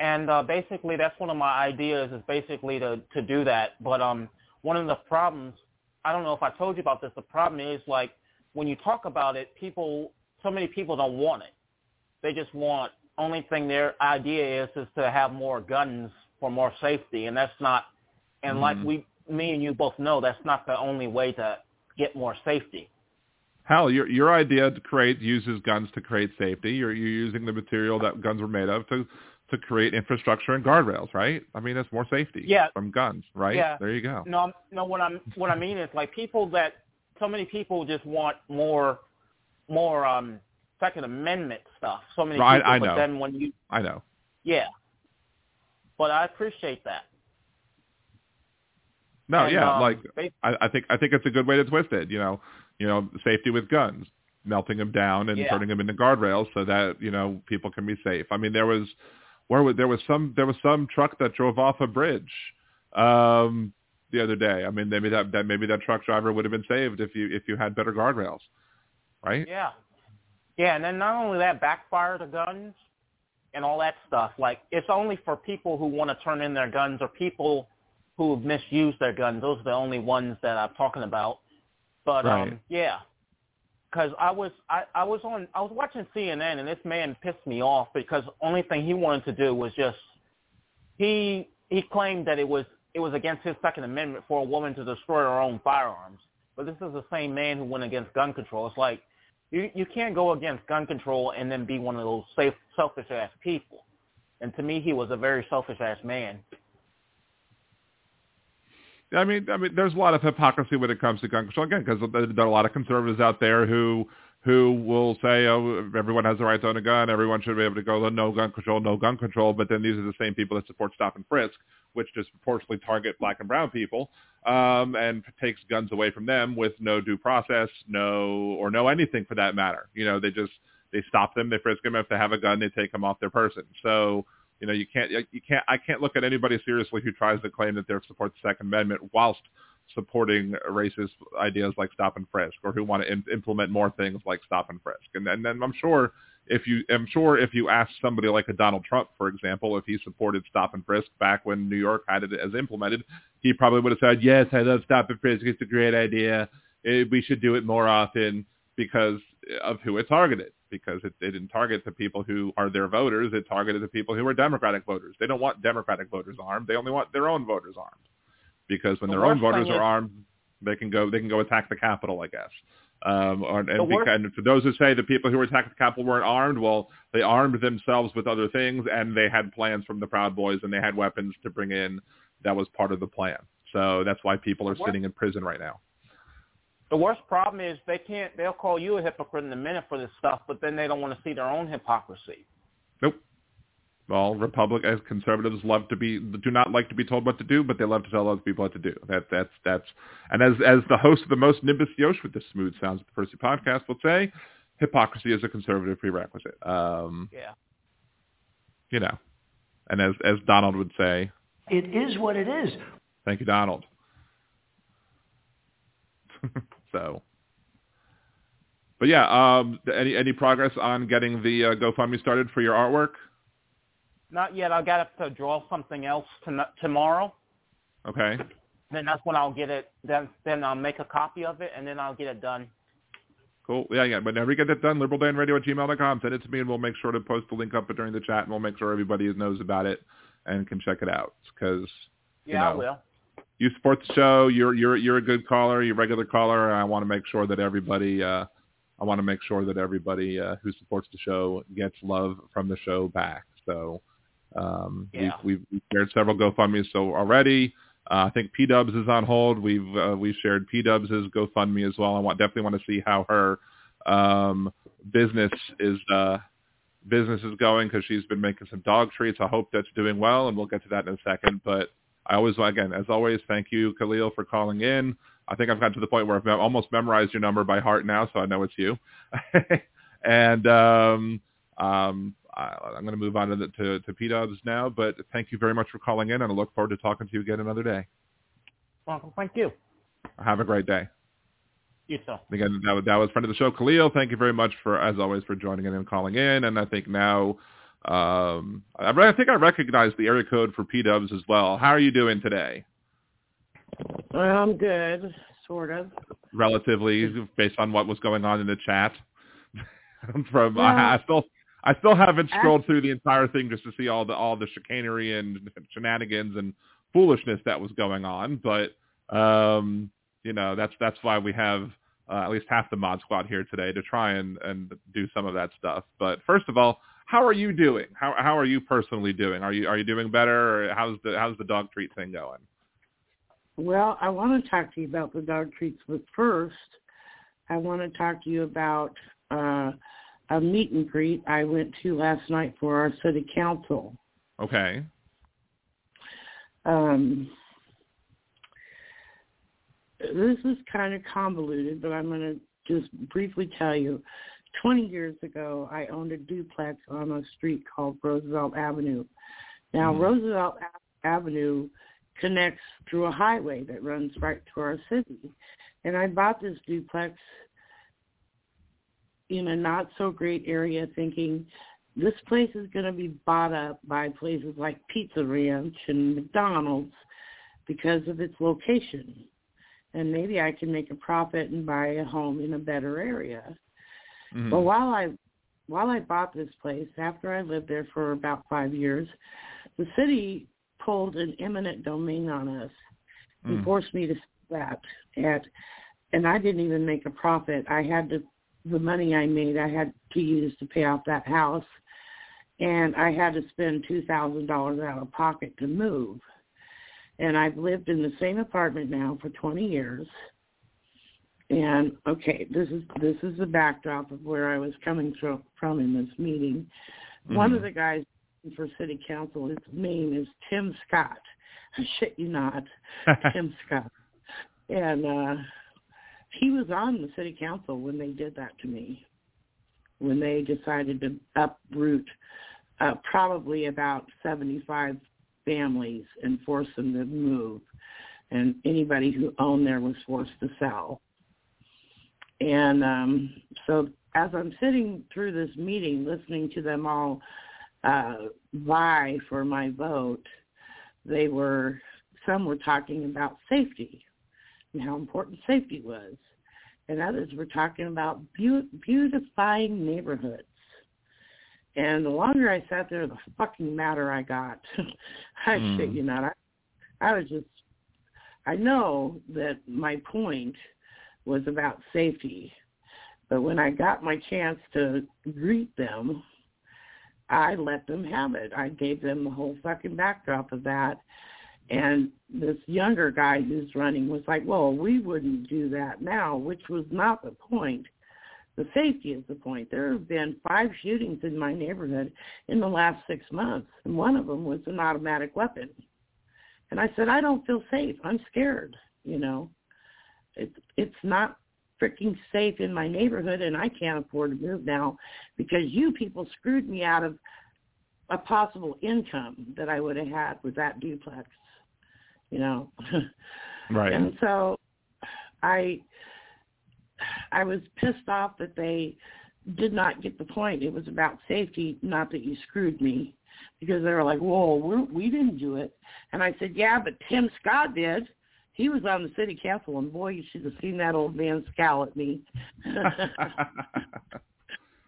And uh, basically, that's one of my ideas is basically to to do that. But um, one of the problems, I don't know if I told you about this. The problem is like when you talk about it, people, so many people don't want it. They just want only thing their idea is is to have more guns for more safety, and that's not. And like Mhm. we, me and you both know, that's not the only way to get more safety. Hell, your your idea to create uses guns to create safety. You're you're using the material that guns were made of to to create infrastructure and guardrails, right? I mean, that's more safety Yeah. from guns, right? Yeah. There you go. No, no. What I'm what I mean is like people that so many people just want more more um Second Amendment stuff. So many Right, people, I but know. then when you I know. yeah, but I appreciate that. No, And, yeah, um, like I, I think I think it's a good way to twist it. You know, you know, safety with guns, melting them down and Yeah. turning them into guardrails so that you know people can be safe. I mean, there was where was, there was some there was some truck that drove off a bridge um, the other day. I mean, maybe that, that maybe that truck driver would have been saved if you if you had better guardrails, right? Yeah. Yeah, and then not only that, backfire the guns and all that stuff. Like it's only for people who want to turn in their guns or people who have misused their guns. Those are the only ones that I'm talking about. But Right. um yeah. Cuz I was I I was on I was watching CNN and this man pissed me off because only thing he wanted to do was just he he claimed that it was it was against his second amendment for a woman to destroy her own firearms. But this is the same man who went against gun control. It's like you you can't go against gun control and then be one of those safe selfish ass people. And to me, he was a very selfish ass man. I mean, I mean, there's a lot of hypocrisy when it comes to gun control again, because there are a lot of conservatives out there who who will say, "Oh, everyone has the right to own a gun. Everyone should be able to go no gun control, no gun control." But then these are the same people that support stop and frisk, which disproportionately target black and brown people um, and takes guns away from them with no due process, no or no anything for that matter. You know, they just they stop them, they frisk them. If they have a gun, they take them off their person. So you know, you can't, you can't, I can't look at anybody seriously who tries to claim that they support the Second Amendment whilst supporting racist ideas like stop and frisk, or who want to im- implement more things like stop and frisk. And then, then I'm sure if you, I'm sure if you ask somebody like a Donald Trump, for example, if he supported stop and frisk back when New York had it as implemented, he probably would have said, yes, I love stop and frisk. It's a great idea. Eh, we should do it more often because of who it targeted because it, it didn't target the people who are their voters. It targeted the people who are Democratic voters. They don't want Democratic voters armed. They only want their own voters armed because when The their own voters are is- armed, they can go they can go attack the Capitol, I guess. Um, or, and, worst- beca- and for those who say the people who were attacked the Capitol weren't armed, well, they armed themselves with other things, and they had plans from the Proud Boys, and they had weapons to bring in. That was part of the plan. So that's why people are worst- sitting in prison right now. The worst problem is they can't. They'll call you a hypocrite in a minute for this stuff, but then they don't want to see their own hypocrisy. Nope. Well, Republic as conservatives love to be do not like to be told what to do, but they love to tell other people what to do. That that's that's and as as the host of the most Nimbus Yosh with the smooth sounds of the Percy podcast will say, hypocrisy is a conservative prerequisite. Um, Yeah. you know. And as as Donald would say, It is what it is. thank you, Donald. so but yeah, um, any any progress on getting the uh, GoFundMe started for your artwork? Not yet. I'll get up to draw something else to, tomorrow. Okay. Then that's when I'll get it. Then then I'll make a copy of it, and then I'll get it done. Cool. Yeah, yeah. But whenever you get that done, liberaldanradio at gmail.com. Send it to me, and we'll make sure to post the link up during the chat, and we'll make sure everybody knows about it and can check it out. Because Yeah, you know, I will. You support the show. You're you're you're a good caller. You're a regular caller. And I want to make sure that everybody. Uh, I want to make sure that everybody uh, who supports the show gets love from the show back. So um, Yeah. we've, we've shared several GoFundMe's so already. Uh, I think P Dubs is on hold. We've uh, we've shared P Dubs' GoFundMe as well. I want definitely want to see how her um, business is uh, business is going because she's been making some dog treats. I hope that's doing well, and we'll get to that in a second. But I always, again, as always, thank you, Khalil, for calling in. I think I've gotten to the point where I've almost memorized your number by heart now, so I know it's you. and um, um, I, I'm going to move on to, the, to, to P-Dubs now, but thank you very much for calling in, and I look forward to talking to you again another day. Well, thank you. Have a great day. you, too. Again, that was, that was friend of the show, Khalil. Thank you very much for, as always, for joining in and calling in. And I think now, um, I, I think I recognize the area code for P Dubs as well. How are you doing today? I'm good, sort of. Relatively, based on what was going on in the chat. From well, I, I still I still haven't scrolled through the entire thing just to see all the all the chicanery and shenanigans and foolishness that was going on, but um, you know that's that's why we have uh, at least half the mod squad here today to try and and do some of that stuff. But first of all, how are you doing? How how are you personally doing? Are you are you doing better? Or how's the how's the dog treat thing going? Well, I want to talk to you about the dog treats, but first, I want to talk to you about uh, a meet and greet I went to last night for our city council. Okay. Um, this is kind of convoluted, but I'm going to just briefly tell you. 20 years ago, I owned a duplex on a street called Roosevelt Avenue. Now, mm-hmm. Roosevelt Avenue connects through a highway that runs right to our city. And I bought this duplex in a not so great area thinking this place is going to be bought up by places like Pizza Ranch and McDonald's because of its location. And maybe I can make a profit and buy a home in a better area. Mm-hmm. But while I while I bought this place, after I lived there for about five years, the city pulled an eminent domain on us and mm. forced me to that at and I didn't even make a profit. I had to the money I made I had to use to pay off that house and I had to spend two thousand dollars out of pocket to move. And I've lived in the same apartment now for twenty years. And okay, this is this is the backdrop of where I was coming from from in this meeting. Mm-hmm. One of mm-hmm. the guys for city council, his name is Tim Scott. I shit you not, Tim Scott. And uh he was on the city council when they did that to me. When they decided to uproot uh, probably about 75 families and force them to move. And anybody who owned there was forced to sell. And um, so as I'm sitting through this meeting, listening to them all uh, vie for my vote, they were, some were talking about safety and how important safety was. And others were talking about beautifying neighborhoods. And the longer I sat there, the fucking madder I got. I mm. shit you not. I, I was just, I know that my point was about safety. But when I got my chance to greet them, I let them have it. I gave them the whole fucking backdrop of that. And this younger guy who's running was like, well, we wouldn't do that now, which was not the point. The safety is the point. There have been five shootings in my neighborhood in the last six months, and one of them was an automatic weapon. And I said, I don't feel safe. I'm scared. You know, it's it's not freaking safe in my neighborhood, and I can't afford to move now because you people screwed me out of a possible income that I would have had with that duplex. You know, right? And so I I was pissed off that they did not get the point. It was about safety, not that you screwed me. Because they were like, whoa, we're, we didn't do it. And I said, yeah, but Tim Scott did. He was on the city council, and boy, you should have seen that old man scowl at me.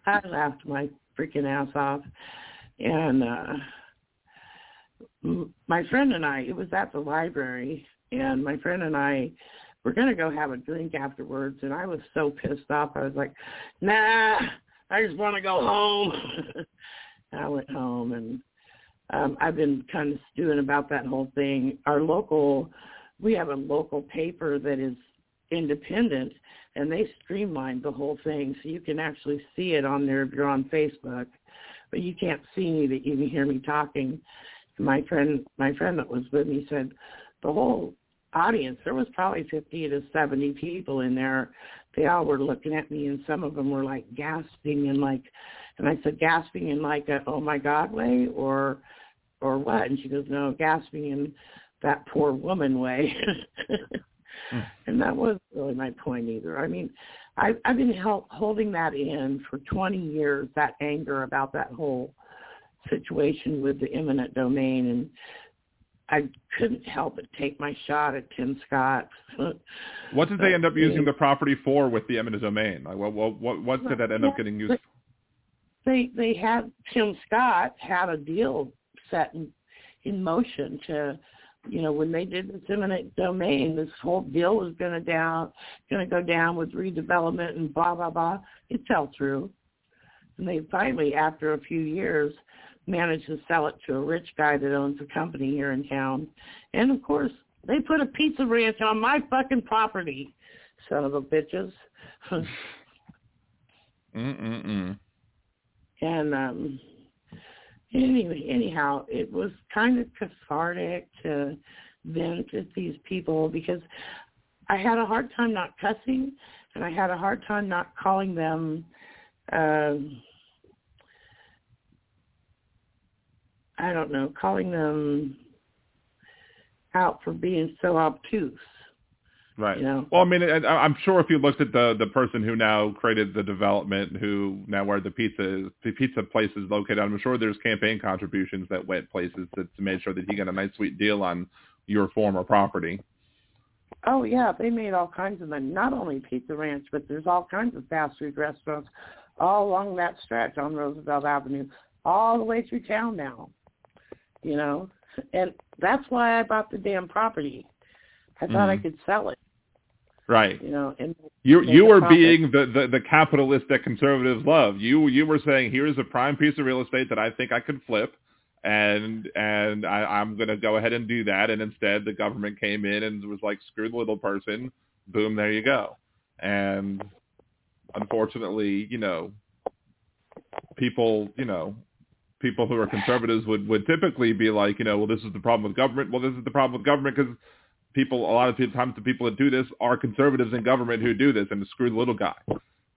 I laughed my freaking ass off. And uh my friend and I, it was at the library, and my friend and I we're going to go have a drink afterwards. And I was so pissed off. I was like, nah, I just want to go home. I went home and um, I've been kind of stewing about that whole thing. Our local, we have a local paper that is independent and they streamlined the whole thing so you can actually see it on there if you're on Facebook, but you can't see me that you can hear me talking. My friend, my friend that was with me said the whole audience. There was probably 50 to 70 people in there. They all were looking at me, and some of them were like gasping and like, and I said gasping in like a oh my god way or or what? And she goes no, gasping in that poor woman way. mm. And that wasn't really my point either. I mean, I, I've been held, holding that in for 20 years, that anger about that whole situation with the eminent domain, and I couldn't help but take my shot at Tim Scott. what did they end up using the property for with the eminent domain? Like, what what what, what did that end up getting used? for? They they had Tim Scott had a deal set in in motion to you know, when they did this eminent domain, this whole deal was going to down, going to go down with redevelopment and blah blah blah. It fell through, and they finally, after a few years, managed to sell it to a rich guy that owns a company here in town. And of course, they put a pizza ranch on my fucking property, son of a bitches. Mm-mm-mm. And um anyway, anyhow, it was kind of cathartic to vent at these people because I had a hard time not cussing, and I had a hard time not calling them. Um, I don't know, calling them out for being so obtuse. Right. You know? Well, I mean, I, I'm sure if you looked at the the person who now created the development, who now where the pizza the pizza place is located, I'm sure there's campaign contributions that went places to, to make sure that he got a nice sweet deal on your former property. Oh yeah, they made all kinds of money. Not only Pizza Ranch, but there's all kinds of fast food restaurants all along that stretch on Roosevelt Avenue, all the way through town now. You know, and that's why I bought the damn property. I thought Mhm. I could sell it. Right. You know, and You you were profit. being the, the the capitalist that conservatives love. You you were saying here's a prime piece of real estate that I think I could flip, and and I, I'm going to go ahead and do that. And instead, the government came in and was like, screw the little person. Boom, there you go. And unfortunately, you know, people you know people who are conservatives would would typically be like, you know, well, this is the problem with government. Well, this is the problem with government because people, a lot of times the people that do this are conservatives in government who do this and screw the little guy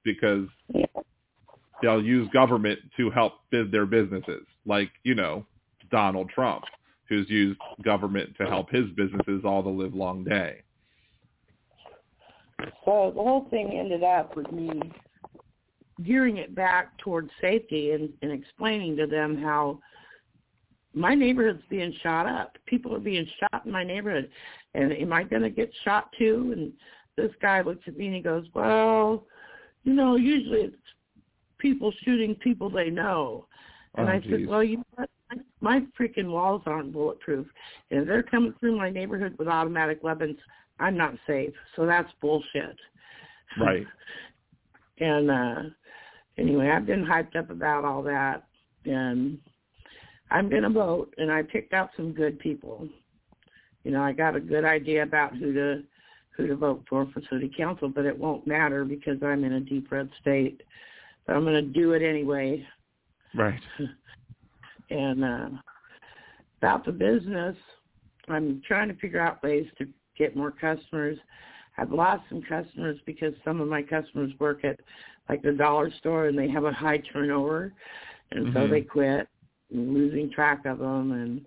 because they'll use government to help their businesses. Like, you know, Donald Trump, who's used government to help his businesses all the live long day. So the whole thing ended up with me gearing it back towards safety and, and explaining to them how my neighborhood's being shot up. People are being shot in my neighborhood. And am I going to get shot too? And this guy looks at me and he goes, well, you know, usually it's people shooting people they know. And Oh, I geez. said, well, you know what? My, my freaking walls aren't bulletproof. And if they're coming through my neighborhood with automatic weapons, I'm not safe. So that's bullshit. Right. And uh anyway, I've been hyped up about all that and I'm gonna vote and I picked out some good people. You know, I got a good idea about who to who to vote for for city council, but it won't matter because I'm in a deep red state. But I'm gonna do it anyway. Right. And uh about the business, I'm trying to figure out ways to get more customers. I've lost some customers because some of my customers work at like the dollar store and they have a high turnover and so Mhm. they quit and losing track of them and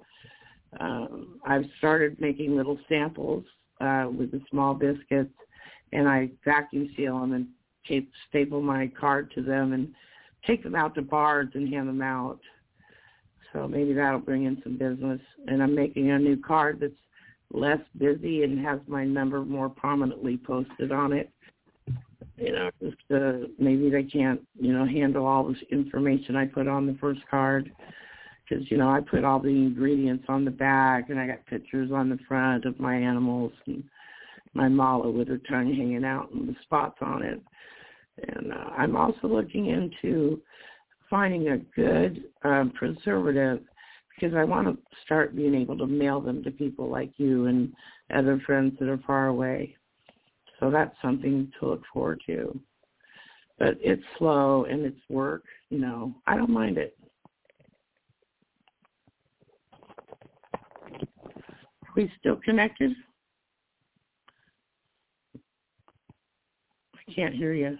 um I've started making little samples uh with the small biscuits and I vacuum seal them and tape, staple my card to them and take them out to bars and hand them out. So maybe that'll bring in some business. And I'm making a new card that's less busy and has my number more prominently posted on it. You know, just uh, maybe they can't, you know, handle all this information I put on the first card. Because, you know, I put all the ingredients on the back and I got pictures on the front of my animals and my mala with her tongue hanging out and the spots on it. And uh, I'm also looking into finding a good um, preservative because I want to start being able to mail them to people like you and other friends that are far away. So that's something to look forward to. But it's slow and it's work, you know. I don't mind it. Are we still connected? I can't hear you.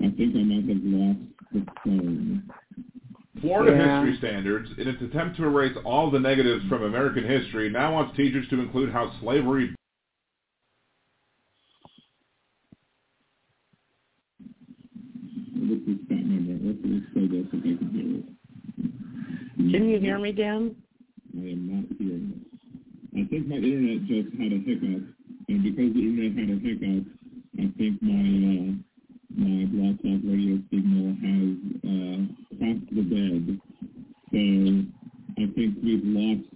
I think I might have lost the phone. Florida Yeah. History Standards, in its attempt to erase all the negatives from American history, now wants teachers to include how slavery Can you hear me, Dan? I am not hearing it. I think my internet just had a hiccup, and because the internet had a hiccup, I think my uh, my Blog Talk radio signal has uh, crossed the bed. So I think we've lost.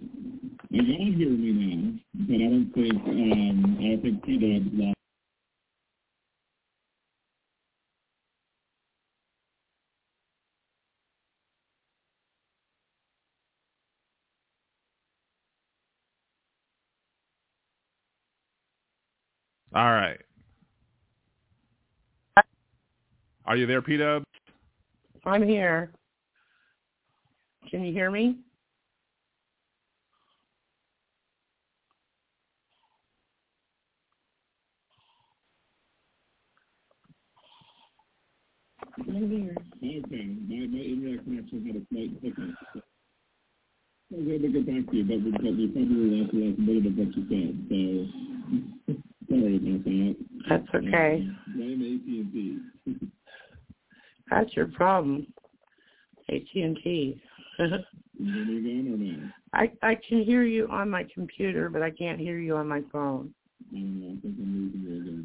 Now, y'all hear me now, but I don't think um, I don't think P Dog's lost. All right. Are you there, P Dubs? I'm here. Can you hear me? I'm here. Okay, my, my internet connection had a slight hiccup. I was able to get back to you, but we, but we probably lost the last minute of what you said. So sorry about that. That's okay. Blame AT&T. That's your problem. AT&T. You hear me again or no? I I can hear you on my computer, but I can't hear you on my phone. I. I think I'm losing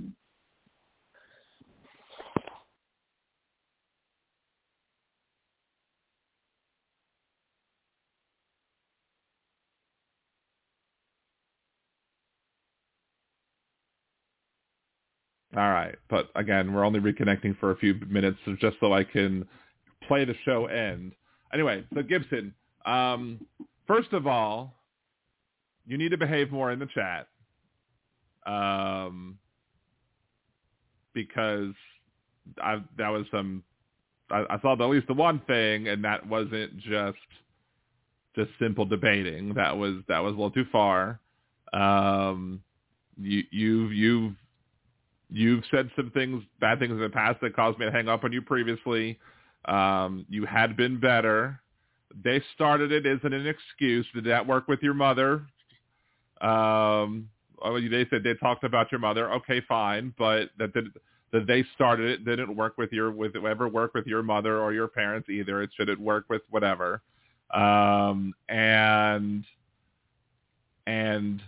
All right, but again, we're only reconnecting for a few minutes, so just so I can play the show end. Anyway, so Gibson, um, first of all, you need to behave more in the chat, um, because I that was some. I, I saw at least the one thing, and that wasn't just just simple debating. That was that was a little too far. Um, you you've you've you've said some things, bad things in the past that caused me to hang up on you previously. Um, you had been better. They started it isn't an excuse. Did that work with your mother? Um, oh, they said they talked about your mother. Okay, fine, but that did, that they started it didn't work with your with ever work with your mother or your parents either. It should it work with whatever. Um, and and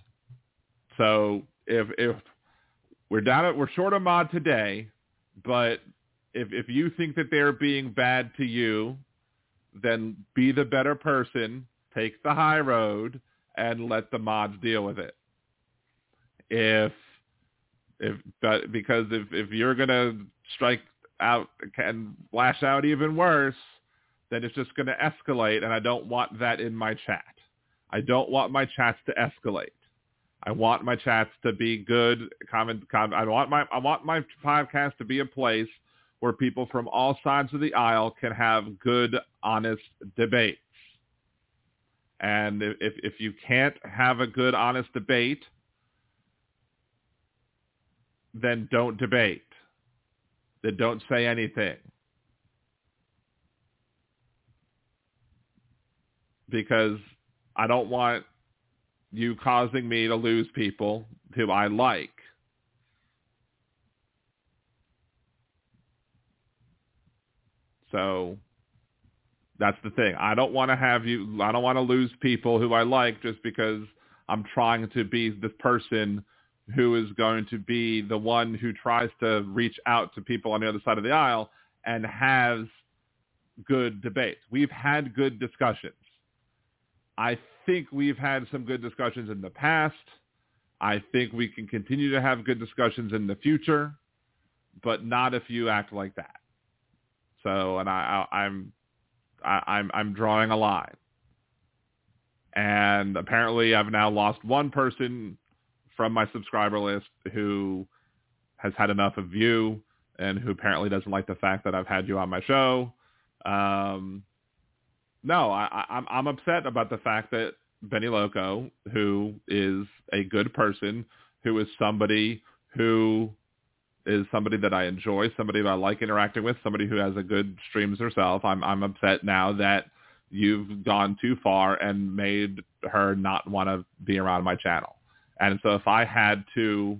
so if if we're down at, we're short a mod today, but if if you think that they're being bad to you, then be the better person, take the high road, and let the mods deal with it. If if but because if if you're gonna strike out and lash out even worse, then it's just gonna escalate, and I don't want that in my chat. I don't want my chats to escalate. I want my chats to be good. I want my I want my podcast to be a place where people from all sides of the aisle can have good, honest debates. And if if you can't have a good, honest debate, then don't debate. Then don't say anything. Because I don't want you causing me to lose people who I like. So that's the thing. I don't want to have you I don't want to lose people who I like just because I'm trying to be the person who is going to be the one who tries to reach out to people on the other side of the aisle and has good debates. We've had good discussions. I think we've had some good discussions in the past. I think we can continue to have good discussions in the future, but not if you act like that. So, and I, I I'm, I, I'm, I'm drawing a line. And apparently, I've now lost one person from my subscriber list who has had enough of you and who apparently doesn't like the fact that I've had you on my show. Um, no, I, I'm I'm upset about the fact that Benny Loco, who is a good person, who is somebody who is somebody that I enjoy, somebody that I like interacting with, somebody who has a good streams herself. I'm I'm upset now that you've gone too far and made her not want to be around my channel. And so if I had to,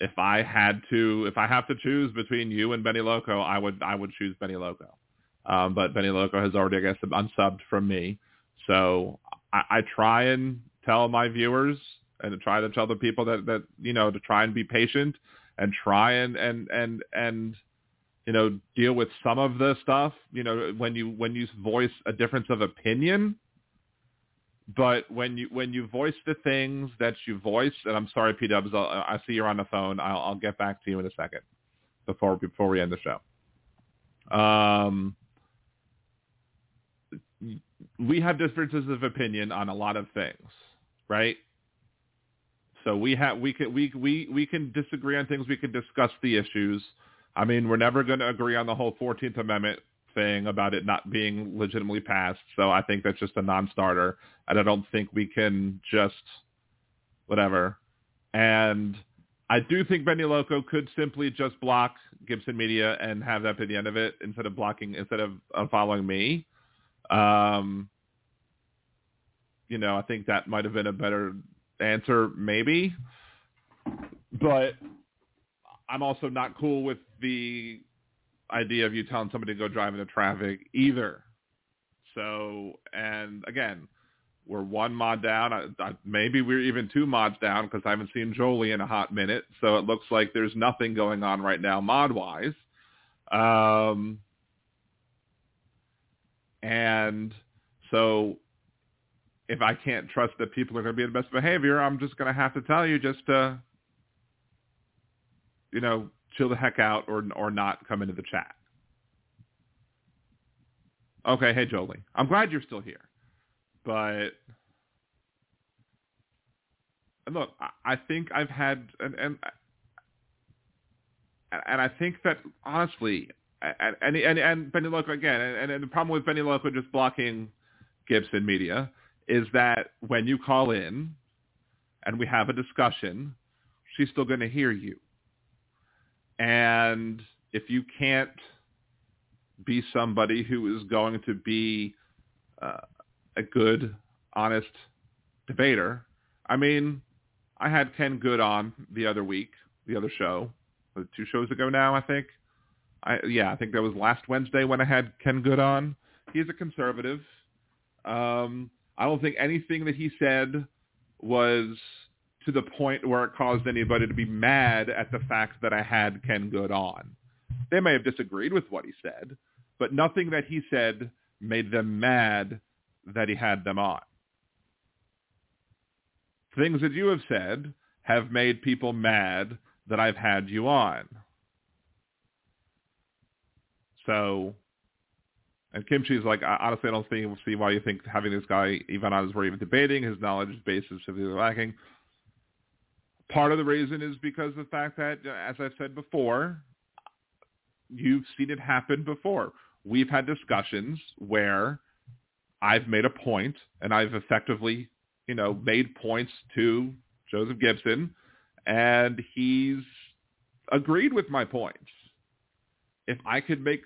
if I had to, if I have to choose between you and Benny Loco, I would, I would choose Benny Loco. Um, but Benny Loco has already, I guess, unsubbed from me. So I, I try and tell my viewers and to try to tell the people that, that, you know, to try and be patient and try and, and, and, and, you know, deal with some of the stuff, you know, when you, when you voice a difference of opinion, but when you when you voice the things that you voice, and I'm sorry, P Dubs, I see you're on the phone. I'll, I'll get back to you in a second before before we end the show. Um, we have differences of opinion on a lot of things, right? So we have we can we we we can disagree on things. We can discuss the issues. I mean, we're never going to agree on the whole Fourteenth Amendment thing about it not being legitimately passed. So I think that's just a non-starter, and I don't think we can just whatever. And I do think Benny Loco could simply just block Gibson Media and have that be the end of it instead of blocking instead of, of following me. Um, you know, I think that might have been a better answer, maybe. But I'm also not cool with the idea of you telling somebody to go drive into traffic either. So, and again, we're one mod down. I, I, maybe we're even two mods down because I haven't seen Jolie in a hot minute. So it looks like there's nothing going on right now mod-wise. Um, and so if I can't trust that people are going to be in the best behavior, I'm just going to have to tell you just to, you know, chill the heck out or or not come into the chat. Okay, hey Jolie. I'm glad you're still here. But look, I think I've had and and and I think that honestly and and and, and Benny Loco again and, and the problem with Benny Loco just blocking Gibson Media is that when you call in and we have a discussion, she's still going to hear you. And if you can't be somebody who is going to be uh, a good, honest debater, I mean, I had Ken Good on the other week, the other show, two shows ago now, I think. I yeah, I think that was last Wednesday when I had Ken Good on. He's a conservative. Um, I don't think anything that he said was to the point where it caused anybody to be mad at the fact that I had Ken Good on. They may have disagreed with what he said, but nothing that he said made them mad that he had them on. Things that you have said have made people mad that I've had you on. So, and Kimchi is like, honestly, I don't see, see why you think having this guy even on is worth even debating. His knowledge base is severely lacking. Part of the reason is because of the fact that, as I've said before, you've seen it happen before. We've had discussions where I've made a point and I've effectively, you know, made points to Joseph Gibson and he's agreed with my points. If I could make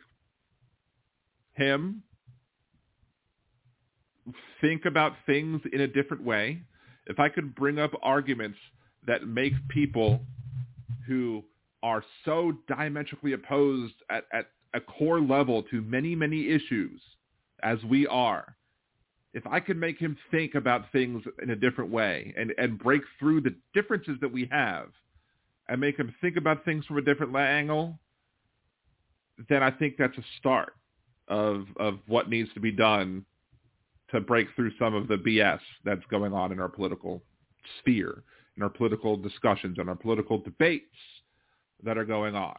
him think about things in a different way, if I could bring up arguments that make people who are so diametrically opposed at, at a core level to many, many issues as we are, if I could make him think about things in a different way and, and break through the differences that we have and make him think about things from a different angle, then I think that's a start of, of what needs to be done to break through some of the BS that's going on in our political sphere in our political discussions and our political debates that are going on.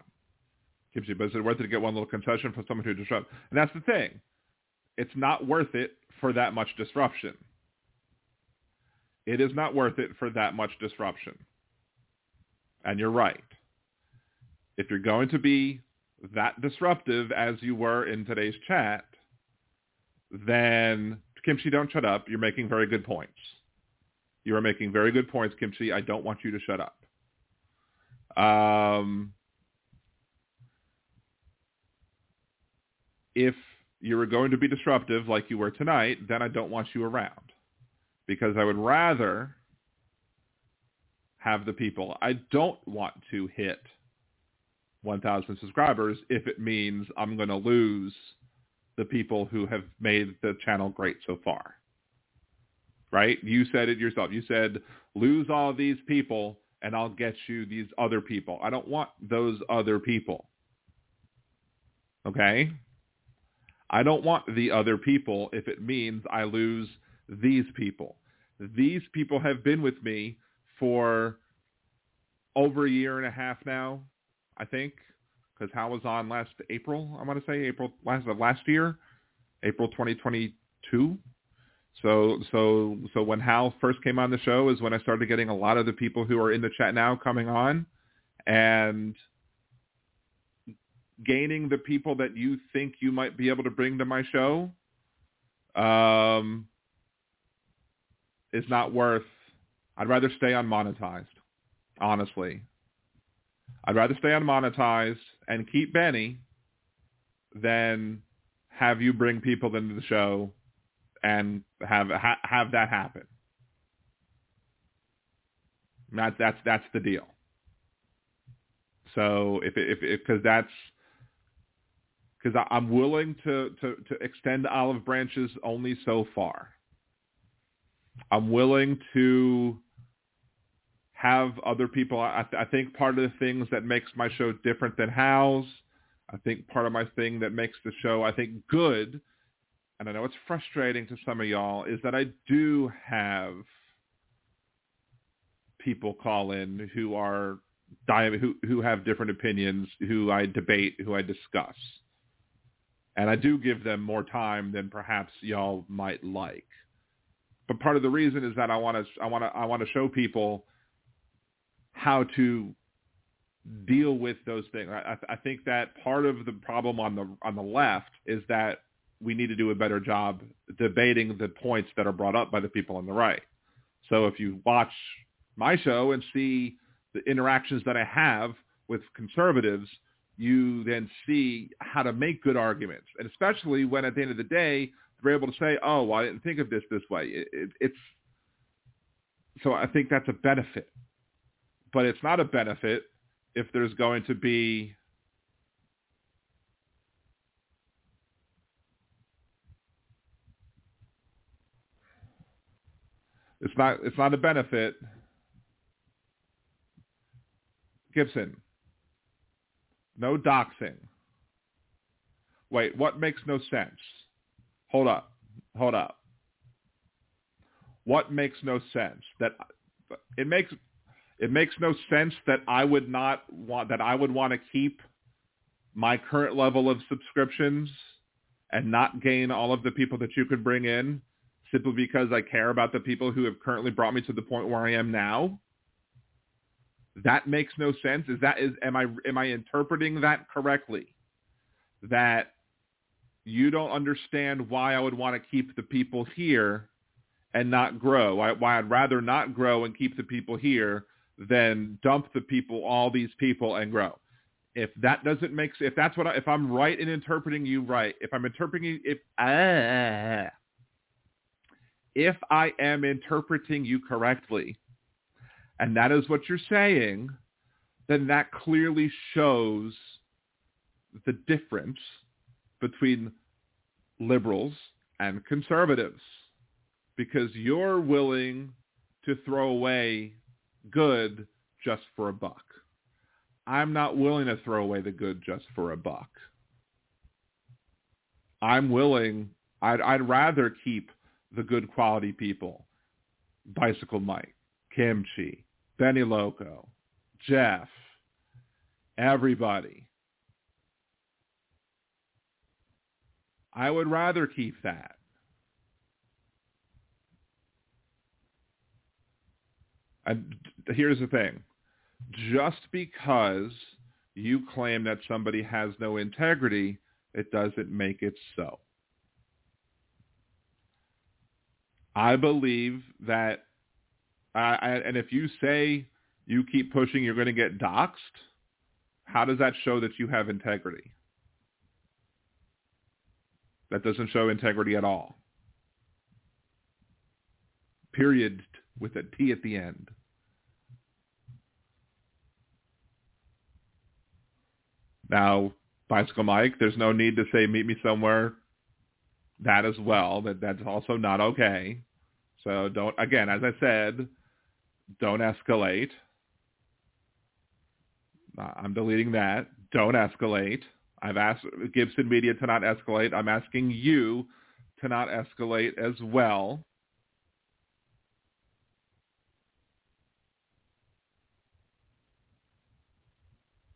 But is it worth it to get one little concession for someone to disrupt? And that's the thing. It's not worth it for that much disruption. It is not worth it for that much disruption. And you're right. If you're going to be that disruptive as you were in today's chat, then Kimchi, don't shut up. You're making very good points. You are making very good points, Kimchi. I don't want you to shut up. Um, if you were going to be disruptive like you were tonight, then I don't want you around. Because I would rather have the people. I don't want to hit 1,000 subscribers if it means I'm going to lose the people who have made the channel great so far. Right? You said it yourself. You said, lose all these people and I'll get you these other people. I don't want those other people. Okay? I don't want the other people if it means I lose these people. These people have been with me for over a year and a half now, I think, because Hal was on last April. I want to say April last of last year, April 2022. So so so when Hal first came on the show is when I started getting a lot of the people who are in the chat now coming on, and gaining the people that you think you might be able to bring to my show um, is not worth. I'd rather stay unmonetized, honestly. I'd rather stay unmonetized and keep Benny than have you bring people into the show and have ha, have that happen. That's that's that's the deal. So if if because that's because I'm willing to, to to extend olive branches only so far. I'm willing to have other people. I, I think part of the things that makes my show different than Hal's, I think part of my thing that makes the show, I think, good, and I know it's frustrating to some of y'all, is that I do have people call in who are who who have different opinions, who I debate, who I discuss. And I do give them more time than perhaps y'all might like. But part of the reason is that I want to I want to I want to show people how to deal with those things. I, I think that part of the problem on the on the left is that we need to do a better job debating the points that are brought up by the people on the right. So if you watch my show and see the interactions that I have with conservatives, you then see how to make good arguments. And especially when at the end of the day, they're able to say, oh, well, I didn't think of this this way. It, it, it's so I think that's a benefit. But it's not a benefit if there's going to be It's not it's not a benefit. Gibson. No doxing. Wait, what makes no sense? Hold up. Hold up. What makes no sense? That it makes it makes no sense that I would not want that I would want to keep my current level of subscriptions and not gain all of the people that you could bring in simply because I care about the people who have currently brought me to the point where I am now? That makes no sense. Is that is am I am I interpreting that correctly? That you don't understand why I would want to keep the people here and not grow. Why I'd rather not grow and keep the people here than dump the people, all these people, and grow. If that doesn't make sense, if that's what I, if I'm right in interpreting you right, if I'm interpreting if uh, if I am interpreting you correctly, and that is what you're saying, then that clearly shows the difference between liberals and conservatives because you're willing to throw away good just for a buck. I'm not willing to throw away the good just for a buck. I'm willing, I'd, I'd rather keep the good quality people. Bicycle Mike, Kimchi, Benny Loco, Jeff, everybody. I would rather keep that. And here's the thing. Just because you claim that somebody has no integrity, it doesn't make it so. I believe that, and if you say you keep pushing, you're going to get doxxed, how does that show that you have integrity? That doesn't show integrity at all. Period with a T at the end. Now, Bicycle Mike, there's no need to say meet me somewhere. That as well. That that's also not okay. So don't again, as I said, don't escalate. Uh, I'm deleting that. Don't escalate. I've asked Gibson Media to not escalate. I'm asking you to not escalate as well.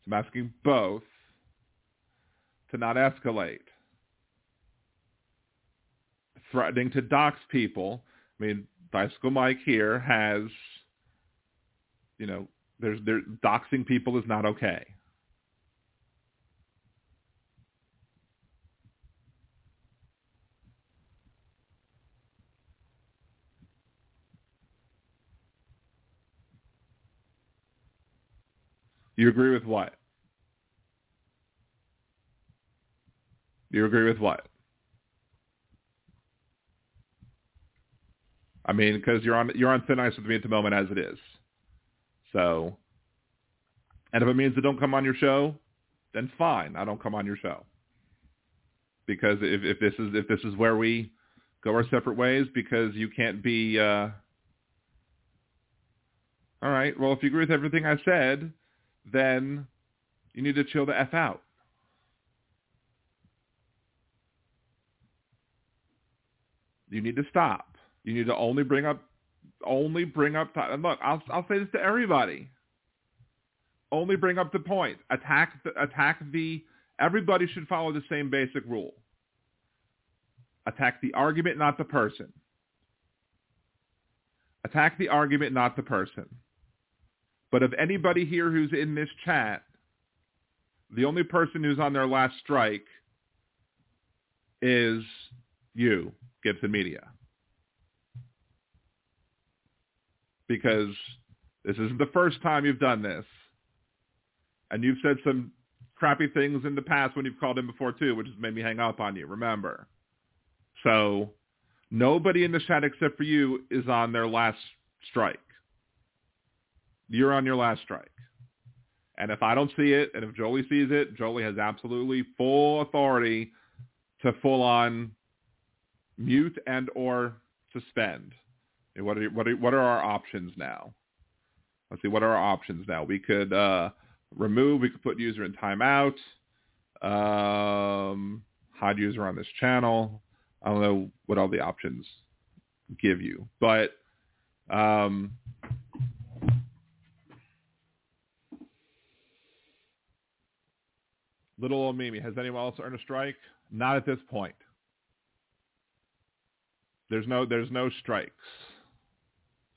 So I'm asking both to not escalate. Threatening to dox people. I mean, Bicycle Mike here has, you know, there's there doxing people is not okay. You agree with what? You agree with what? I mean, because you're on you're on thin ice with me at the moment as it is. So, and if it means I don't come on your show, then fine, I don't come on your show. Because if if this is if this is where we go our separate ways, because you can't be. Uh, all right. Well, if you agree with everything I said, then you need to chill the f out. You need to stop. You need to only bring up only bring up and look, I'll I'll say this to everybody. Only bring up the point. Attack the attack the everybody should follow the same basic rule. Attack the argument, not the person. Attack the argument, not the person. But of anybody here who's in this chat, the only person who's on their last strike is you, Gibson Media. because this isn't the first time you've done this. And you've said some crappy things in the past when you've called in before too, which has made me hang up on you, remember. So nobody in the chat except for you is on their last strike. You're on your last strike. And if I don't see it, and if Jolie sees it, Jolie has absolutely full authority to full on mute and or suspend. What are what are what are our options now? Let's see. What are our options now? We could uh, remove. We could put user in timeout. Um, hide user on this channel. I don't know what all the options give you, but um, little old Mimi. Has anyone else earned a strike? Not at this point. There's no there's no strikes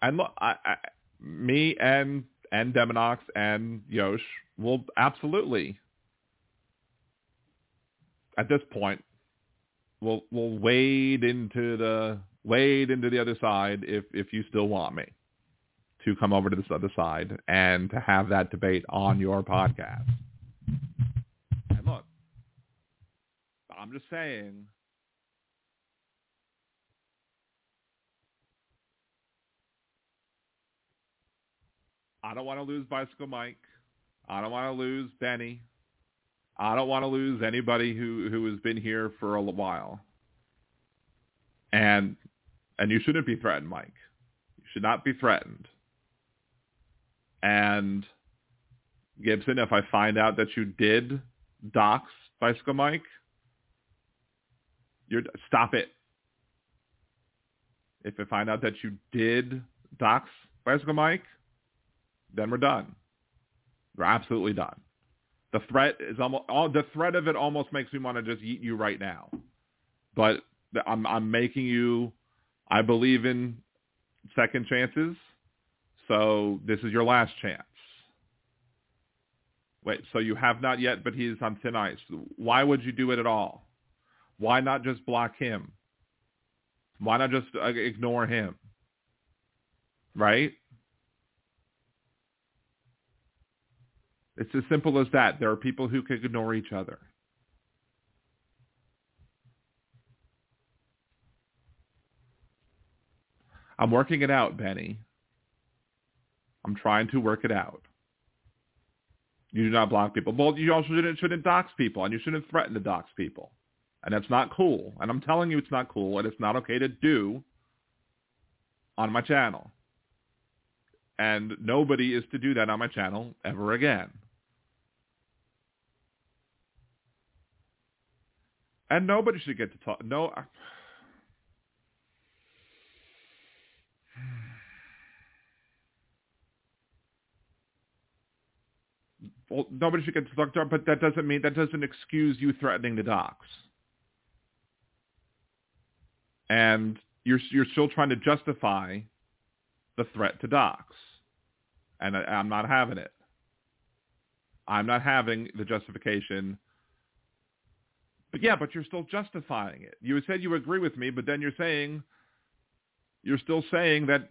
and look, I, I, me and and Demonox and Yosh will absolutely at this point we'll we'll wade into the wade into the other side if if you still want me to come over to this other side and to have that debate on your podcast. And look, I'm just saying I don't want to lose Bicycle Mike. I don't want to lose Benny. I don't want to lose anybody who who has been here for a while. And and you shouldn't be threatened, Mike. You should not be threatened. And Gibson, if I find out that you did dox Bicycle Mike, you're stop it. If I find out that you did dox Bicycle Mike, then we're done. We're absolutely done. The threat is almost all the threat of it almost makes me want to just eat you right now. But I'm I'm making you I believe in second chances. So this is your last chance. Wait, so you have not yet, but he's on thin ice. Why would you do it at all? Why not just block him? Why not just uh, ignore him? Right? It's as simple as that. There are people who can ignore each other. I'm working it out, Benny. I'm trying to work it out. You do not block people. Well, you also shouldn't, shouldn't dox people, and you shouldn't threaten to dox people. And that's not cool. And I'm telling you it's not cool, and it's not okay to do on my channel. And nobody is to do that on my channel ever again. And nobody should get to talk. No. Well, nobody should get to talk to her, but that doesn't mean that doesn't excuse you threatening the dox. And you're you're still trying to justify the threat to dox. and I, I'm not having it. I'm not having the justification but yeah, but you're still justifying it. You said you agree with me, but then you're saying you're still saying that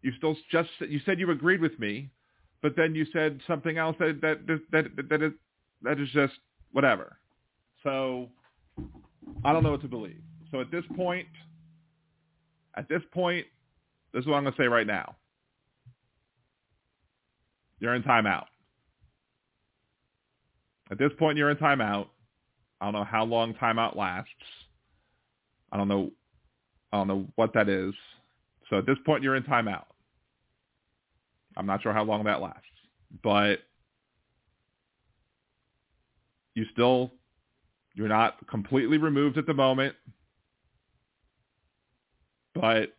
you still just you said you agreed with me, but then you said something else that that that that, that is that is just whatever. So I don't know what to believe. So at this point, at this point, this is what I'm going to say right now. You're in timeout. At this point, you're in timeout. I don't know how long timeout lasts. I don't know. I don't know what that is. So at this point, you're in timeout. I'm not sure how long that lasts, but you still you're not completely removed at the moment, but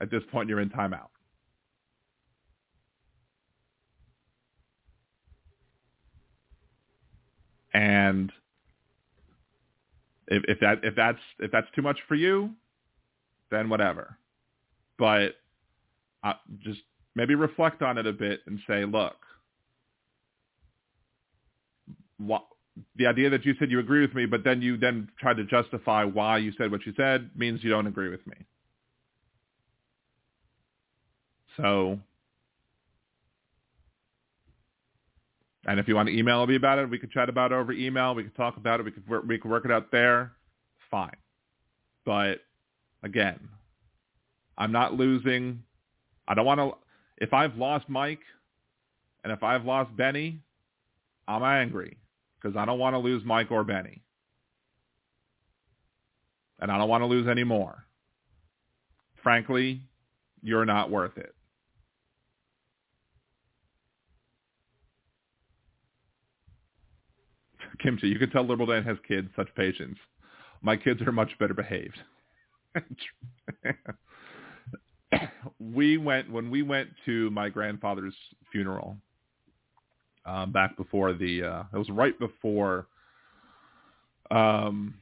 at this point, you're in timeout. And if, if that if that's if that's too much for you, then whatever. But uh, just maybe reflect on it a bit and say, look, what, the idea that you said you agree with me, but then you then tried to justify why you said what you said means you don't agree with me. So, and if you want to email me about it, we could chat about it over email. We could talk about it. We work, we could work it out there. Fine. But again, I'm not losing. I don't want to. If I've lost Mike and if I've lost Benny, I'm angry because I don't want to lose Mike or Benny. And I don't want to lose any more. Frankly, you're not worth it. Kimchi, you can tell Liberal Dan has kids, such patience. My kids are much better behaved. we went when we went to my grandfather's funeral um, back before the uh, it was right before um,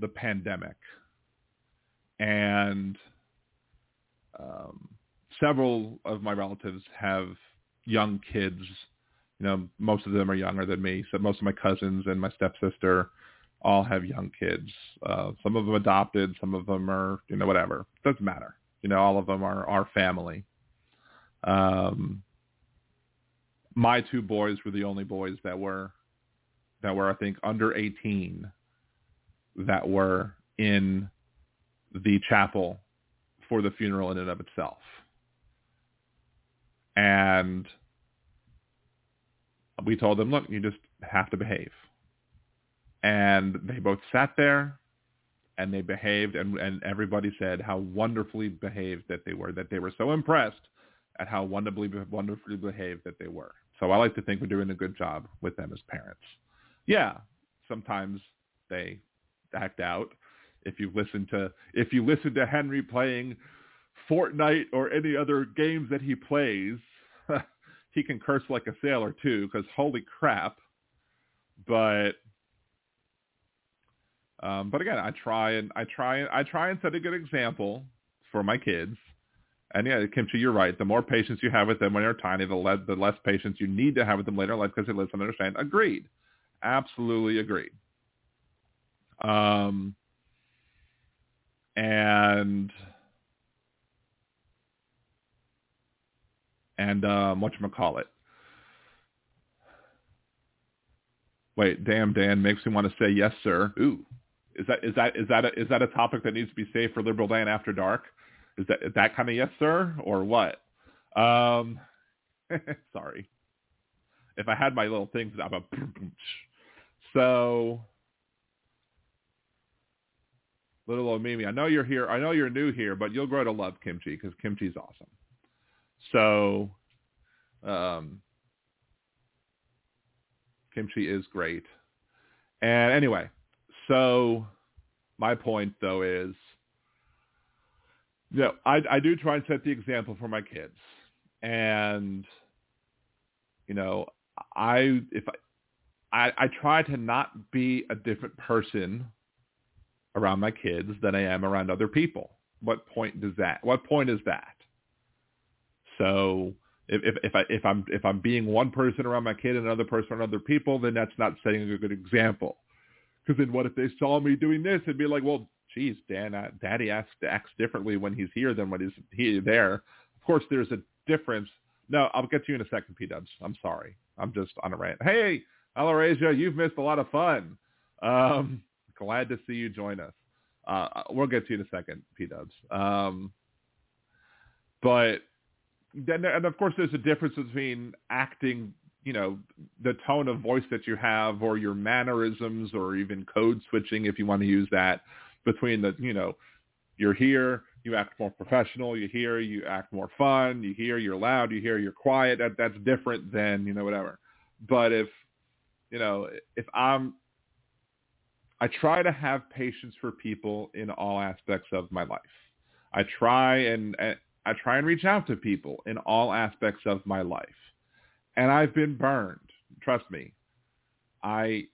the pandemic, and um, several of my relatives have young kids you know, most of them are younger than me. So most of my cousins and my stepsister all have young kids. Uh, some of them adopted, some of them are, you know, whatever. It Doesn't matter. You know, all of them are our family. Um, my two boys were the only boys that were, that were, I think, under 18 that were in the chapel for the funeral in and of itself. And we told them, look, you just have to behave. And they both sat there and they behaved and, and everybody said how wonderfully behaved that they were, that they were so impressed at how wonderfully, wonderfully behaved that they were. So I like to think we're doing a good job with them as parents. Yeah, sometimes they act out. If you listen to if you listen to Henry playing Fortnite or any other games that he plays, he can curse like a sailor too, because holy crap. But um, but again, I try and I try and I try and set a good example for my kids. And yeah, Kimchi, you're right. The more patience you have with them when they're tiny, the less the less patience you need to have with them later in life because they and understand. Agreed, absolutely agreed. Um, and and um, what you call it? Wait, damn, Dan makes me want to say yes, sir. Ooh, is that is that is that a, is that a topic that needs to be saved for Liberal Dan after dark? Is that is that kind of yes, sir, or what? Um, sorry. If I had my little things, I'm a so little old Mimi. I know you're here. I know you're new here, but you'll grow to love kimchi because kimchi's awesome. So, um, kimchi is great. And anyway, so my point though is, you know, I, I do try and set the example for my kids, and you know, I if I, I I try to not be a different person around my kids than I am around other people. What point does that? What point is that? So if if, I if I'm if I'm being one person around my kid and another person around other people, then that's not setting a good example. Because then what if they saw me doing this and be like, well, geez, Dan, Daddy acts acts differently when he's here than when he's he there. Of course, there's a difference. No, I'll get to you in a second, P Dubs. I'm sorry. I'm just on a rant. Hey, Alarasia, you've missed a lot of fun. Um, glad to see you join us. Uh, we'll get to you in a second, P Dubs. Um, but then, and of course, there's a difference between acting, you know, the tone of voice that you have, or your mannerisms, or even code switching, if you want to use that, between the, you know, you're here, you act more professional. You hear, you act more fun. You hear, you're loud. You hear, you're quiet. That that's different than you know whatever. But if you know, if I'm I try to have patience for people in all aspects of my life. I try and I try and reach out to people in all aspects of my life. And I've been burned. Trust me. I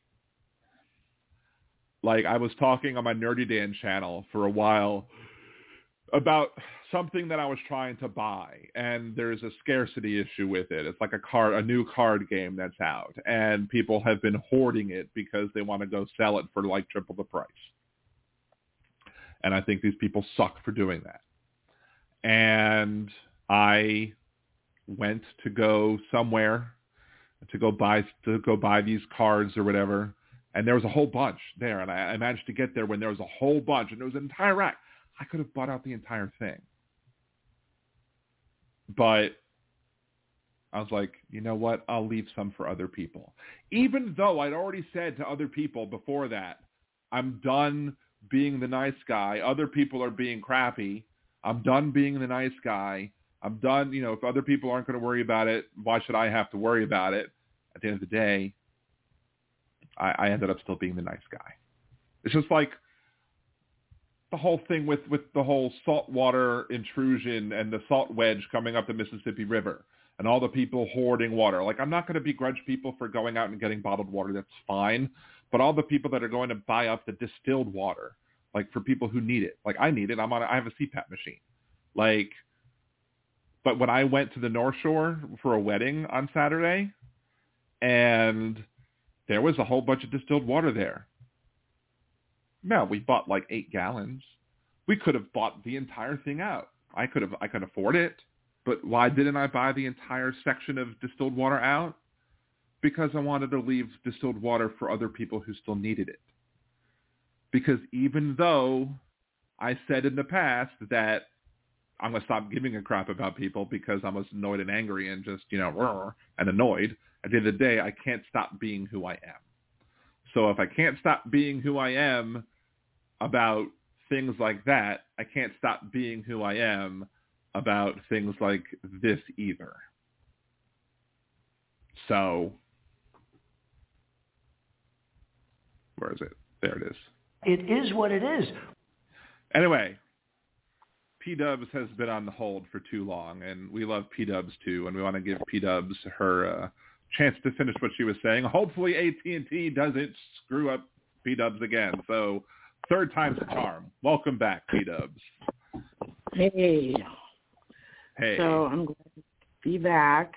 like I was talking on my Nerdy Dan channel for a while about something that I was trying to buy, and there's a scarcity issue with it. It's like a card, a new card game that's out, and people have been hoarding it because they want to go sell it for like triple the price. And I think these people suck for doing that. And I went to go somewhere to go buy to go buy these cards or whatever, and there was a whole bunch there, and I, I managed to get there when there was a whole bunch, and there was an entire rack. I could have bought out the entire thing. But I was like, you know what? I'll leave some for other people. Even though I'd already said to other people before that, I'm done being the nice guy. Other people are being crappy. I'm done being the nice guy. I'm done. You know, if other people aren't going to worry about it, why should I have to worry about it? At the end of the day, I, I ended up still being the nice guy. It's just like the whole thing with with the whole saltwater intrusion and the salt wedge coming up the Mississippi River and all the people hoarding water. Like I'm not going to begrudge people for going out and getting bottled water. That's fine. But all the people that are going to buy up the distilled water, like for people who need it, like I need it. I'm on. A, I have a CPAP machine. Like, but when I went to the North Shore for a wedding on Saturday, and there was a whole bunch of distilled water there. Now we bought like eight gallons. We could have bought the entire thing out. I could have I could afford it, but why didn't I buy the entire section of distilled water out? Because I wanted to leave distilled water for other people who still needed it. Because even though I said in the past that I'm going to stop giving a crap about people because I'm just annoyed and angry and just, you know, and annoyed. At the end of the day, I can't stop being who I am. So if I can't stop being who I am, about things like that, I can't stop being who I am about things like this either. So, where is it? There it is. It is what it is. Anyway, P Dubs has been on the hold for too long, and we love P Dubs too, and we want to give P Dubs her uh, chance to finish what she was saying. Hopefully, AT and T doesn't screw up P Dubs again. So Third time's a charm. Welcome back, P Dubs. Hey. Hey. So I'm glad to be back.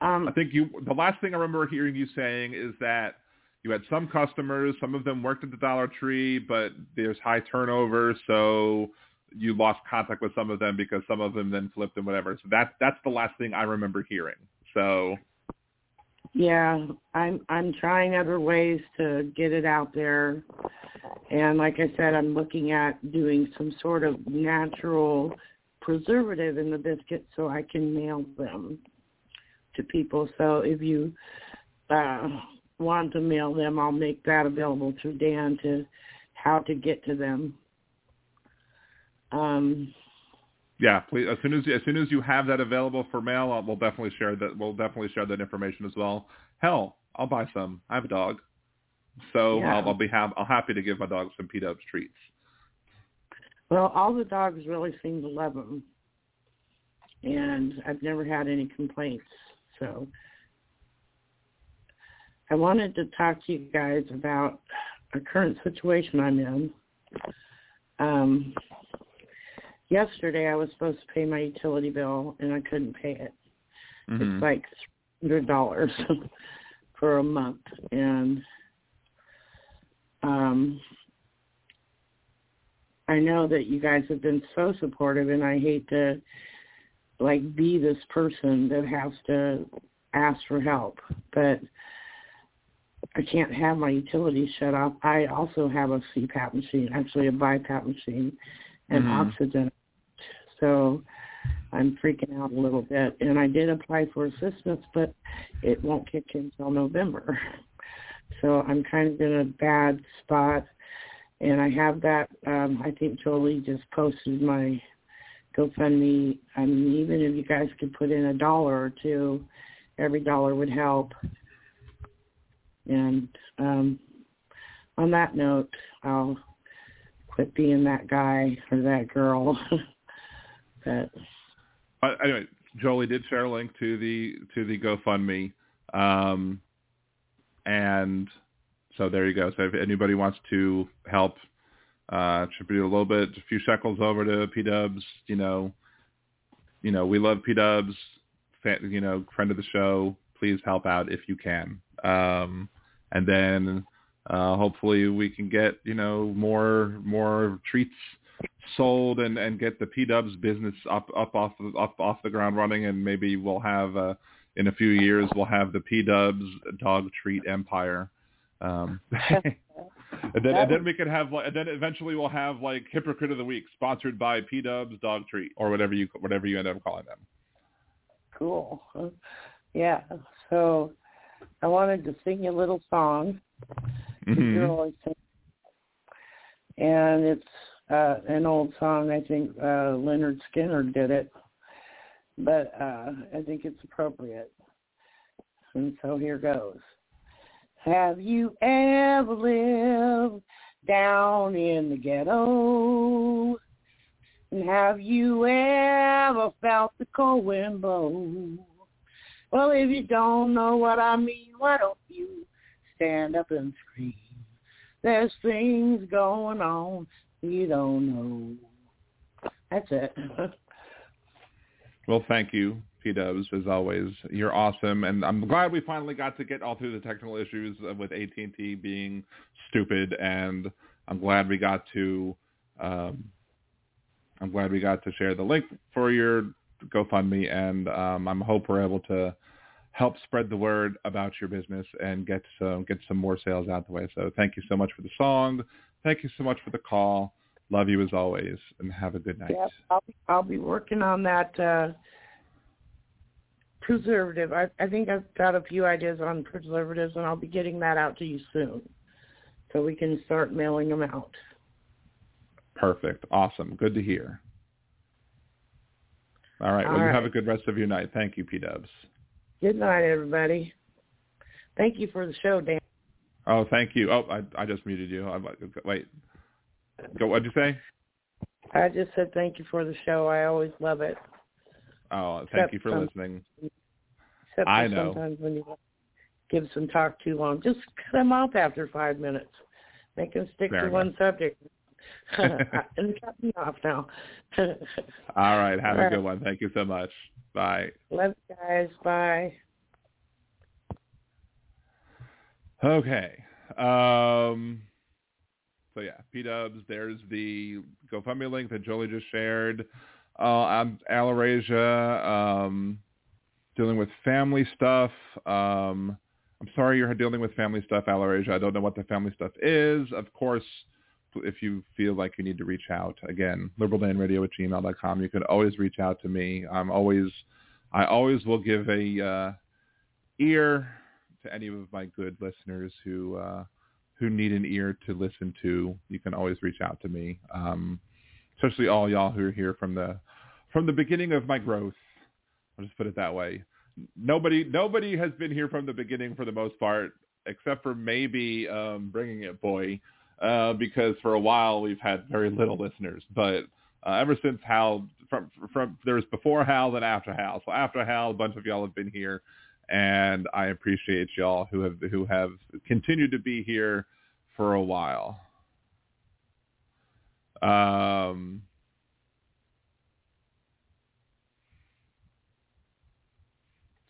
Um, I think you. The last thing I remember hearing you saying is that you had some customers. Some of them worked at the Dollar Tree, but there's high turnover, so you lost contact with some of them because some of them then flipped and whatever. So that's that's the last thing I remember hearing. So Yeah, I'm I'm trying other ways to get it out there. And like I said, I'm looking at doing some sort of natural preservative in the biscuit so I can mail them to people. So if you uh want to mail them, I'll make that available through Dan to how to get to them. Um yeah, please. As soon as as soon as you have that available for mail, I'll, we'll definitely share that. We'll definitely share that information as well. Hell, I'll buy some. I have a dog, so Yeah. I'll, I'll be have I'll happy to give my dog some P Dubs treats. Well, all the dogs really seem to love them, and I've never had any complaints. So I wanted to talk to you guys about a current situation I'm in. Um, yesterday, I was supposed to pay my utility bill, and I couldn't pay it. Mhm. It's like hundred dollars for a month, and um, I know that you guys have been so supportive, and I hate to like be this person that has to ask for help, but I can't have my utilities shut off. I also have a CPAP machine, actually a BiPAP machine, and Mhm. oxygen. So I'm freaking out a little bit, and I did apply for assistance, but it won't kick in until November. So I'm kind of in a bad spot, and I have that. Um, I think Jolie just posted my GoFundMe. I mean, even if you guys could put in a dollar or two, every dollar would help. And um, on that note, I'll quit being that guy or that girl. but Uh, anyway, Jolie did share a link to the to the GoFundMe, um, and so there you go. So if anybody wants to help uh, contribute a little bit, a few shekels over to P Dubs, you know, you know, we love P Dubs, you know, friend of the show. Please help out if you can, um, and then uh, hopefully we can get you know more more treats sold and and get the P Dubs business up up off up off the ground running, and maybe we'll have uh, in a few years we'll have the P Dubs dog treat empire. Um, and then and then we can have like and then eventually we'll have like hypocrite of the week sponsored by P Dubs dog treat or whatever you whatever you end up calling them. cool. Yeah. So I wanted to sing you a little song. Mhm. Sing- and it's uh, an old song. I think uh, Lynyrd Skynyrd did it, but uh, I think it's appropriate. And so here goes. Have you ever lived down in the ghetto? And have you ever felt the cold wind blow? Well, if you don't know what I mean, why don't you stand up and scream? There's things going on you don't know. That's it. Well, thank you, P Dubs, as always. You're awesome, and I'm glad we finally got to get all through the technical issues with AT and T being stupid, and I'm glad we got to. Um, I'm glad we got to share the link for your GoFundMe, and um, I'm hope we're able to help spread the word about your business and get some get some more sales out the way. So thank you so much for the song. Thank you so much for the call. Love you as always, and have a good night. Yep, I'll, I'll be working on that uh, preservative. I, I think I've got a few ideas on preservatives, and I'll be getting that out to you soon, so we can start mailing them out. Perfect. Awesome. Good to hear. All right. Well, All you have a good rest of your night. Thank you, P Dubs. Good night, everybody. Thank you for the show, Dan. Oh, thank you. Oh, I I just muted you. I, wait. Go. What'd you say? I just said thank you for the show. I always love it. Oh, thank Except you for listening. Except I know. sometimes when you give some talk too long, just cut them off after five minutes. Make them stick Fair to enough. one subject. and cut me off now. All right. Have All a right. good one. Thank you so much. Bye. Love you guys. Bye. Okay. Um, so yeah, P Dubs. There's the GoFundMe link that Jolie just shared. Uh, I'm Alarasia. Um, dealing with family stuff. Um, I'm sorry you're dealing with family stuff, Alarasia. I don't know what the family stuff is. Of course, if you feel like you need to reach out, again, liberaldanradio at gmail.com. You can always reach out to me. I'm always, I always will give a uh, ear to any of my good listeners who uh, who need an ear to listen to. You can always reach out to me, um, especially all y'all who are here from the from the beginning of my growth. I'll just put it that way. Nobody nobody has been here from the beginning for the most part, except for maybe um, bringing it boy, uh, because for a while we've had very little listeners. But uh, ever since Hal, from from there was before Hal, then after Hal. So after Hal, a bunch of y'all have been here, and I appreciate y'all who have who have continued to be here for a while. Um,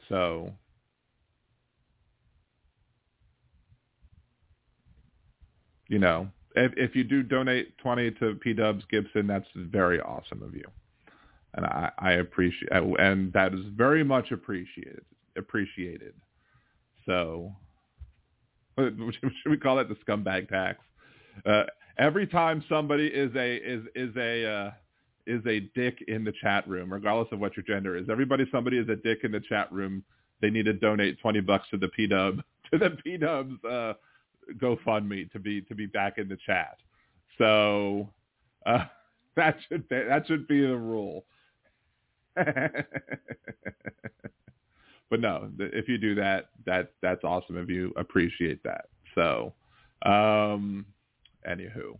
so you know, if if you do donate twenty to P Dubs Gibson, that's very awesome of you, and I, I appreciate and that is very much appreciated appreciated. So, should we call that the scumbag tax? Uh, every time somebody is a is is a uh, is a dick in the chat room, regardless of what your gender is, everybody somebody is a dick in the chat room. They need to donate twenty bucks to the P Dub to the P Dubs uh, GoFundMe to be to be back in the chat. So uh, that should be, that should be the rule. but no, if you do that, that that's awesome of you. Appreciate that. So, um, anywho,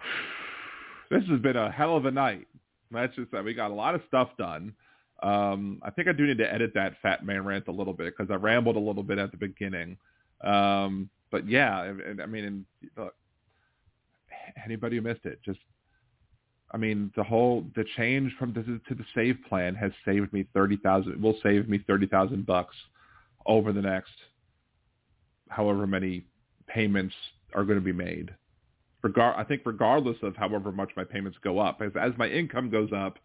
this has been a hell of a night. That's just that we got a lot of stuff done. Um, I think I do need to edit that fat man rant a little bit because I rambled a little bit at the beginning. Um, but yeah, I, I mean, look, anybody who missed it, just I mean, the whole the change from this to the save plan has saved me thirty thousand. Will save me thirty thousand bucks over the next however many payments are going to be made. Regar- I think regardless of however much my payments go up, as as my income goes up,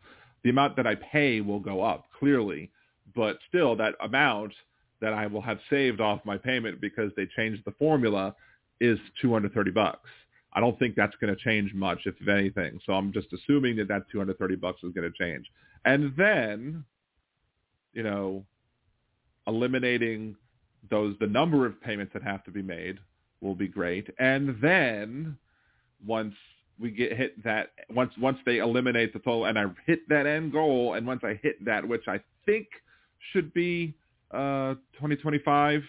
the amount that I pay will go up clearly, but still that amount that I will have saved off my payment because they changed the formula is 230 bucks. I don't think that's going to change much, if anything. So I'm just assuming that that 230 bucks is going to change. And then, you know, eliminating those the number of payments that have to be made will be great. And then once we get hit that once once they eliminate the total and I hit that end goal and once I hit that which I think should be uh 2025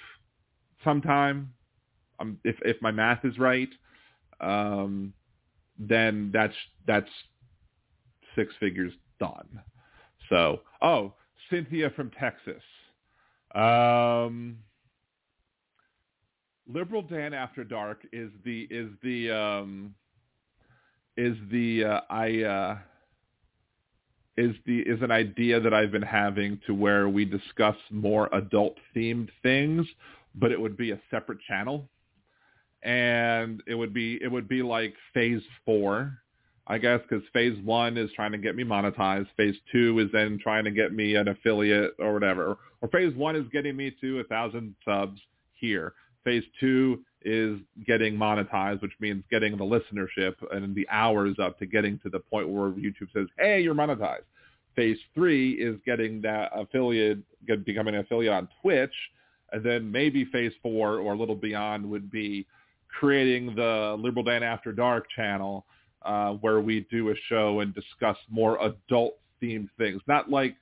sometime um, if if my math is right um, then that's that's six figures done. So, oh, Cynthia from Texas. Um, Liberal Dan After Dark is the is the um, is the uh, I uh, is the is an idea that I've been having to where we discuss more adult themed things, but it would be a separate channel and it would be it would be like phase four, I guess, because phase one is trying to get me monetized. Phase two is then trying to get me an affiliate or whatever. Or phase one is getting me to a thousand subs here. Phase two is getting monetized, which means getting the listenership and the hours up to getting to the point where YouTube says, "Hey, you're monetized." Phase three is getting that affiliate, becoming an affiliate on Twitch, and then maybe phase four or a little beyond would be creating the Liberal Dan After Dark channel uh, where we do a show and discuss more adult themed things. Not like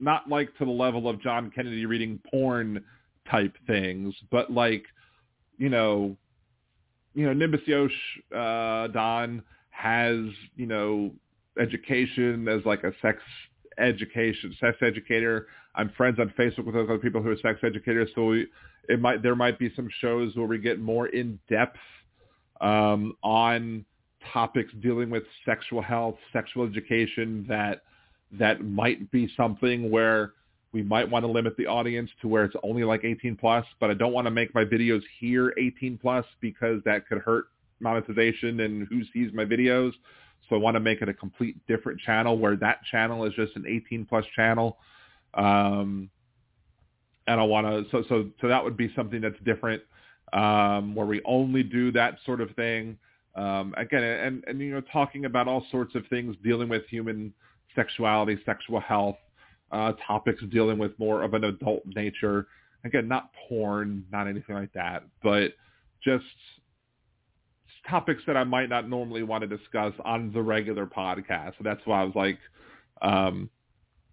not like to the level of John Kennedy reading porn type things, but like, you know, you know, Nimbus Yosh uh, Don has, you know, education as like a sex education, sex educator. I'm friends on Facebook with those other people who are sex educators, so we, it might there might be some shows where we get more in depth um, on topics dealing with sexual health, sexual education that that might be something where we might want to limit the audience to where it's only like 18 plus, but I don't want to make my videos here 18 plus because that could hurt monetization and who sees my videos. So I want to make it a complete different channel where that channel is just an 18 plus channel. Um, and I want to, so, so, so that would be something that's different, um, where we only do that sort of thing. Um, again, and, and, you know, talking about all sorts of things dealing with human sexuality, sexual health, uh, topics dealing with more of an adult nature. Again, not porn, not anything like that, but just topics that I might not normally want to discuss on the regular podcast. So that's why I was like, um,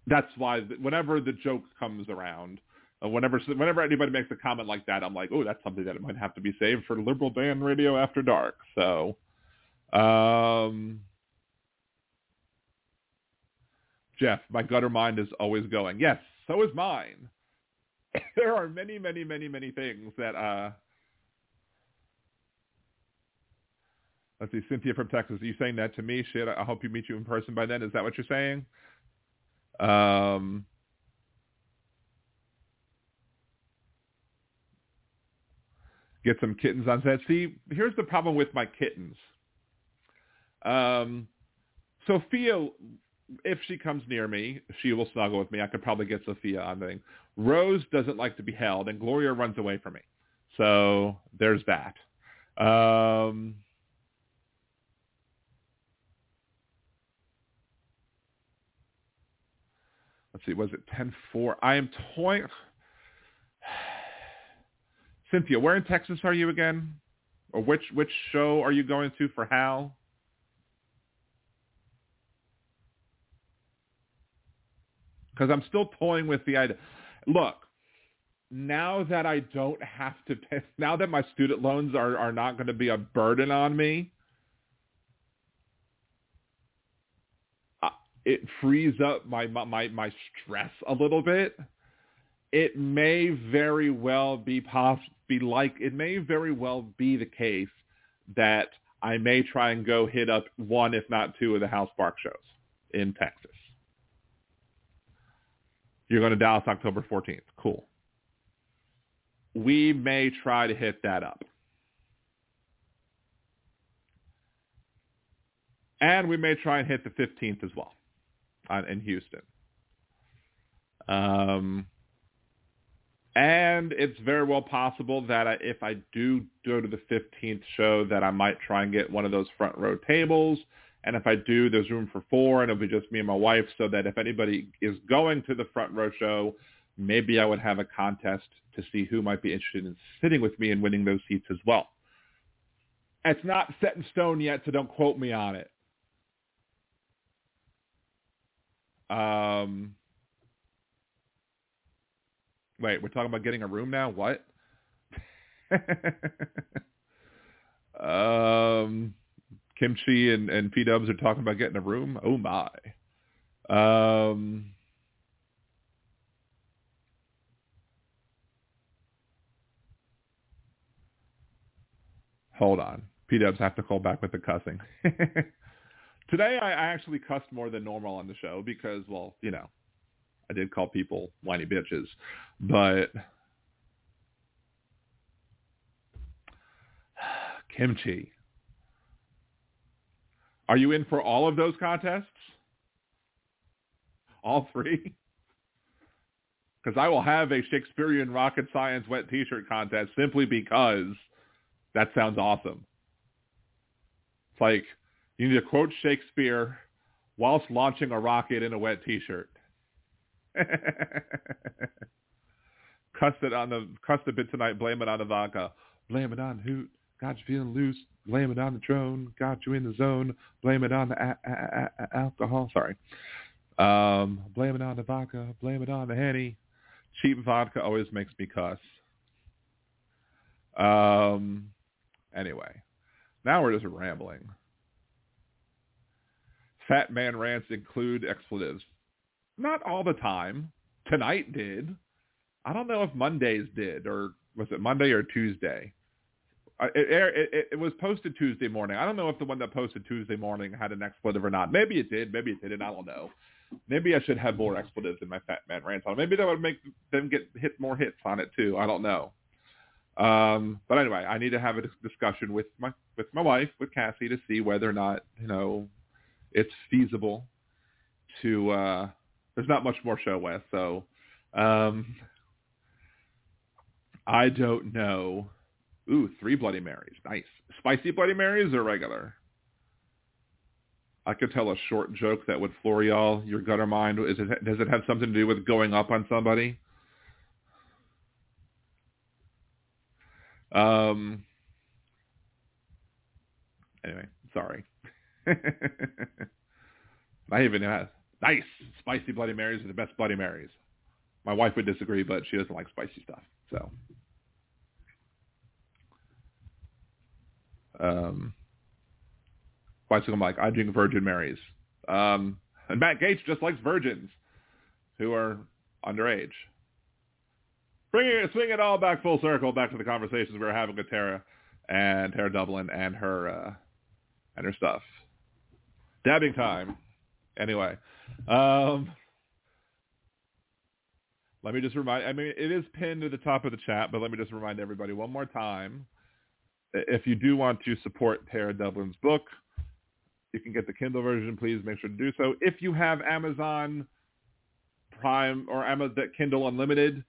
that's why whenever the joke comes around, uh, whenever whenever anybody makes a comment like that, I'm like, oh, that's something that might have to be saved for Liberal Dan Radio After Dark. So, um, Jeff, my gutter mind is always going. Yes, so is mine. there are many, many, many, many things that uh, Let's see, Cynthia from Texas. Are you saying that to me? Shit, I hope you meet you in person by then. Is that what you're saying? Um, get some kittens on set. See, here's the problem with my kittens. Um, Sophia, if she comes near me, she will snuggle with me. I could probably get Sophia on the thing. Rose doesn't like to be held, and Gloria runs away from me. So there's that. Um, let's see, was it 10-4? I am toying. Cynthia, where in Texas are you again? Or which which show are you going to for Hal? Because I'm still toying with the idea. Look, now that I don't have to pay, now that my student loans are, are not going to be a burden on me, it frees up my my my stress a little bit, it may very well be poss- be like it may very well be the case that I may try and go hit up one, if not two, of the Hal Sparks shows in Texas. You're going to Dallas October 14th. Cool. We may try to hit that up. And we may try and hit the 15th as well on, in Houston. Um, and it's very well possible that I, if I do go to the 15th show, that I might try and get one of those front row tables. And if I do, there's room for four, and it'll be just me and my wife, so that if anybody is going to the front row show, maybe I would have a contest to see who might be interested in sitting with me and winning those seats as well. It's not set in stone yet, so don't quote me on it. Um, wait, we're talking about getting a room now? What? um, Kimchi and, and P-Dubs are talking about getting a room? Oh, my. Um, hold on. P-Dubs have to call back with the cussing. Today I actually cussed more than normal on the show because, well, you know, I did call people whiny bitches, but kimchi. Are you in for all of those contests? All three? Because I will have a Shakespearean rocket science wet t-shirt contest simply because that sounds awesome. It's like you need to quote Shakespeare whilst launching a rocket in a wet T-shirt. cuss it on the cuss the bit tonight. Blame it on vodka. Blame it on Hoot. Got you feeling loose. Blame it on the drone. Got you in the zone. Blame it on the a- a- a- alcohol. Sorry. Um, blame it on the vodka. Blame it on the henny. Cheap vodka always makes me cuss. Um. Anyway, now we're just rambling. Fat man rants include expletives. Not all the time. Tonight did. I don't know if Mondays did, or was it Monday or Tuesday? It, it, it, was posted Tuesday morning. I don't know if the one that posted Tuesday morning had an expletive or not. Maybe it did. Maybe it didn't. I don't know. Maybe I should have more expletives in my Fat Man rants on. Maybe that would make them get hit more hits on it too. I don't know. Um, but anyway, I need to have a discussion with my with my wife, with Cassie, to see whether or not you know it's feasible to uh, there's not much more show with, so um, I don't know. Ooh, three Bloody Marys. Nice. Spicy Bloody Marys or regular? I could tell a short joke that would floor y'all. Your gutter mind. Is it, does it have something to do with going up on somebody? Um. Anyway, sorry. I even have nice spicy Bloody Marys are the best Bloody Marys. My wife would disagree, but she doesn't like spicy stuff. So, um, I'm like, I drink Virgin Marys. Um, and Matt Gaetz just likes virgins who are underage. Bringing it, swing it all back full circle, back to the conversations we were having with Tara and Tara Dublin and her uh, and her stuff. Dabbing time. Anyway, um, let me just remind. I mean, it is pinned to the top of the chat, but let me just remind everybody one more time. If you do want to support Tara Dublin's book, you can get the Kindle version. Please make sure to do so. If you have Amazon Prime or Amazon Kindle Unlimited,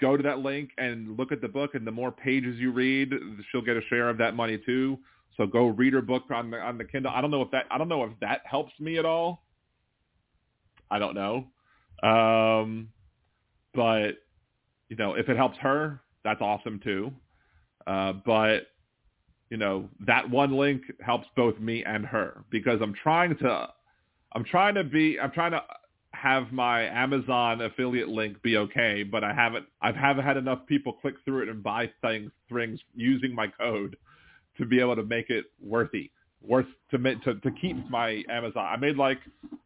go to that link and look at the book. And the more pages you read, she'll get a share of that money too. So go read her book on the on the Kindle. I don't know if that I don't know if that helps me at all. I don't know. Um, but you know, if it helps her, that's awesome too. Uh, but you know, that one link helps both me and her because I'm trying to I'm trying to be I'm trying to have my Amazon affiliate link be okay, but I haven't I've haven't had enough people click through it and buy things things using my code to be able to make it worthy, worth to to to keep my Amazon. I made like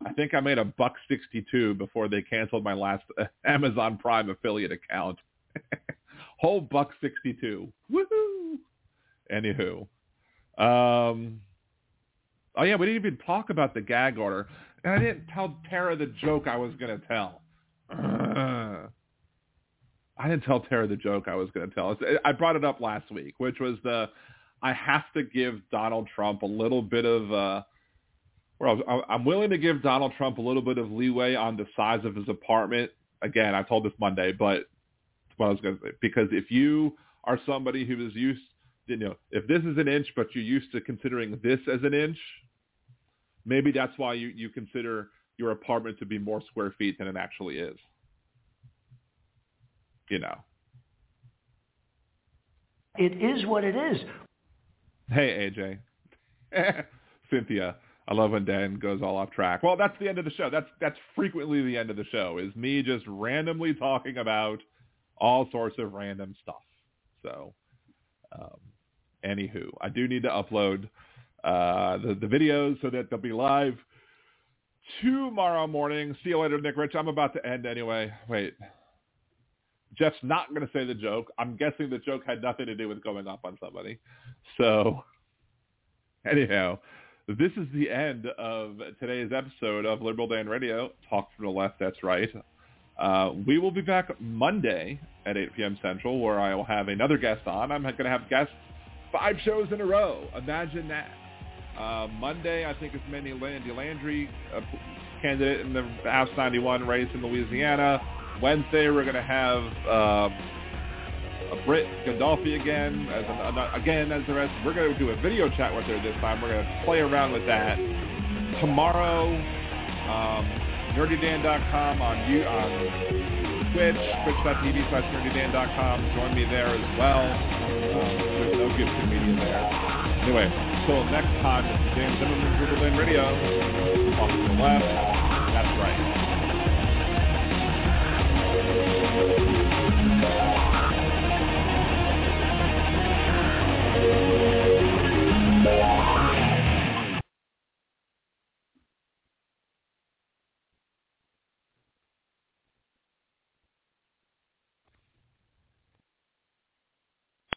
I think I made a buck sixty two before they canceled my last Amazon Prime affiliate account. Whole buck sixty two. Woohoo! Anywho, um, oh yeah, we didn't even talk about the gag order, and I didn't tell Tara the joke I was gonna tell. Uh, I didn't tell Tara the joke I was going to tell. I brought it up last week, which was the I have to give Donald Trump a little bit of uh well, I'm willing to give Donald Trump a little bit of leeway on the size of his apartment. Again, I told this Monday, but what I was going to say because if you are somebody who is used, you know, if this is an inch, but you're used to considering this as an inch, maybe that's why you you consider your apartment to be more square feet than it actually is. You know. It is what it is. Hey, AJ. Cynthia. I love when Dan goes all off track. Well, that's the end of the show. That's that's frequently the end of the show is me just randomly talking about all sorts of random stuff. So, um, anywho, I do need to upload uh, the the videos so that they'll be live tomorrow morning. See you later, Nick Rich. I'm about to end anyway. Wait. Jeff's not going to say the joke. I'm guessing the joke had nothing to do with going up on somebody. So, anyhow, this is the end of today's episode of Liberal Dan Radio. Talk from the left, that's right. Uh, we will be back Monday at 8 p.m. Central, where I will have another guest on. I'm going to have guests five shows in a row. Imagine that. Uh, Monday, I think it's Mandy Landy Landry, a candidate in the House 91 race in Louisiana. Wednesday, we're going to have um, a Brit again, as an, again as the rest. We're going to do a video chat with her this time. We're going to play around with that. Tomorrow, um, nerdydan.com on you on Twitch, twitch.tv slash nerdydan.com. Join me there as well. Um, comedian there. Anyway, until next time, this is Dan Zimmerman, Google Radio. Off to the left. That's right.